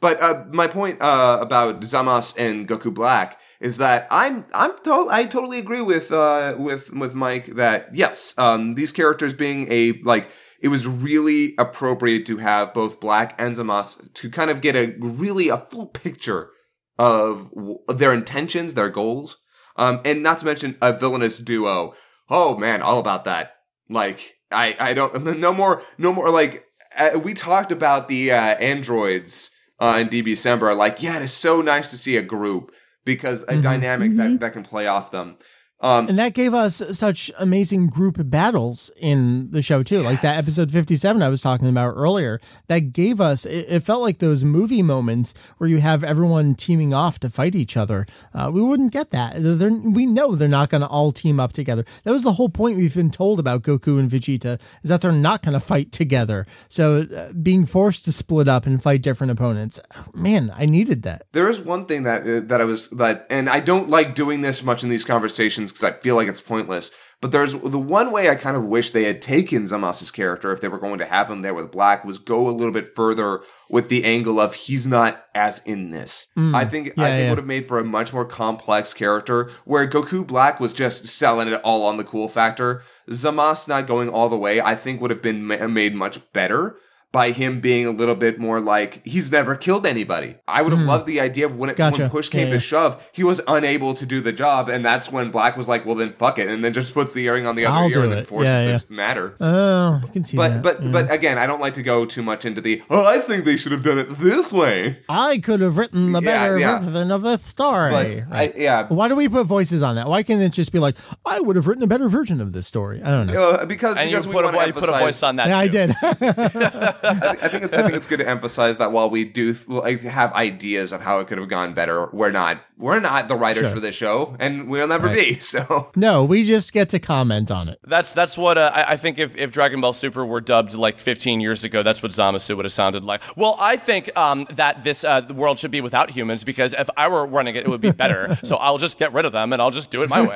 But uh, my point uh, about Zamas and Goku Black is that I'm I'm to- I totally agree with uh, with with Mike that yes, um, these characters being a like it was really appropriate to have both Black and Zamas to kind of get a really a full picture of w- their intentions, their goals, um, and not to mention a villainous duo. Oh man, all about that. Like I I don't no more no more like uh, we talked about the uh, androids uh, in DB December. Like yeah, it is so nice to see a group because a mm-hmm. dynamic that mm-hmm. that can play off them. Um, And that gave us such amazing group battles in the show too. Like that episode 57 I was talking about earlier. That gave us it, it felt like those movie moments where you have everyone teaming off to fight each other. Uh, we wouldn't get that. They're, we know they're not going to all team up together. That was the whole point we've been told about Goku and Vegeta is that they're not going to fight together. So uh, being forced to split up and fight different opponents, man, I needed that. There is one thing that uh, that I was that, and I don't like doing this much in these conversations because I feel like it's pointless. But there's the one way I kind of wish they had taken Zamas's character if they were going to have him there with Black was go a little bit further with the angle of he's not as in this. Mm. I think I think yeah. would have made for a much more complex character where Goku Black was just selling it all on the cool factor. Zamas not going all the way, I think would have been ma- made much better by him being a little bit more like he's never killed anybody. I would have loved the idea of when it Gotcha. when push came Yeah, to yeah. shove, he was unable to do the job, and that's when Black was like, "Well, then fuck it," and then just puts the earring on the other I'll ear do and then it. forces Yeah, the matter. Oh, I can see but that. but but again, I don't like to go too much into the. Oh, I think they should have done it this way. I could have written the better yeah. version of the story. But I, yeah, Why do we put voices on that? Why can't it just be like, I would have written a better version of this story? I don't know. uh, because And you because we put, a, you put a voice on that. yeah, I did. I, I think it's, I think it's good to emphasize that while we do like have ideas of how it could have gone better, we're not we're not the writers Sure. for this show, and we'll never be. So no, we just get to comment on it. That's that's what uh, I, I think. If, if Dragon Ball Super were dubbed like 15 years ago, that's what Zamasu would have sounded like. Well, I think um, that this uh, the world should be without humans because if I were running it, it would be better. so I'll just get rid of them and I'll just do it my way.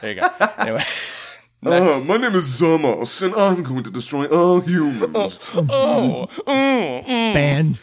There you go. Anyway, Uh, my name is Zamos, and I'm going to destroy all humans. oh, mm, mm. Banned.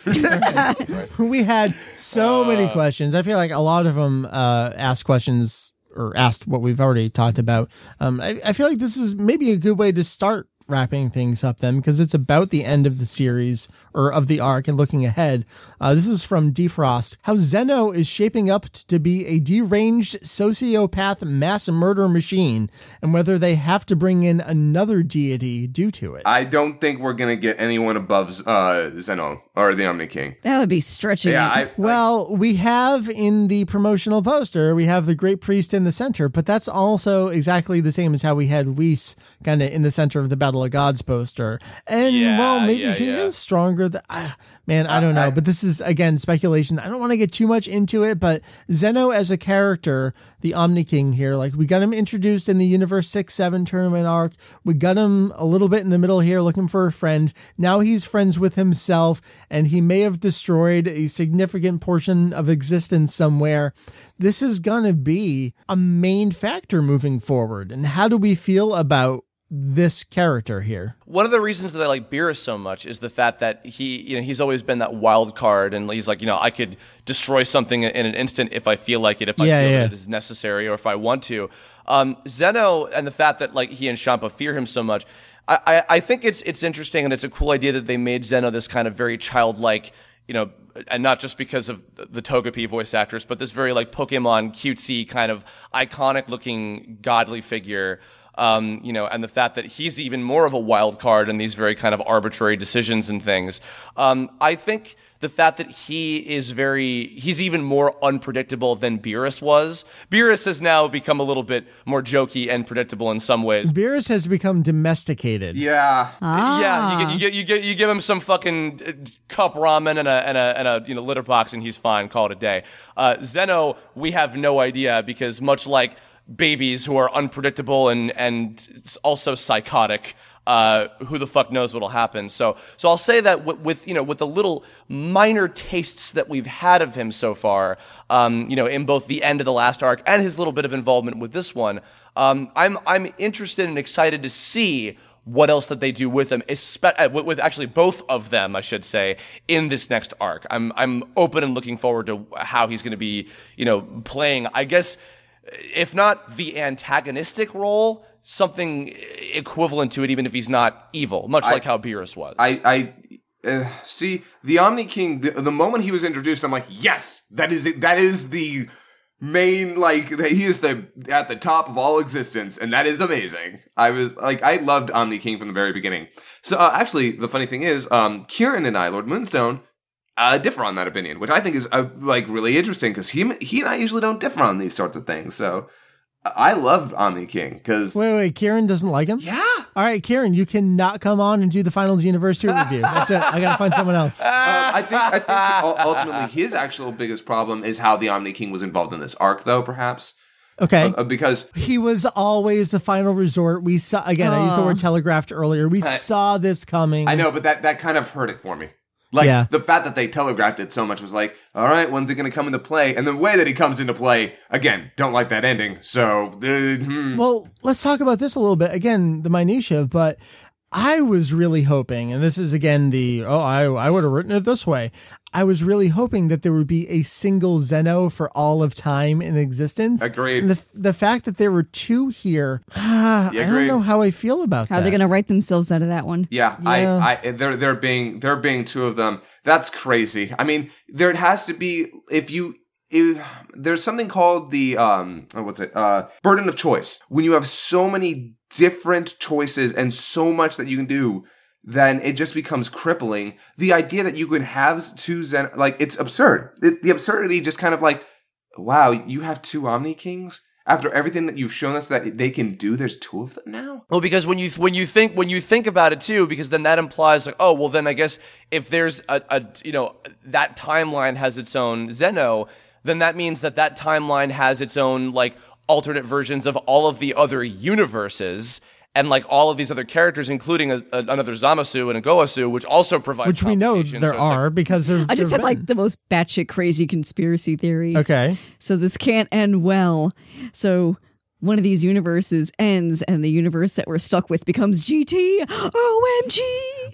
we had so Uh. many questions. I feel like a lot of them uh, asked questions or asked what we've already talked about. Um, I, I feel like this is maybe a good way to start wrapping things up then because it's about the end of the series or of the arc and looking ahead. Uh, this is from Defrost. How Zeno is shaping up to be a deranged sociopath mass murder machine and whether they have to bring in another deity due to it. I don't think we're gonna get anyone above uh, Zeno or the Omni King. That would be stretching Yeah, it. I, Well, we have in the promotional poster, we have the great priest in the center, but that's also exactly the same as how we had Whis kind of in the center of the Battle of Gods poster. And Yeah, well, maybe yeah, he yeah. is stronger. Than, ah, man, I don't know. I- but this is, again, speculation. I don't want to get too much into it, but Zeno as a character, the Omni King here, like we got him introduced in the Universe 6 7 tournament arc. We got him a little bit in the middle here looking for a friend. Now he's friends with himself, and he may have destroyed a significant portion of existence somewhere. This is going to be a main factor moving forward. And how do we feel about this character here? One of the reasons that I like Beerus so much is the fact that he, you know, he's always been that wild card, and he's like, you know, I could destroy something in an instant if I feel like it, if I Yeah, feel yeah. that it is necessary, or if I want to. Um, Zeno and the fact that like he and Champa fear him so much, I, I, think it's it's interesting and it's a cool idea that they made Zeno this kind of very childlike, you know, and not just because of the Togepi voice actress, but this very like Pokemon cutesy kind of iconic looking godly figure um, you know, and the fact that he's even more of a wild card in these very kind of arbitrary decisions and things. Um, I think the fact that he is very, he's even more unpredictable than Beerus was. Beerus has now become a little bit more jokey and predictable in some ways. Beerus has become domesticated. yeah, Yeah, you get, you get you get you give him some fucking uh, cup ramen and a and a and a you know litter box and he's fine. Call it a day. Uh, Zeno, we have no idea because much like babies who are unpredictable and and also psychotic. Uh, who the fuck knows what'll happen? So, so I'll say that with, with you know with the little minor tastes that we've had of him so far, um, you know, in both the end of the last arc and his little bit of involvement with this one, um, I'm I'm interested and excited to see what else that they do with them, espe- uh, with, with actually both of them, I should say, in this next arc. I'm I'm open and looking forward to how he's going to be, you know, playing. I guess if not the antagonistic role, something equivalent to it, even if he's not evil, much like how Beerus was. I, I uh, see the Omni King. The, the moment he was introduced, I'm like, yes, that is it. That is the main like that he is the at the top of all existence, and that is amazing. I was like, I loved Omni King from the very beginning. So uh, actually, the funny thing is, um, Kieran and I, Lord Moonstone. Uh, differ on that opinion, which I think is uh, like really interesting because he he and I usually don't differ on these sorts of things. So I love Omni King because Wait, wait, Kieran doesn't like him? yeah, All right, Kieran, you cannot come on and do the finals universe tour review. That's it. I gotta find someone else. Um, I think I think ultimately his actual biggest problem is how the Omni King was involved in this arc, though perhaps Okay. uh, because He was always the final resort. We saw again. I used the word telegraphed earlier. We saw this coming. I know, but that that kind of hurt it for me. Like Yeah. the fact that they telegraphed it so much was like, all right, when's it going to come into play? And the way that he comes into play, again, don't like that ending. So, uh, hmm. Well, let's talk about this a little bit. Again, the minutia, but I was really hoping, and this is again the oh, I I would have written it this way. I was really hoping that there would be a single Zeno for all of time in existence. Agreed. And the the fact that there were two here, ah, Yeah, I don't know how I feel about that. How that. are they going to write themselves out of that one? yeah, Yeah. I, I, there, there being, there being two of them, that's crazy. I mean, there has to be if you. If, there's something called the um what's it uh burden of choice when you have so many different choices and so much that you can do then it just becomes crippling. The idea that you could have two Zen, like, it's absurd. It, the absurdity just kind of like, wow, you have two Omni Kings? After everything that you've shown us that they can do, there's two of them now? Well, because when you when you think when you think about it too, because then that implies like, oh, well, then I guess if there's a, a you know that timeline has its own Zeno, then that means that that timeline has its own like alternate versions of all of the other universes and like all of these other characters, including a, a, another Zamasu and a Gowasu, which also provides Which we know there So it's like- are because of I just there had like the most batshit crazy conspiracy theory. okay. So this can't end well. So one of these universes ends and the universe that we're stuck with becomes GT. OMG.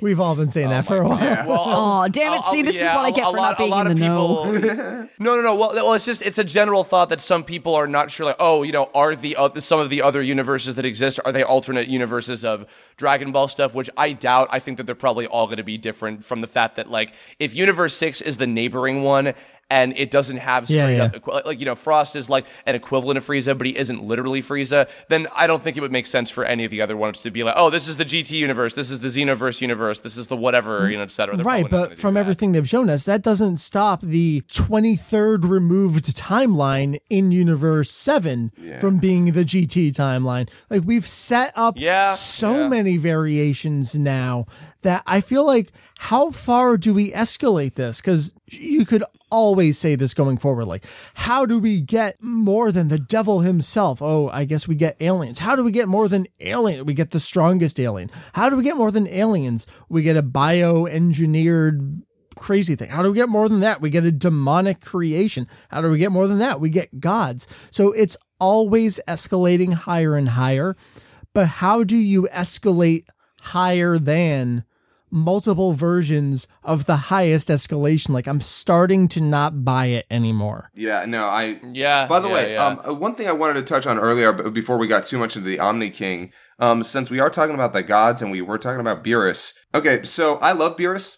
We've all been saying that for a while. Well, Aw, damn it. I'll- See, this is what I get for lot- not being a lot in of the know. people- no, no, no. Well, well, it's just it's a general thought that some people are not sure. Like, oh, you know, are the uh, some of the other universes that exist are they alternate universes of Dragon Ball stuff? Which I doubt. I think that they're probably all going to be different from the fact that like if Universe Six is the neighboring one. And it doesn't have straight yeah. up equi- like you know Frost is like an equivalent of Frieza, but he isn't literally Frieza. Then I don't think it would make sense for any of the other ones to be like, oh, this is the GT universe, this is the Xenoverse universe, this is the whatever, you know, et cetera. They're Right, probably not gonna but from that. everything they've shown us, that doesn't stop the 23rd removed timeline in Universe 7 from being the GT timeline. Like, we've set up Yeah, so yeah. many variations now that I feel like, how far do we escalate this? Because you could always say this going forward. Like, how do we get more than the devil himself? Oh, I guess we get aliens. How do we get more than alien? We get the strongest alien. How do we get more than aliens? We get a bioengineered crazy thing. How do we get more than that? We get a demonic creation. How do we get more than that? We get gods. So it's always escalating higher and higher. But how do you escalate higher than multiple versions of the highest escalation? Like I'm starting to not buy it anymore. Yeah, no, I. Yeah, By the yeah, way, yeah. um, uh, one thing I wanted to touch on earlier, b- before we got too much into the Omni King, um, since we are talking about the gods and we were talking about Beerus. Okay, so I love Beerus.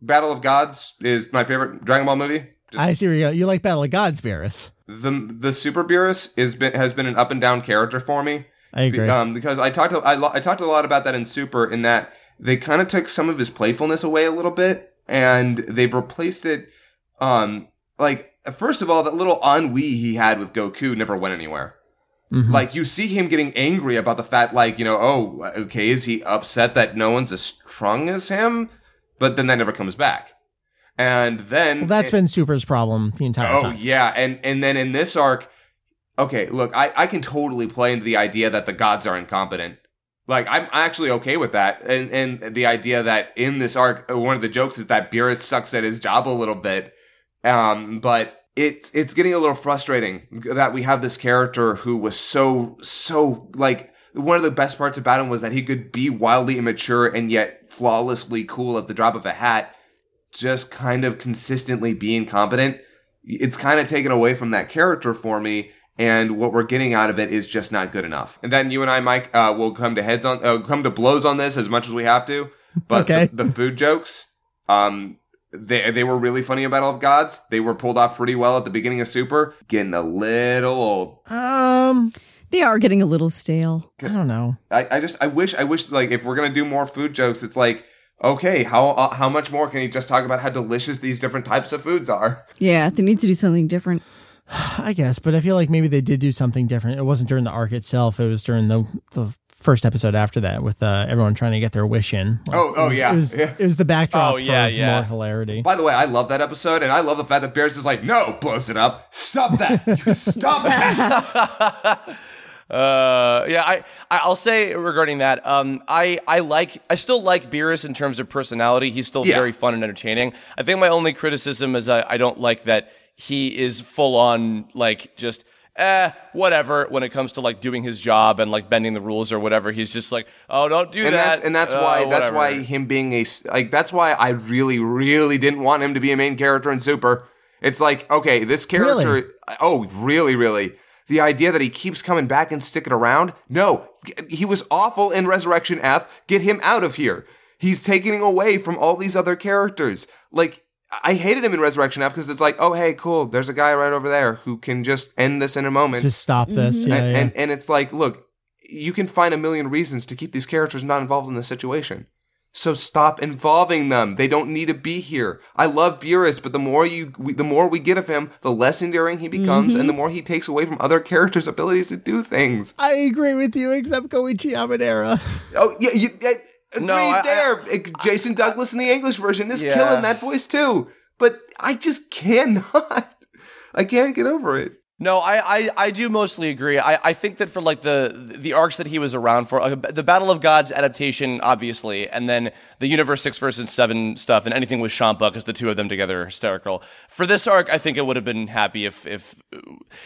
Battle of Gods is my favorite Dragon Ball movie. Just I see where you go. You like Battle of Gods, Beerus. the the Super Beerus is been has been an up and down character for me. I agree. Um, because I talked I, lo- I talked a lot about that in Super in that they kind of took some of his playfulness away a little bit and they've replaced it um like first of all that little ennui he had with Goku never went anywhere. Mhm. Like you see him getting angry about the fact like, you know, oh, okay, is he upset that no one's as strong as him? But then that never comes back. And then well, that's been Super's problem the entire Oh time. Oh yeah, and and then in this arc, okay, look, I I can totally play into the idea that the gods are incompetent. Like I'm actually okay with that, and and the idea that in this arc, uh, one of the jokes is that Beerus sucks at his job a little bit, um, but it's it's getting a little frustrating that we have this character who was so so like one of the best parts about him was that he could be wildly immature and yet flawlessly cool at the drop of a hat just kind of consistently being competent. It's kind of taken away from that character for me, and what we're getting out of it is just not good enough. And then you and I, Mike, uh, will come to heads on, uh, come to blows on this as much as we have to. But Okay. the, the food jokes, um, they they were really funny in Battle of Gods. They were pulled off pretty well at the beginning of Super. Getting a little old. Um, They are getting a little stale. I don't know. I, I just I wish I wish like if we're gonna do more food jokes, it's like okay, how uh, how much more can you just talk about how delicious these different types of foods are? Yeah, they need to do something different. I guess, but I feel like maybe they did do something different. It wasn't during the arc itself. It was during the the first episode after that with uh, everyone trying to get their wish in. Like, Oh, oh, it was, yeah, It was, yeah. it was the backdrop Oh, yeah, for yeah. more hilarity. By the way, I love that episode, and I love the fact that Beerus is like, no, blows it up. Stop that. Stop that. Uh, yeah, I, I I'll say regarding that, um, I I like I still like Beerus in terms of personality. He's still Yeah. very fun and entertaining. I think my only criticism is I, I don't like that he is full on like just eh whatever when it comes to like doing his job and like bending the rules or whatever. He's just like oh don't do and that. that's and that's Uh, why that's whatever. why him being a like that's why I really really didn't want him to be a main character in Super. It's like okay, this character. Really? Oh, really, really. The idea that he keeps coming back and sticking around. No, he was awful in Resurrection F. Get him out of here. He's taking away from all these other characters. Like I hated him in Resurrection F because it's like, oh hey, cool. There's a guy right over there who can just end this in a moment. Just stop this. Mm-hmm. Yeah, and, yeah. and and it's like, look, you can find a million reasons to keep these characters not involved in the situation. So stop involving them. They don't need to be here. I love Beerus, but the more you, we, the more we get of him, the less endearing he becomes, mm-hmm. and the more he takes away from other characters' abilities to do things. I agree with you, except Koichi Yamadera. Oh yeah, you, yeah agreed No, I- I- there. It- Jason Douglas in the English version is Yeah. killing that voice too. But I just cannot. I can't get over it. No, I, I, I do mostly agree. I, I think that for like the the arcs that he was around for, uh, the Battle of Gods adaptation, obviously, and then the Universe six versus seven stuff, and anything with Champa, because the two of them together are hysterical. For this arc, I think it would have been happy if if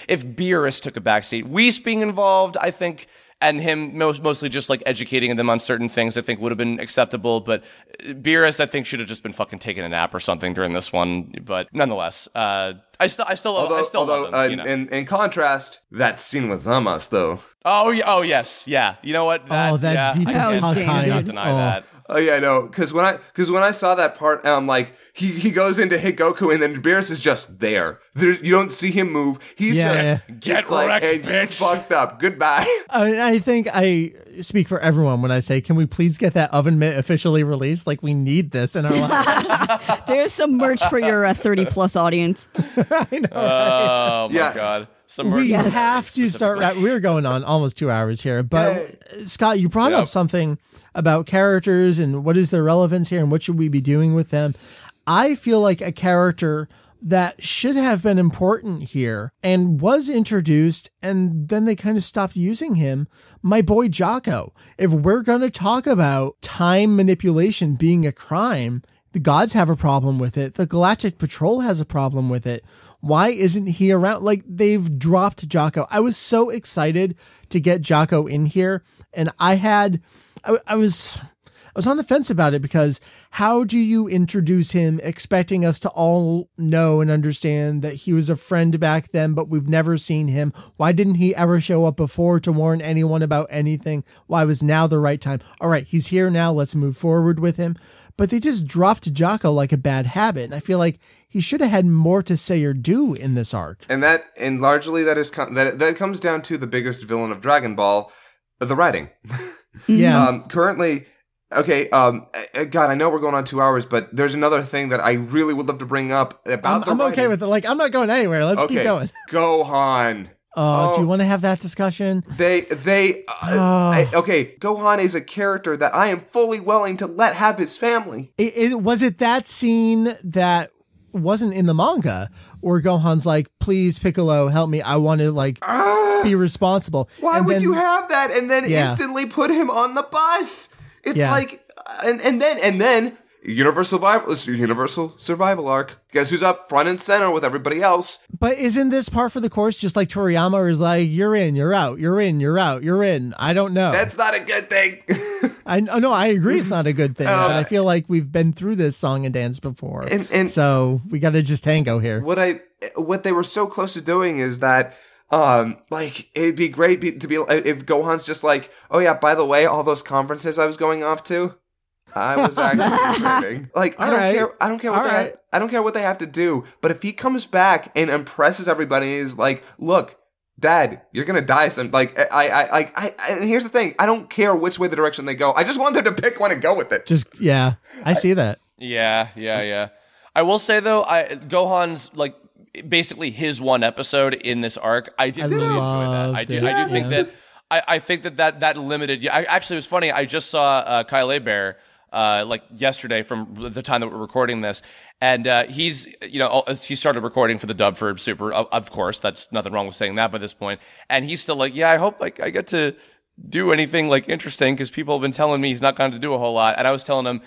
if Beerus took a backseat. Whis being involved, I think, and him most, mostly just like educating them on certain things, I think would have been acceptable. But uh, Beerus, I think, should have just been fucking taking a nap or something during this one. But nonetheless, uh, I still I still Although, I still although love uh, him. you know. in, in contrast, that scene with Zamas though. Oh, yeah, oh yes, yeah. You know what? Oh, that yeah, deepest I can't- Hakai. I cannot deny Oh. that. Oh yeah, I know. Because when I because when I saw that part, um, like he he goes in to hit Goku, and then Beerus is just there. There's, you don't see him move. He's Yeah, just yeah. Get it's like, wrecked, "Hey, you bitch." fucked up. Goodbye. I, I think I speak for everyone when I say, can we please get that oven mitt officially released? Like, we need this in our lives. There's some merch for your uh, 30 plus audience. I know. Oh my Yeah. god. Some we have to start. Wrap- we're going on almost two hours here, but Scott, you brought up something about characters and what is their relevance here and what should we be doing with them. I feel like a character that should have been important here and was introduced and then they kind of stopped using him. My boy Jaco. If we're going to talk about time manipulation being a crime, the gods have a problem with it. The Galactic Patrol has a problem with it. Why isn't he around? Like they've dropped Jaco. I was so excited to get Jaco in here, and I had, I, I was, was on the fence about it because how do you introduce him expecting us to all know and understand that he was a friend back then, but we've never seen him? Why didn't he ever show up before to warn anyone about anything? Why was now the right time? All right, he's here now. Let's move forward with him. But they just dropped Jaco like a bad habit. And I feel like he should have had more to say or do in this arc. and that and largely that is com- that that comes down to the biggest villain of Dragon Ball, the writing. Yeah. Um, currently, okay. Um, uh, God, I know we're going on two hours, but there's another thing that I really would love to bring up about I'm, the I'm okay with it. Like, I'm not going anywhere. Let's Okay, keep going. Gohan. Oh, do you Oh. want to have that discussion? They they uh, Oh. I- okay. Gohan is a character that I am fully willing to let have his family. It, it, was it that scene that wasn't in the manga where Gohan's like, "Please, Piccolo, help me. I want to like be responsible." Why And would then- you have that and then Yeah. instantly put him on the bus? It's Yeah. like and and then and then Universal Survival Universal Survival Arc. Guess who's up front and center with everybody else? But isn't this par for the course? Just like Toriyama is like, "You're in, you're out, you're in, you're out, you're in." I don't know. That's not a good thing. I no, I agree. It's not a good thing, but I um, feel like we've been through this song and dance before, And- and- so we got to just tango here. what I what they were so close to doing is that um like it'd be great be, to be if Gohan's just like, "Oh yeah, by the way, all those conferences I was going off to, I was actually training." Like I don't right. care I don't care what All they right. have, I don't care what they have to do, but if he comes back and impresses everybody and is like, "Look, Dad, you're gonna die some like I I like I, I and here's the thing, I don't care which way the direction they go. I just want them to pick one and go with it. Just yeah, I see that. Yeah, yeah, yeah. I will say though, I Gohan's like basically his one episode in this arc. I did I really enjoy that. I do. it. I do think Yeah. that. I, I think that that that limited. I actually it was funny. I just saw uh, Kyle Hebert uh, like yesterday from the time that we're recording this, and uh, he's you know he started recording for the dub for Super. Of, of course, that's nothing wrong with saying that by this point. And he's still like, yeah, I hope like I get to do anything like interesting because people have been telling me he's not going to do a whole lot. And I was telling him,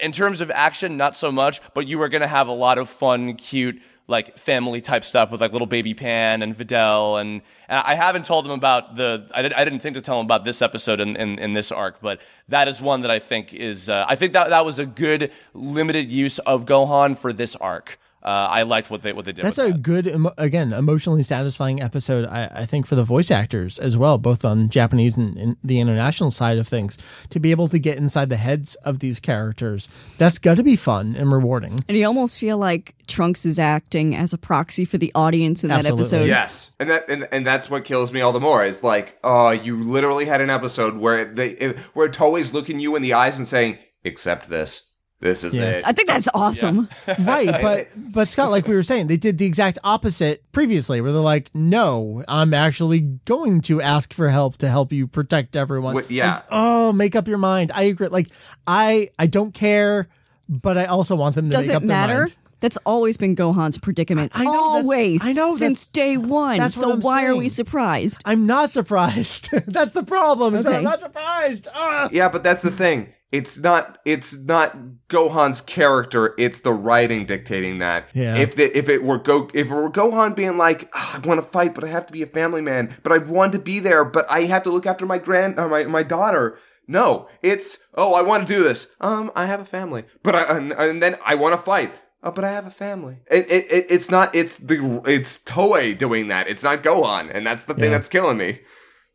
in terms of action, not so much, but you are going to have a lot of fun, cute, like family type stuff with like little baby Pan and Videl. And, and I haven't told him about the, I, did, I didn't think to tell him about this episode in, in, in this arc, but that is one that I think is, uh, I think that that was a good limited use of Gohan for this arc. Uh, I liked what they what they did. That's with a that. good, emo- again, emotionally satisfying episode. I, I think for the voice actors as well, both on Japanese and, and the international side of things, to be able to get inside the heads of these characters. That's got to be fun and rewarding. And you almost feel like Trunks is acting as a proxy for the audience in that episode. Yes, and that and, and that's what kills me all the more. It's like, oh, you literally had an episode where they it, where Toei's looking you in the eyes and saying, "Accept this. This is Yeah. it." I think that's awesome. right but but scott like we were saying they did the exact opposite previously where they're like no i'm actually going to ask for help to help you protect everyone Wh- yeah. Like, oh make up your mind i agree like i i don't care but i also want them to Does make it up their matter? mind. That's always been Gohan's predicament. I know, always. I know, Since day one. that's what so I'm why are we surprised? i'm not surprised that's the problem is that i'm not surprised Ah. Yeah, but that's the thing. It's not. It's not Gohan's character. It's the writing dictating that. Yeah. If the, if it were Go if it were Gohan being like, "Ah, I want to fight, but I have to be a family man, but I want to be there, but I have to look after my grand or my my daughter. No, it's oh, I want to do this. Um, I have a family, but I and, and then I want to fight. Oh, but I have a family. It, it, it it's not. It's the it's Toei doing that. It's not Gohan, and that's the thing Yeah. that's killing me.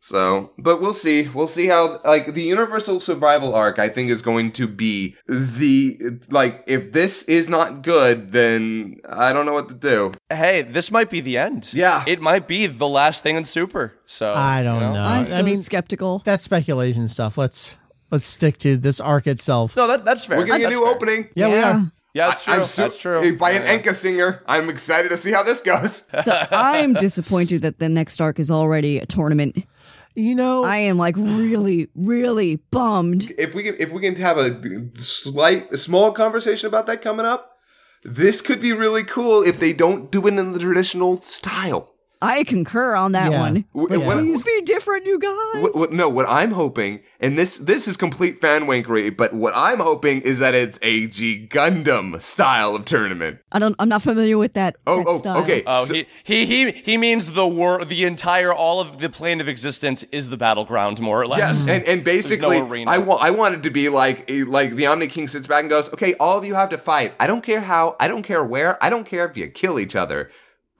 So, but we'll see. We'll see how like the universal survival arc I think is going to be the like if this is not good then I don't know what to do. Hey, this might be the end. Yeah. it might be the last thing in Super. So I don't you know. I'm I mean- skeptical. that's speculation stuff let's let's stick to this arc itself No, that, that's fair. We're getting a new fair. opening. yeah, we Yeah. are Yeah, that's true. I'm su- that's true. Eh, by an yeah. Enka singer. I'm excited to see how this goes. So I'm disappointed that the next arc is already a tournament. You know I am like really, really bummed. if we can if we can have a slight a small conversation about that coming up, this could be really cool if they don't do it in the traditional style. I concur on that Yeah. one. W- Yeah. what- Please be different, you guys. What, what, no, what I'm hoping, and this this is complete fan wankery, but what I'm hoping is that it's a G Gundam style of tournament. I don't. I'm not familiar with that. Oh, that oh, style. okay. Oh, So- he, he he he means the war, the entire, all of the plane of existence is the battleground, more or less. Yes, and, and basically, arena. I want I want it to be like like the Omni King sits back and goes, "Okay, all of you have to fight. I don't care how, I don't care where, I don't care if you kill each other,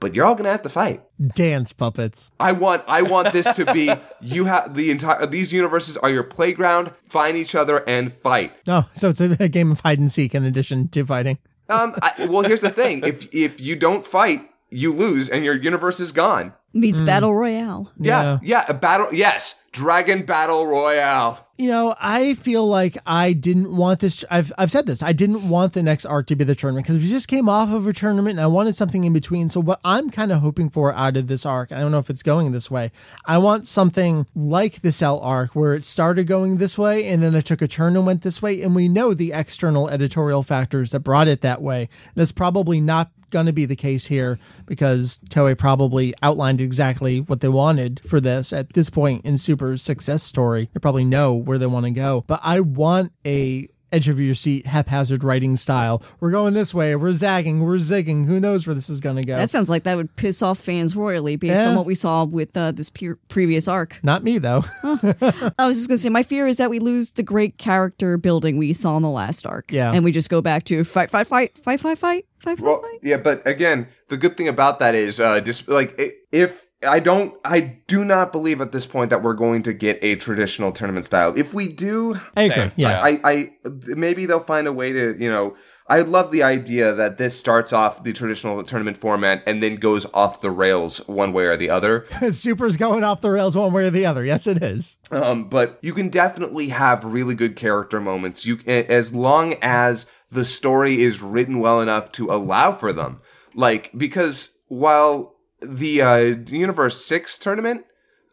but you're all gonna have to fight." dance puppets I want I want this to be you have the entire these universes are your playground. Find each other and fight. oh so it's a, a game of hide and seek in addition to fighting Um, I, well, here's the thing: if if you don't fight, you lose, and your universe is gone. Meets Battle Royale. Yeah, yeah, a battle. Yes, Dragon Battle Royale. You know, I feel like I didn't want this. I've, I've said this. I didn't want the next arc to be the tournament because we just came off of a tournament and I wanted something in between. So, what I'm kind of hoping for out of this arc, I don't know if it's going this way. I want something like the Cell arc where it started going this way and then it took a turn and went this way. And we know the external editorial factors that brought it that way. That's probably not going to be the case here because Toei probably outlined exactly what they wanted for this at this point in Super's success story. They probably know where they want to go. But I want a edge of your seat haphazard writing style. We're going this way, we're zagging, we're zigging. Who knows where this is going to go? That sounds like that would piss off fans royally based Yeah. on what we saw with uh, this pe- previous arc. not me though. I was just gonna say, my fear is that we lose the great character building we saw in the last arc. Yeah. and we just go back to fight, fight, fight, fight, fight, fight, fight, Well, fight, fight. yeah, but again, the good thing about that is, uh, just like i- if I don't, I do not believe at this point that we're going to get a traditional tournament style. If we do, I agree. Yeah. I, I, maybe they'll find a way to, you know. I love the idea that this starts off the traditional tournament format and then goes off the rails one way or the other. Super's going off the rails one way or the other. Yes, it is. Um, but you can definitely have really good character moments. You as long as the story is written well enough to allow for them. Like because while the uh, Universe Six tournament,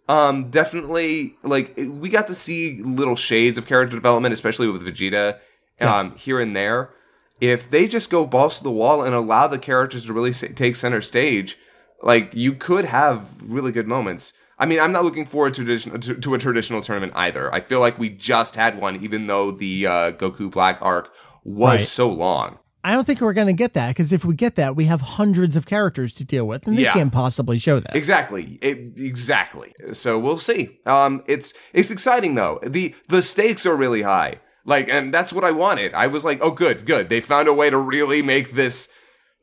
um, definitely like we got to see little shades of character development, especially with Vegeta, um, here and there. If they just go balls to the wall and allow the characters to really take center stage, like you could have really good moments. I mean, I'm not looking forward to, to, to a traditional tournament either. I feel like we just had one, even though the uh, Goku Black arc was Right. so long. I don't think we're going to get that because if we get that, we have hundreds of characters to deal with, and they Yeah. can't possibly show that. Exactly. It, exactly. So we'll see. Um, it's it's exciting though. the The stakes are really high. Like, and that's what I wanted. I was like, oh, good, good. They found a way to really make this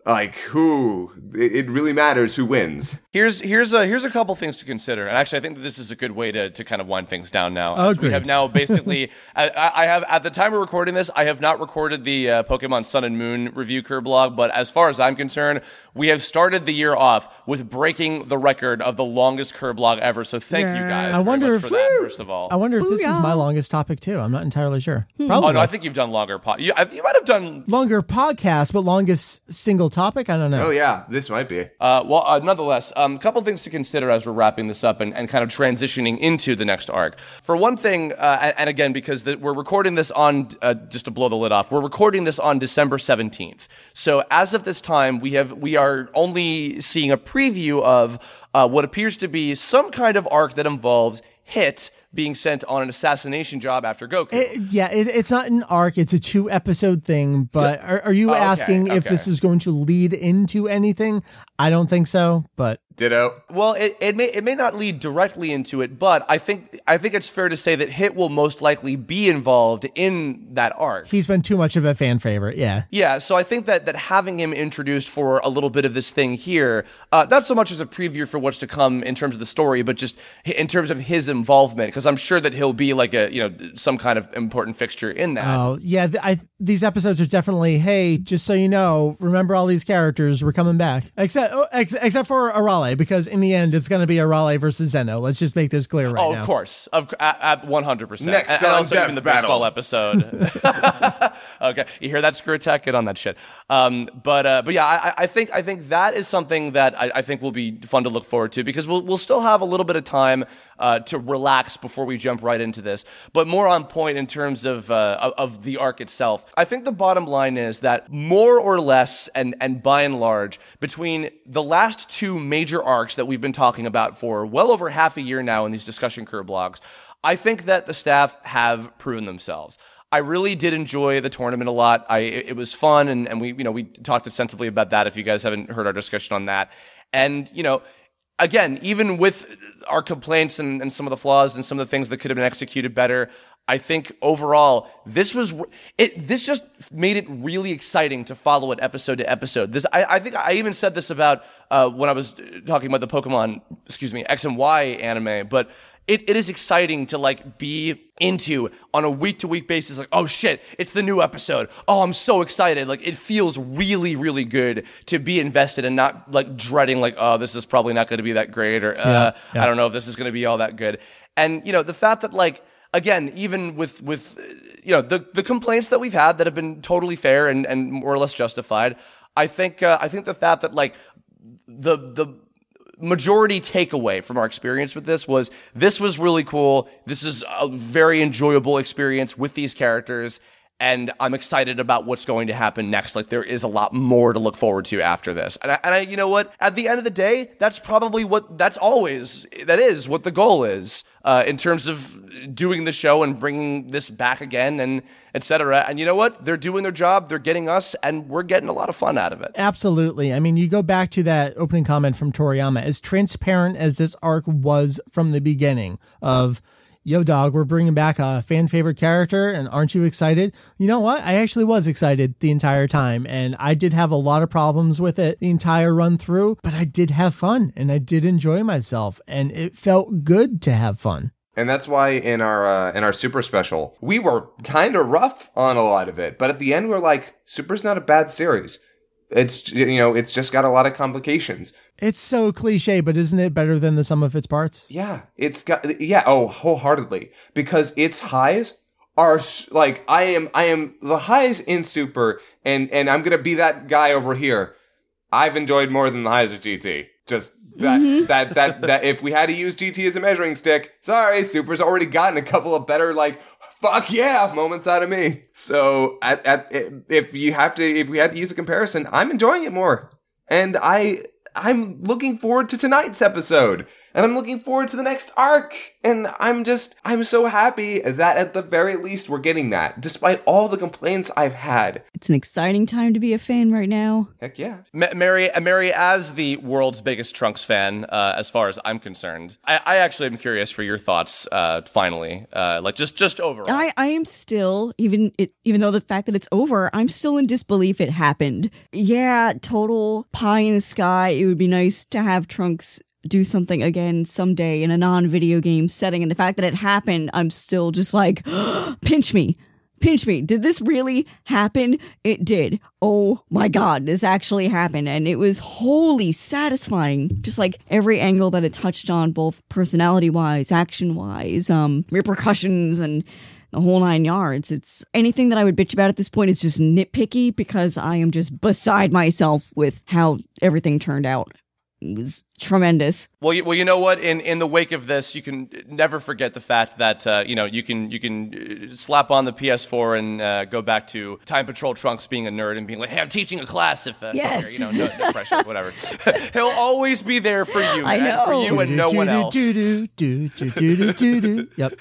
like who. It, it really matters who wins. Here's here's a here's a couple things to consider, and actually, I think that this is a good way to, to kind of wind things down now. as we have now basically, I, I I have at the time of recording this, I have not recorded the uh, Pokemon Sun and Moon review Kirblog, but as far as I'm concerned, we have started the year off with breaking the record of the longest Kirblog ever. So thank you guys. I very wonder much if- for that first of all. I wonder if this is my longest topic too. I'm not entirely sure. Probably Oh no, I think you've done longer. Po- you, you might have done longer podcast, but longest single topic. I don't know. Oh yeah, this might be. Uh, well, uh, nonetheless, a um, couple things to consider as we're wrapping this up and, and kind of transitioning into the next arc. For one thing, uh, and, again, because the, we're recording this on, uh, just to blow the lid off, we're recording this on December 17th. So as of this time, we have we are only seeing a preview of uh, what appears to be some kind of arc that involves Hit being sent on an assassination job after Goku. It- yeah, it, it's not an arc. It's a two episode thing. But are, are you Oh, okay, asking if this is going to lead into anything? I don't think so. But Ditto. Well, it, it may it may not lead directly into it, but I think I think it's fair to say that Hit will most likely be involved in that arc. he's been too much of a fan favorite. Yeah. Yeah, so I think that that having him introduced for a little bit of this thing here, uh, not so much as a preview for what's to come in terms of the story, but just in terms of his involvement, because I'm sure that he'll be like a you know some kind of important fixture in that. Oh yeah, th- I, these episodes are definitely. Hey, just so you know, remember all these characters. We're coming back, except oh, ex- except for Arale, because in the end, it's going to be Arale versus Zeno. Let's just make this clear right Oh, now. of course, of at one hundred percent. Next and on also even the Battle. baseball episode. okay, you hear that, ScrewAttack? Get on that shit. Um, but uh, but yeah, I, I think I think that is something that I, I think will be fun to look forward to because we'll we'll still have a little bit of time uh, to relax before we jump right into this. But more on point in terms of uh, of- the arc itself. I think the bottom line is that more or less, and and by and large, between the last two major arcs that we've been talking about for well over half a year now in these discussion Kirblogs, I think that the staff have proven themselves. I really did enjoy the tournament a lot. I it was fun, and, and we you know we talked extensively about that. If you guys haven't heard our discussion on that, and you know again, even with our complaints and, and some of the flaws and some of the things that could have been executed better, I think overall this was it. This just made it really exciting to follow it episode to episode. This I, I think I even said this about uh, when I was talking about the Pokemon, excuse me, X and Y anime, but. It, it is exciting to like be into on a week to week basis like oh shit it's the new episode. Oh i'm so excited. Like it feels really really good to be invested and not like dreading like oh this is probably not going to be that great or uh, yeah. i don't know if this is going to be all that good. And you know the fact that like again even with with you know the the complaints that we've had that have been totally fair and and more or less justified i think uh, i think the fact that like the the majority takeaway from our experience with this was this was really cool. This is a very enjoyable experience with these characters. And I'm excited about what's going to happen next. Like there is a lot more to look forward to after this. And I, and I, you know what? At the end of the day, that's probably what, that's always, that is what the goal is, uh, in terms of doing the show and bringing this back again and etc. And you know what? They're doing their job. They're getting us and we're getting a lot of fun out of it. Absolutely. I mean, you go back to that opening comment from Toriyama, as transparent as this arc was from the beginning of, yo, dog, we're bringing back a fan favorite character, and aren't you excited? You know what? I actually was excited the entire time, and I did have a lot of problems with it the entire run through, but I did have fun and I did enjoy myself, and it felt good to have fun. And that's why in our uh, in our super special, we were kind of rough on a lot of it, but at the end we're like, Super's not a bad series. It's you know, it's just got a lot of complications. It's so cliche, but isn't it better than the sum of its parts? Yeah, it's got yeah, oh, wholeheartedly because its highs are like I am I am the highs in super and and I'm going to be that guy over here I've enjoyed more than the highs of GT. Just that, Mm-hmm. that, that, that, if we had to use GT as a measuring stick, sorry, Super's already gotten a couple of better, like, fuck yeah moments out of me. So, at, at, if you have to, if we had to use a comparison, I'm enjoying it more. And I, I'm looking forward to tonight's episode. And I'm looking forward to the next arc. And I'm just, I'm so happy that at the very least we're getting that, despite all the complaints I've had. It's an exciting time to be a fan right now. Heck yeah. Ma- Mary, Mary, as the world's biggest Trunks fan, uh, as far as I'm concerned, I, I actually am curious for your thoughts. Uh, finally, uh, like just just overall. I, I am still even it, even though the fact that it's over, I'm still in disbelief it happened. Yeah, total pie in the sky. It would be nice to have Trunks do something again someday in a non-video game setting and the fact that it happened, I'm still just like pinch me. Pinch me. Did this really happen? It did. Oh my god, this actually happened. And it was wholly satisfying. Just like every angle that it touched on, both personality wise, action wise, um, repercussions, and the whole nine yards. It's anything that I would bitch about at this point is just nitpicky because I am just beside myself with how everything turned out. It was tremendous. Well, you, well, you know what? In in the wake of this, you can never forget the fact that uh, you know you can you can uh, slap on the PS4 and uh, go back to Time Patrol Trunks being a nerd and being like, "Hey, I'm teaching a class." If uh, Yes. you know, no, no pressure, whatever. He'll always be there for you, I man, for you and no one else. Yep.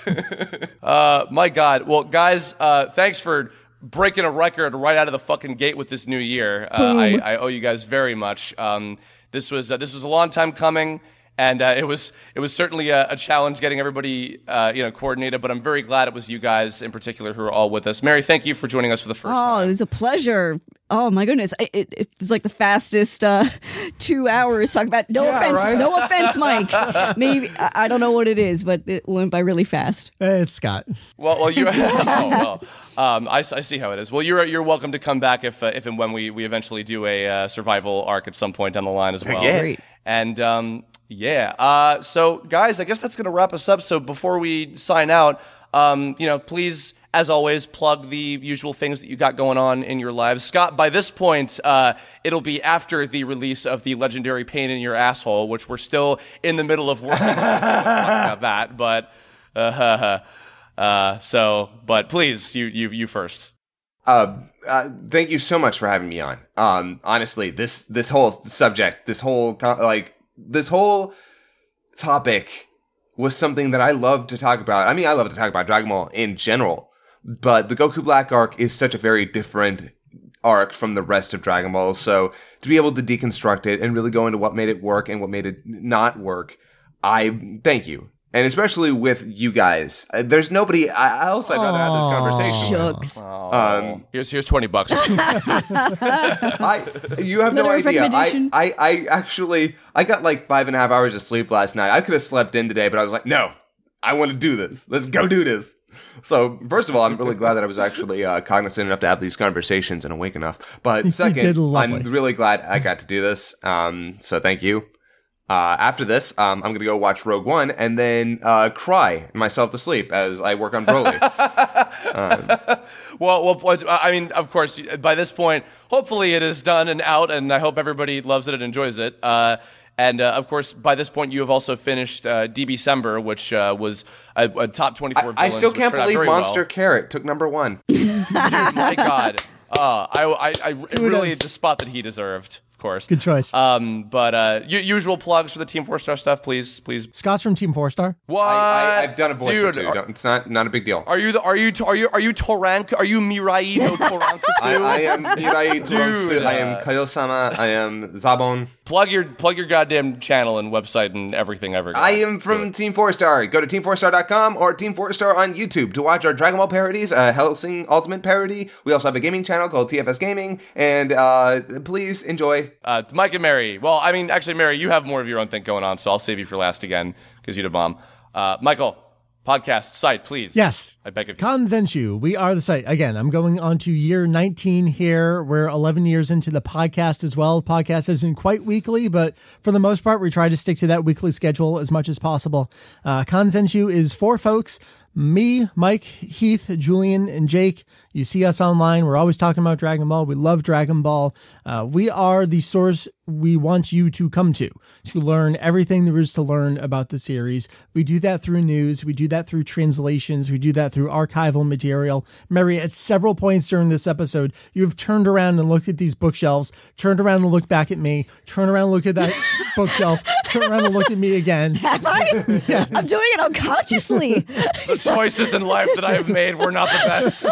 Uh, my God. Well, guys, uh, thanks for breaking a record right out of the fucking gate with this new year. Uh, I, I owe you guys very much. Um, this was uh, this was a long time coming, and uh, it was it was certainly a, a challenge getting everybody uh, you know coordinated. But I'm very glad it was you guys in particular who are all with us. Mary, thank you for joining us for the first Oh, it was a pleasure. Oh my goodness, it, it, it was like the fastest uh, two hours talking about. No offense, right? no offense, Mike. Maybe I, I don't know what it is, but it went by really fast. It's Scott. Well, well, you. oh, well. Um, I, I see how it is. Well, you're you're welcome to come back if uh, if and when we, we eventually do a uh, survival arc at some point down the line as well. yeah. Great. And um, yeah, uh, so guys, I guess that's gonna wrap us up. So before we sign out, um, you know, please, as always, plug the usual things that you got going on in your lives. Scott, by this point, uh, it'll be after the release of the legendary "Pain in Your Asshole," which we're still in the middle of working about that, but. Uh, uh, so, but please, you you you first. Uh, uh, thank you so much for having me on. Um, honestly, this this whole subject, this whole like this whole topic was something that I love to talk about. I mean, I love to talk about Dragon Ball in general, but the Goku Black arc is such a very different arc from the rest of Dragon Ball. So to be able to deconstruct it and really go into what made it work and what made it not work, I thank you. And especially with you guys, Uh, there's nobody I- else I'd rather have this conversation with. Shucks. Um, Here's here's twenty bucks. I you have no Another idea. I, recommendation? I I actually I got like five and a half hours of sleep last night. I could have slept in today, but I was like, no, I want to do this. Let's go do this. So first of all, I'm really glad that I was actually uh, cognizant enough to have these conversations and awake enough. But did second, I'm really glad I got to do this. Um, so thank you. Uh, after this, um, I'm gonna go watch Rogue One and then uh, cry myself to sleep as I work on Broly. Well, well, I mean, of course, by this point, hopefully it is done and out, and I hope everybody loves it and enjoys it. Uh, and uh, of course, by this point, you have also finished uh, DB December, which uh, was a, a top twenty-four. I villains, still can't believe Monster Well. Carrot took number one. Dude, my God, uh, I, I, I really Kudos. the spot that he deserved, of course. Good choice. Um, but uh, u- usual plugs for the Team Four Star stuff, please, please. Scott's from Team Four Star. What? I, I, I've done a voice or two. Are, it's not not a big deal. are you the, are you are you are you Torank? Are you Mirai no Torankasu? I, I am Mirai Turongsu. Dude, I am Kaio-sama. I am Zabon. Plug your plug your goddamn channel and website and everything ever. I am from Team 4-Star. Go to team4star.com or Team 4-Star on YouTube to watch our Dragon Ball parodies, uh, Hellsing Ultimate parody. We also have a gaming channel called TFS Gaming. And uh, please enjoy. Uh, Mike and Mary. Well, I mean, actually, Mary, you have more of your own thing going on, so I'll save you for last again because you'd a bomb. Uh, Michael, podcast site, please. Yes. I beg of you. Kanzenshuu, we are the site. Again, I'm going on to year 19 here. We're 11 years into the podcast as well. Podcast isn't quite weekly, but for the most part, we try to stick to that weekly schedule as much as possible. Uh, Kanzenshuu is for folks me, Mike, Heath, Julian, and Jake. You see us online. We're always talking about Dragon Ball. We love Dragon Ball. Uh, we are the source we want you to come to to learn everything there is to learn about the series. We do that through news. We do that through translations. We do that through archival material. Mary, at several points during this episode, you have turned around and looked at these bookshelves, turned around and looked back at me, turned around and looked at that bookshelf, turned around and looked at me again. Am I? I'm doing it unconsciously. The choices in life that I have made were not the best.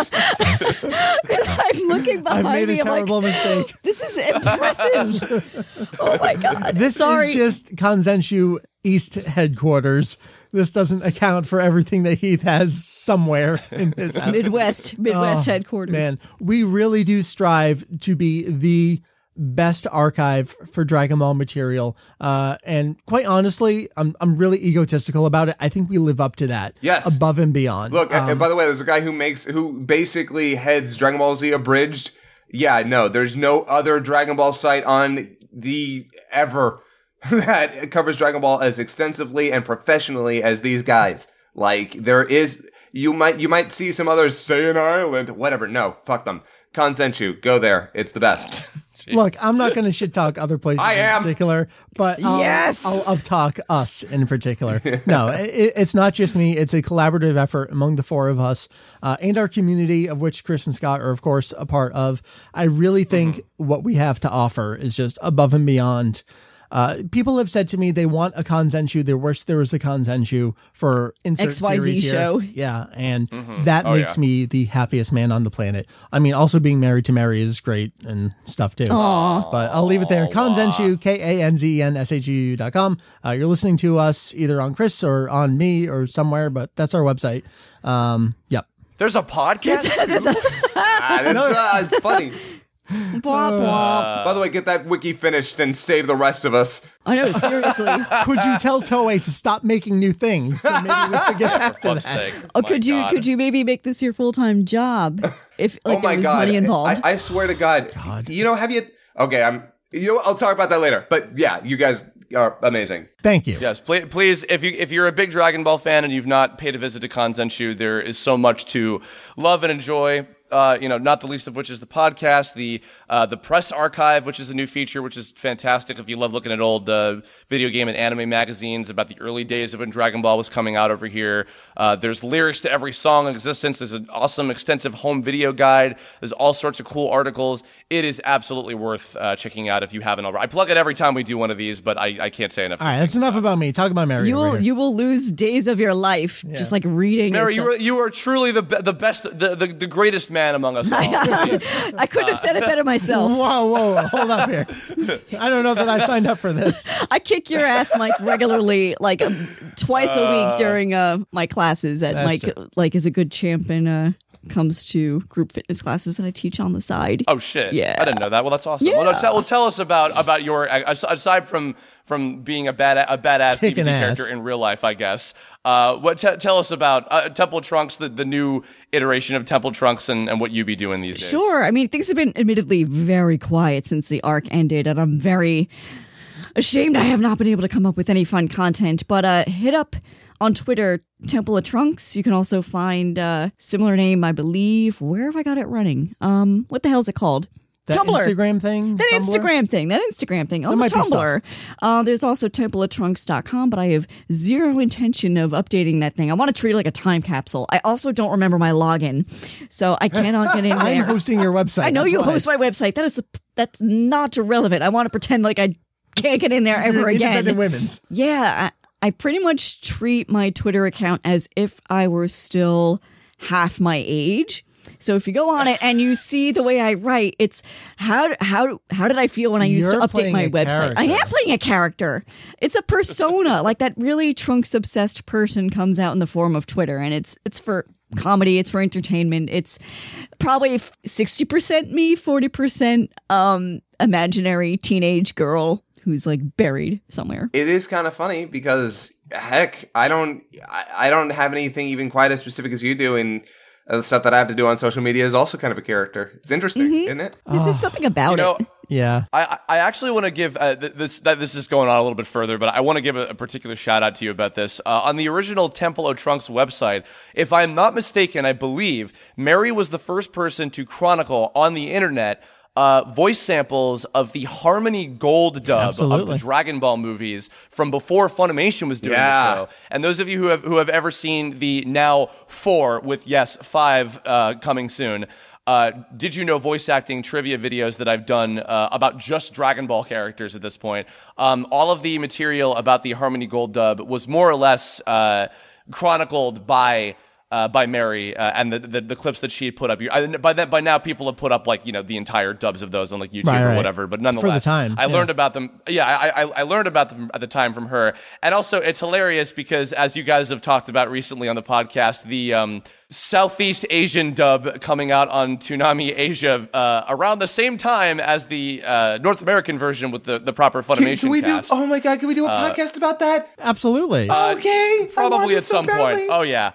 I'm looking behind I've made me. a I'm like, terrible mistake. this is impressive. oh my god. This Sorry. is just Kanzenshuu East headquarters. This doesn't account for everything that Heath has somewhere in his house. Midwest, Midwest Oh, headquarters. Man, we really do strive to be the best archive for Dragon Ball material. Uh, and quite honestly, I'm I'm really egotistical about it. I think we live up to that. Yes. Above and beyond. Look, Um, and by the way, there's a guy who makes who basically heads Dragon Ball Z abridged. Yeah, no, there's no other Dragon Ball site on the ever that covers Dragon Ball as extensively and professionally as these guys. Like there is you might you might see some others say an island, whatever. No, fuck them. Kanzenshuu, go there. It's the best. Look, I'm not going to shit talk other places I in am. particular, but I'll, Yes! I'll up talk us in particular. no, it, it's not just me. It's a collaborative effort among the four of us uh, and our community, of which Chris and Scott are, of course, a part of. I really think what we have to offer is just above and beyond. Uh, people have said to me they want a Kanzenshuu. They wish there was a Kanzenshuu for insert XYZ series here. show. Yeah, and that Oh, makes yeah. me the happiest man on the planet. I mean, also being married to Mary is great and stuff too. But I'll leave it there. Kanzenshuu, K A N Z E N S H U U dot com. Uh, you're listening to us either on Chris or on me or somewhere, but that's our website. Um, yep. There's a podcast. This- ah, that's, uh, funny. Blah, uh, blah. By the way, get that wiki finished and save the rest of us. I know, seriously. Could you tell Toei to stop making new things? So maybe we could get back to that. sake. Oh, My could you could you maybe make this your full time job if oh like oh my there was god! money involved? I, I swear to God, God, You know, have you? Okay, I'm. You know, I'll talk about that later. But yeah, you guys are amazing. Thank you. Yes, please, please, if you if you're a big Dragon Ball fan and you've not paid a visit to Kanzenshuu, there is so much to love and enjoy. Uh, you know, not the least of which is the podcast, the uh, the press archive, which is a new feature, which is fantastic. If you love looking at old uh, video game and anime magazines about the early days of when Dragon Ball was coming out over here, uh, there's lyrics to every song in existence. There's an awesome, extensive home video guide. There's all sorts of cool articles. It is absolutely worth uh, checking out if you haven't already. I plug it every time we do one of these, but I, I can't say enough. All right, that's enough about me. Talk about Mary. you will you will lose days of your life just like reading. Mary, you are you are truly the be- the best, the, the the greatest man among us all. I couldn't have said it better myself. Whoa, whoa, hold up here. I don't know that I signed up for this. I kick your ass, Mike, regularly, like um, twice a week during uh, my classes. At That's Mike, true. like, is a good champ and uh, comes to group fitness classes that I teach on the side. oh shit! Yeah. I didn't know that. Well, that's awesome. Well, no, tell, well, tell us about about your aside from from being a bad a badass Kicking DBZ ass. character in real life, I guess. Uh, what t- tell us about uh, Temple Trunks, the, the new iteration of Temple Trunks, and, and what you be doing these days? Sure. I mean, things have been admittedly very quiet since the arc ended, and I'm very ashamed I have not been able to come up with any fun content. But uh, hit up on Twitter, Temple of Trunks. You can also find uh, similar name, I believe. Where have I got it running? Um, what the hell is it called? That Tumblr. Instagram thing? That Tumblr? Instagram thing, that Instagram thing on the Tumblr. Uh, there's also templeoftrunks.com, but I have zero intention of updating that thing. I want to treat it like a time capsule. I also don't remember my login, so I cannot get in I'm there. hosting your website. I know you why. host my website. That is that's not relevant. I want to pretend like I can't get in there ever again. Independent women's. Yeah, I, I pretty much treat my Twitter account as if I were still half my age. So if you go on it and you see the way I write, it's how how how did I feel when I used You're to update my website? I am playing a character. It's a persona, like that really trunks obsessed person comes out in the form of Twitter, and it's it's for comedy, it's for entertainment. It's probably sixty percent me, forty percent um imaginary teenage girl who's like buried somewhere. It is kind of funny because heck, I don't, I, I don't have anything even quite as specific as you do, and the stuff that I have to do on social media is also kind of a character. It's interesting, isn't it? This is something about You know, it. Yeah. I, I I actually want to give uh, th- this that this is going on a little bit further, but I want to give a, a particular shout out to you about this. Uh, on the original Temple of Trunks website, if I'm not mistaken, I believe Mary was the first person to chronicle on the internet uh, voice samples of the Harmony Gold dub of the Dragon Ball movies from before Funimation was doing Yeah. the show. And those of you who have who have ever seen the now four with yes five uh, coming soon. Uh, did you know voice acting trivia videos that I've done uh, about just Dragon Ball characters at this point? Um, all of the material about the Harmony Gold dub was more or less uh, chronicled by uh, by Mary uh, and the, the the clips that she had put up. I, by that by now, people have put up like you know the entire dubs of those on like YouTube Right, or right. whatever. But nonetheless, time, I yeah. learned about them. Yeah, I, I I learned about them at the time from her, and also it's hilarious because as you guys have talked about recently on the podcast, the um, Southeast Asian dub coming out on Toonami Asia uh, around the same time as the uh, North American version with the the proper Funimation Can, can we cast. do? Oh my god! Can we do a podcast about that? Absolutely. okay, Probably at so some badly. point. Oh yeah,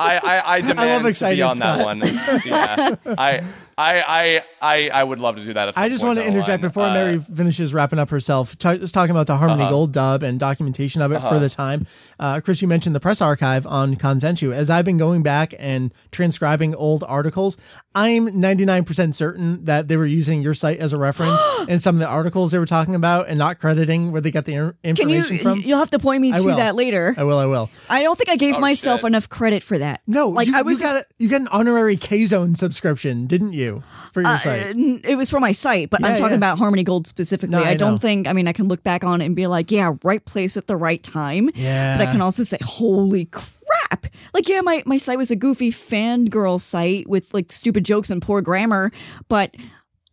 I I, I demand love to be on that one. yeah, I, I I I I would love to do that. At some I just point want to interject line. before Uh, Mary finishes wrapping up herself. T- just talking about the Harmony Uh-huh. Gold dub and documentation of it for the time. Uh, Chris, you mentioned the press archive on Kanzenshuu. As I've been going back and transcribing old articles, I'm 99% certain that they were using your site as a reference in some of the articles they were talking about and not crediting where they got the in- Can you? information from. You'll have to point me I to will. that later. I will. I will. I don't think I gave oh, myself shit. enough credit for that. No, like you, I was you got a, you got an honorary K Zone subscription, didn't you, for your uh, site? It was for my site, but Yeah, I'm talking yeah. about Harmony Gold specifically. No, I I, don't think, I mean, I can look back on it and be like, yeah, right place at the right time. Yeah. But I can also say, holy crap. Like, yeah, my, my site was a goofy fangirl site with like stupid jokes and poor grammar, but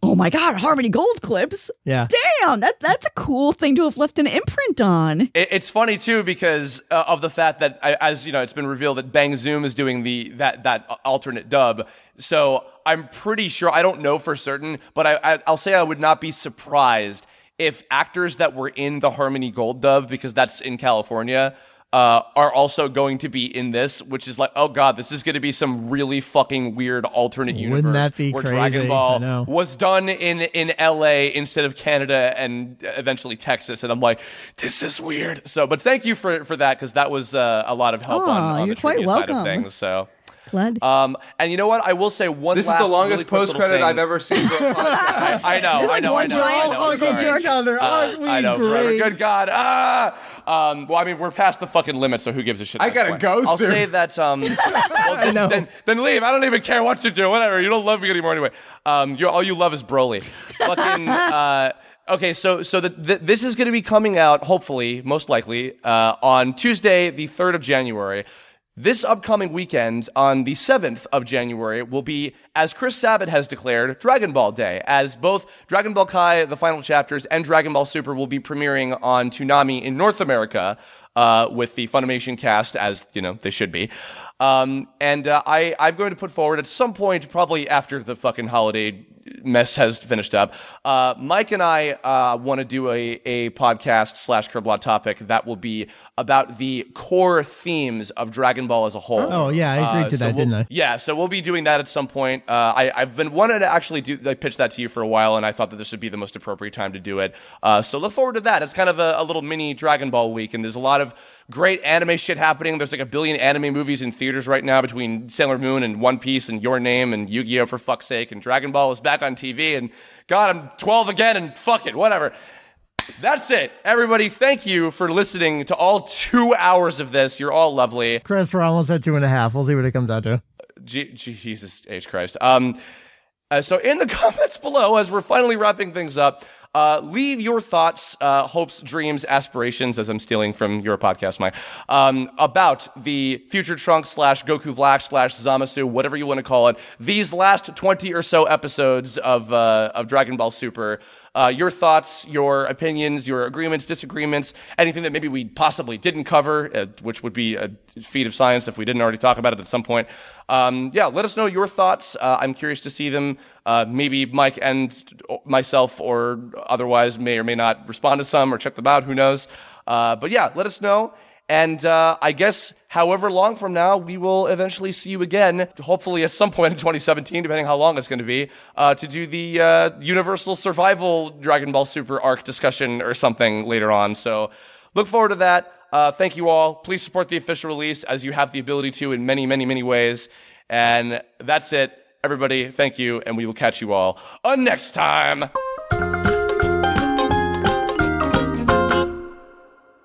oh my God, Harmony Gold clips. Yeah. Damn, that, that's a cool thing to have left an imprint on. It, it's funny too because uh, of the fact that, I- as you know, it's been revealed that Bang Zoom is doing the that that alternate dub. So I'm pretty sure. I don't know for certain, but I, I I'll say I would not be surprised if actors that were in the Harmony Gold dub, because that's in California. Uh, are also going to be in this, which is like, oh god, this is going to be some really fucking weird alternate universe Wouldn't that be where crazy? Dragon Ball was done in in LA instead of Canada and eventually Texas, and I'm like, this is weird. So, but thank you for for that because that was uh, a lot of help on, on the trivia side of things. So, Glad. um, and you know what? I will say one. This is the longest really post credit. I've ever seen for a podcast. I know, It's I like know, I one know. giant I know. Uncle jerk. each other. Aren't we I know, forever. great? Good God. Ah. Um, well, I mean, we're past the fucking limit, so who gives a shit? I gotta point? go I'll soon. say that. Um, well, then, know. Then, then leave. I don't even care what you do. Whatever. You don't love me anymore anyway. Um, you all you love is Broly. Fucking. Uh, okay, so so the, the, this is going to be coming out, hopefully, most likely, uh, on Tuesday, the third of January. This upcoming weekend, on the 7th of January, will be, as Chris Sabat has declared, Dragon Ball Day, as both Dragon Ball Kai, the final chapters, and Dragon Ball Super will be premiering on Toonami in North America uh, with the Funimation cast, as, you know, they should be. Um, and uh, I, I'm going to put forward at some point, probably after the fucking holiday mess has finished up. Uh, Mike and I uh, want to do a, a podcast slash Kirblog topic that will be about the core themes of Dragon Ball as a whole. Oh, yeah, I agreed Uh, to so that, we'll- didn't I? Yeah, so we'll be doing that at some point. Uh, I, I've been wanted to actually do like, pitch that to you for a while, and I thought that this would be the most appropriate time to do it. Uh, so look forward to that. It's kind of a, a little mini Dragon Ball week, and there's a lot of great anime shit happening. There's like a billion anime movies in theaters right now between Sailor Moon and One Piece and Your Name and Yu Gi Oh for fuck's sake, and Dragon Ball is back on TV. And God, I'm 12 again, and fuck it, whatever. That's it. Everybody, thank you for listening to all two hours of this. You're all lovely. Chris, we're almost at two and a half. We'll see what it comes out to. G- Jesus H Christ. Um, uh, so in the comments below, as we're finally wrapping things up, uh, leave your thoughts, uh, hopes, dreams, aspirations, as I'm stealing from your podcast, Mike, um, about the Future Trunks slash Goku Black slash Zamasu, whatever you want to call it. These last 20 or so episodes of uh, of Dragon Ball Super. Uh, your thoughts, your opinions, your agreements, disagreements, anything that maybe we possibly didn't cover, uh, which would be a feat of science if we didn't already talk about it at some point. Um, yeah, let us know your thoughts. Uh, I'm curious to see them. Uh, maybe Mike and myself or otherwise may or may not respond to some or check them out. Who knows? Uh, but yeah, let us know. And uh, I guess however long from now, we will eventually see you again, hopefully at some point in 2017, depending how long it's going to be, uh, to do the uh, Universal Survival Dragon Ball Super arc discussion or something later on. So look forward to that. Uh, thank you all. Please support the official release as you have the ability to in many, many, many ways. And that's it. Everybody, thank you, and we will catch you all next time.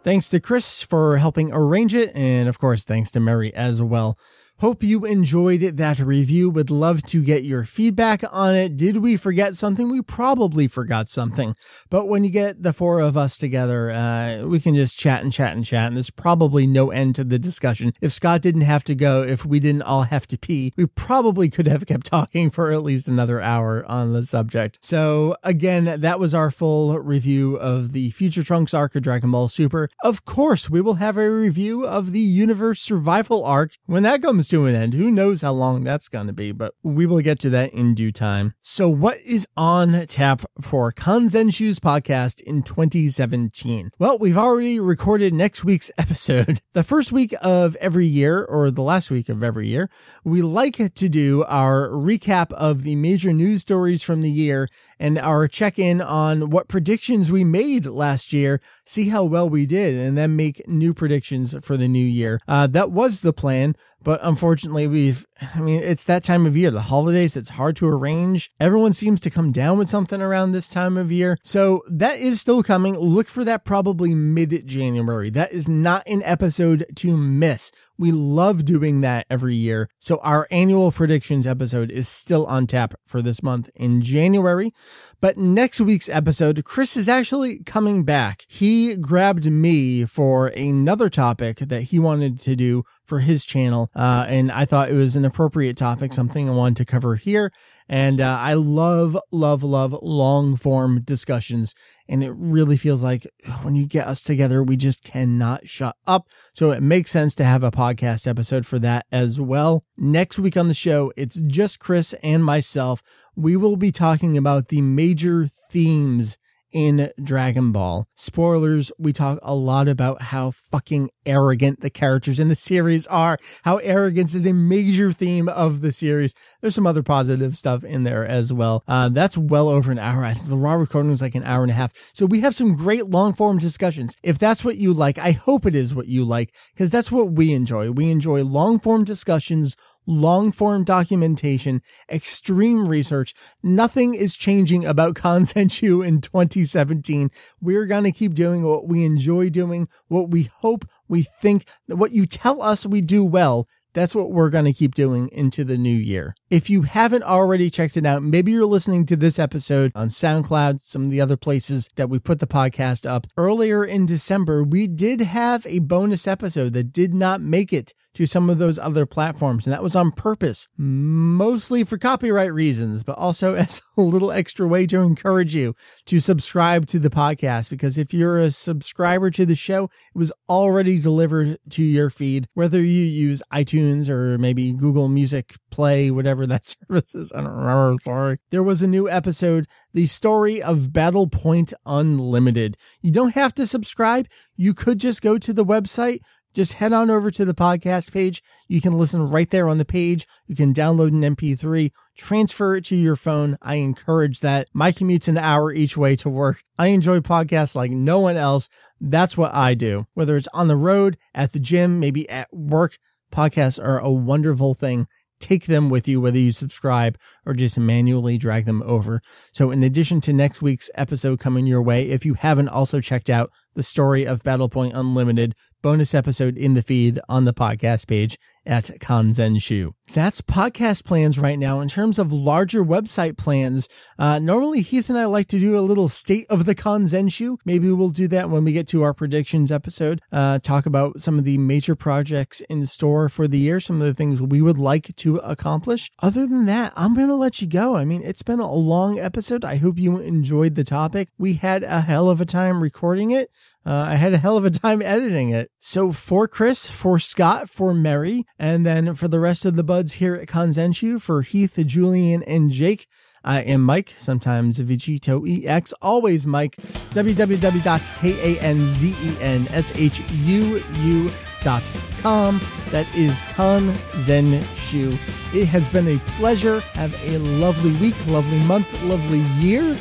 Thanks to Chris for helping arrange it, and of course, thanks to Mary as well. Hope you enjoyed that review. Would love to get your feedback on it. Did we forget something? We probably forgot something. But when you get the four of us together, uh, we can just chat and chat and chat. And there's probably no end to the discussion. If Scott didn't have to go, if we didn't all have to pee, we probably could have kept talking for at least another hour on the subject. So again, that was our full review of the Future Trunks arc of Dragon Ball Super. Of course, we will have a review of the Universe Survival arc when that comes to an end. Who knows how long that's going to be, but we will get to that in due time. So, what is on tap for Kanzenshuu's podcast in 2017? Well, we've already recorded next week's episode. The first week of every year, or the last week of every year, we like to do our recap of the major news stories from the year and our check in on what predictions we made last year, see how well we did, and then make new predictions for the new year. Uh, that was the plan, but unfortunately, we've, I mean, it's that time of year, the holidays, it's hard to arrange. Everyone seems to come down with something around this time of year. So that is still coming. Look for that probably mid January. That is not an episode to miss. We love doing that every year. So our annual predictions episode is still on tap for this month in January. But next week's episode, Chris is actually coming back. He grabbed me for another topic that he wanted to do for his channel. Uh, and I thought it was an appropriate topic, something I wanted to cover here. And uh, I love, love, love long form discussions. And it really feels like when you get us together, we just cannot shut up. So it makes sense to have a podcast episode for that as well. Next week on the show, it's just Chris and myself. We will be talking about the major themes in Dragon Ball. Spoilers, we talk a lot about how fucking arrogant the characters in the series are, how arrogance is a major theme of the series. There's some other positive stuff in there as well. Uh, that's well over an hour. The raw recording was like an hour and a half. So we have some great long form discussions. If that's what you like, I hope it is what you like, because that's what we enjoy. We enjoy long form discussions, long form documentation, extreme research. Nothing is changing about Kanzenshuu in 2017. We're going to keep doing what we enjoy doing, what we hope, we think, what you tell us we do well. That's what we're going to keep doing into the new year. If you haven't already checked it out, maybe you're listening to this episode on SoundCloud, some of the other places that we put the podcast up. Earlier in December, we did have a bonus episode that did not make it to some of those other platforms, and that was on purpose, mostly for copyright reasons, but also as a little extra way to encourage you to subscribe to the podcast. Because if you're a subscriber to the show, it was already delivered to your feed, whether you use iTunes iTunes or maybe Google Music Play, whatever that service is. I don't remember. Sorry. There was a new episode, The Story of Battle Point Unlimited. You don't have to subscribe. You could just go to the website. Just head on over to the podcast page. You can listen right there on the page. You can download an MP3, transfer it to your phone. I encourage that. My commute's an hour each way to work. I enjoy podcasts like no one else. That's what I do. Whether it's on the road, at the gym, maybe at work, podcasts are a wonderful thing. Take them with you, whether you subscribe or just manually drag them over. So, in addition to next week's episode coming your way, if you haven't also checked out the story of Battle Point Unlimited, bonus episode in the feed on the podcast page at Kanzenshuu. That's podcast plans right now. In terms of larger website plans, uh, normally Heath and I like to do a little state of the Kanzenshuu. Maybe we'll do that when we get to our predictions episode. Uh, talk about some of the major projects in store for the year, some of the things we would like to accomplish. Other than that, I'm going to let you go. I mean, it's been a long episode. I hope you enjoyed the topic. We had a hell of a time recording it. Uh, I had a hell of a time editing it. So for Chris, for Scott, for Mary, and then for the rest of the buds here at Kanzenshuu, for Heath, Julian, and Jake, I am Mike, sometimes VegettoEX, always Mike, www.kanzenshuu.com. That is Kanzenshuu. It has been a pleasure. Have a lovely week, lovely month, lovely year.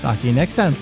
Talk to you next time.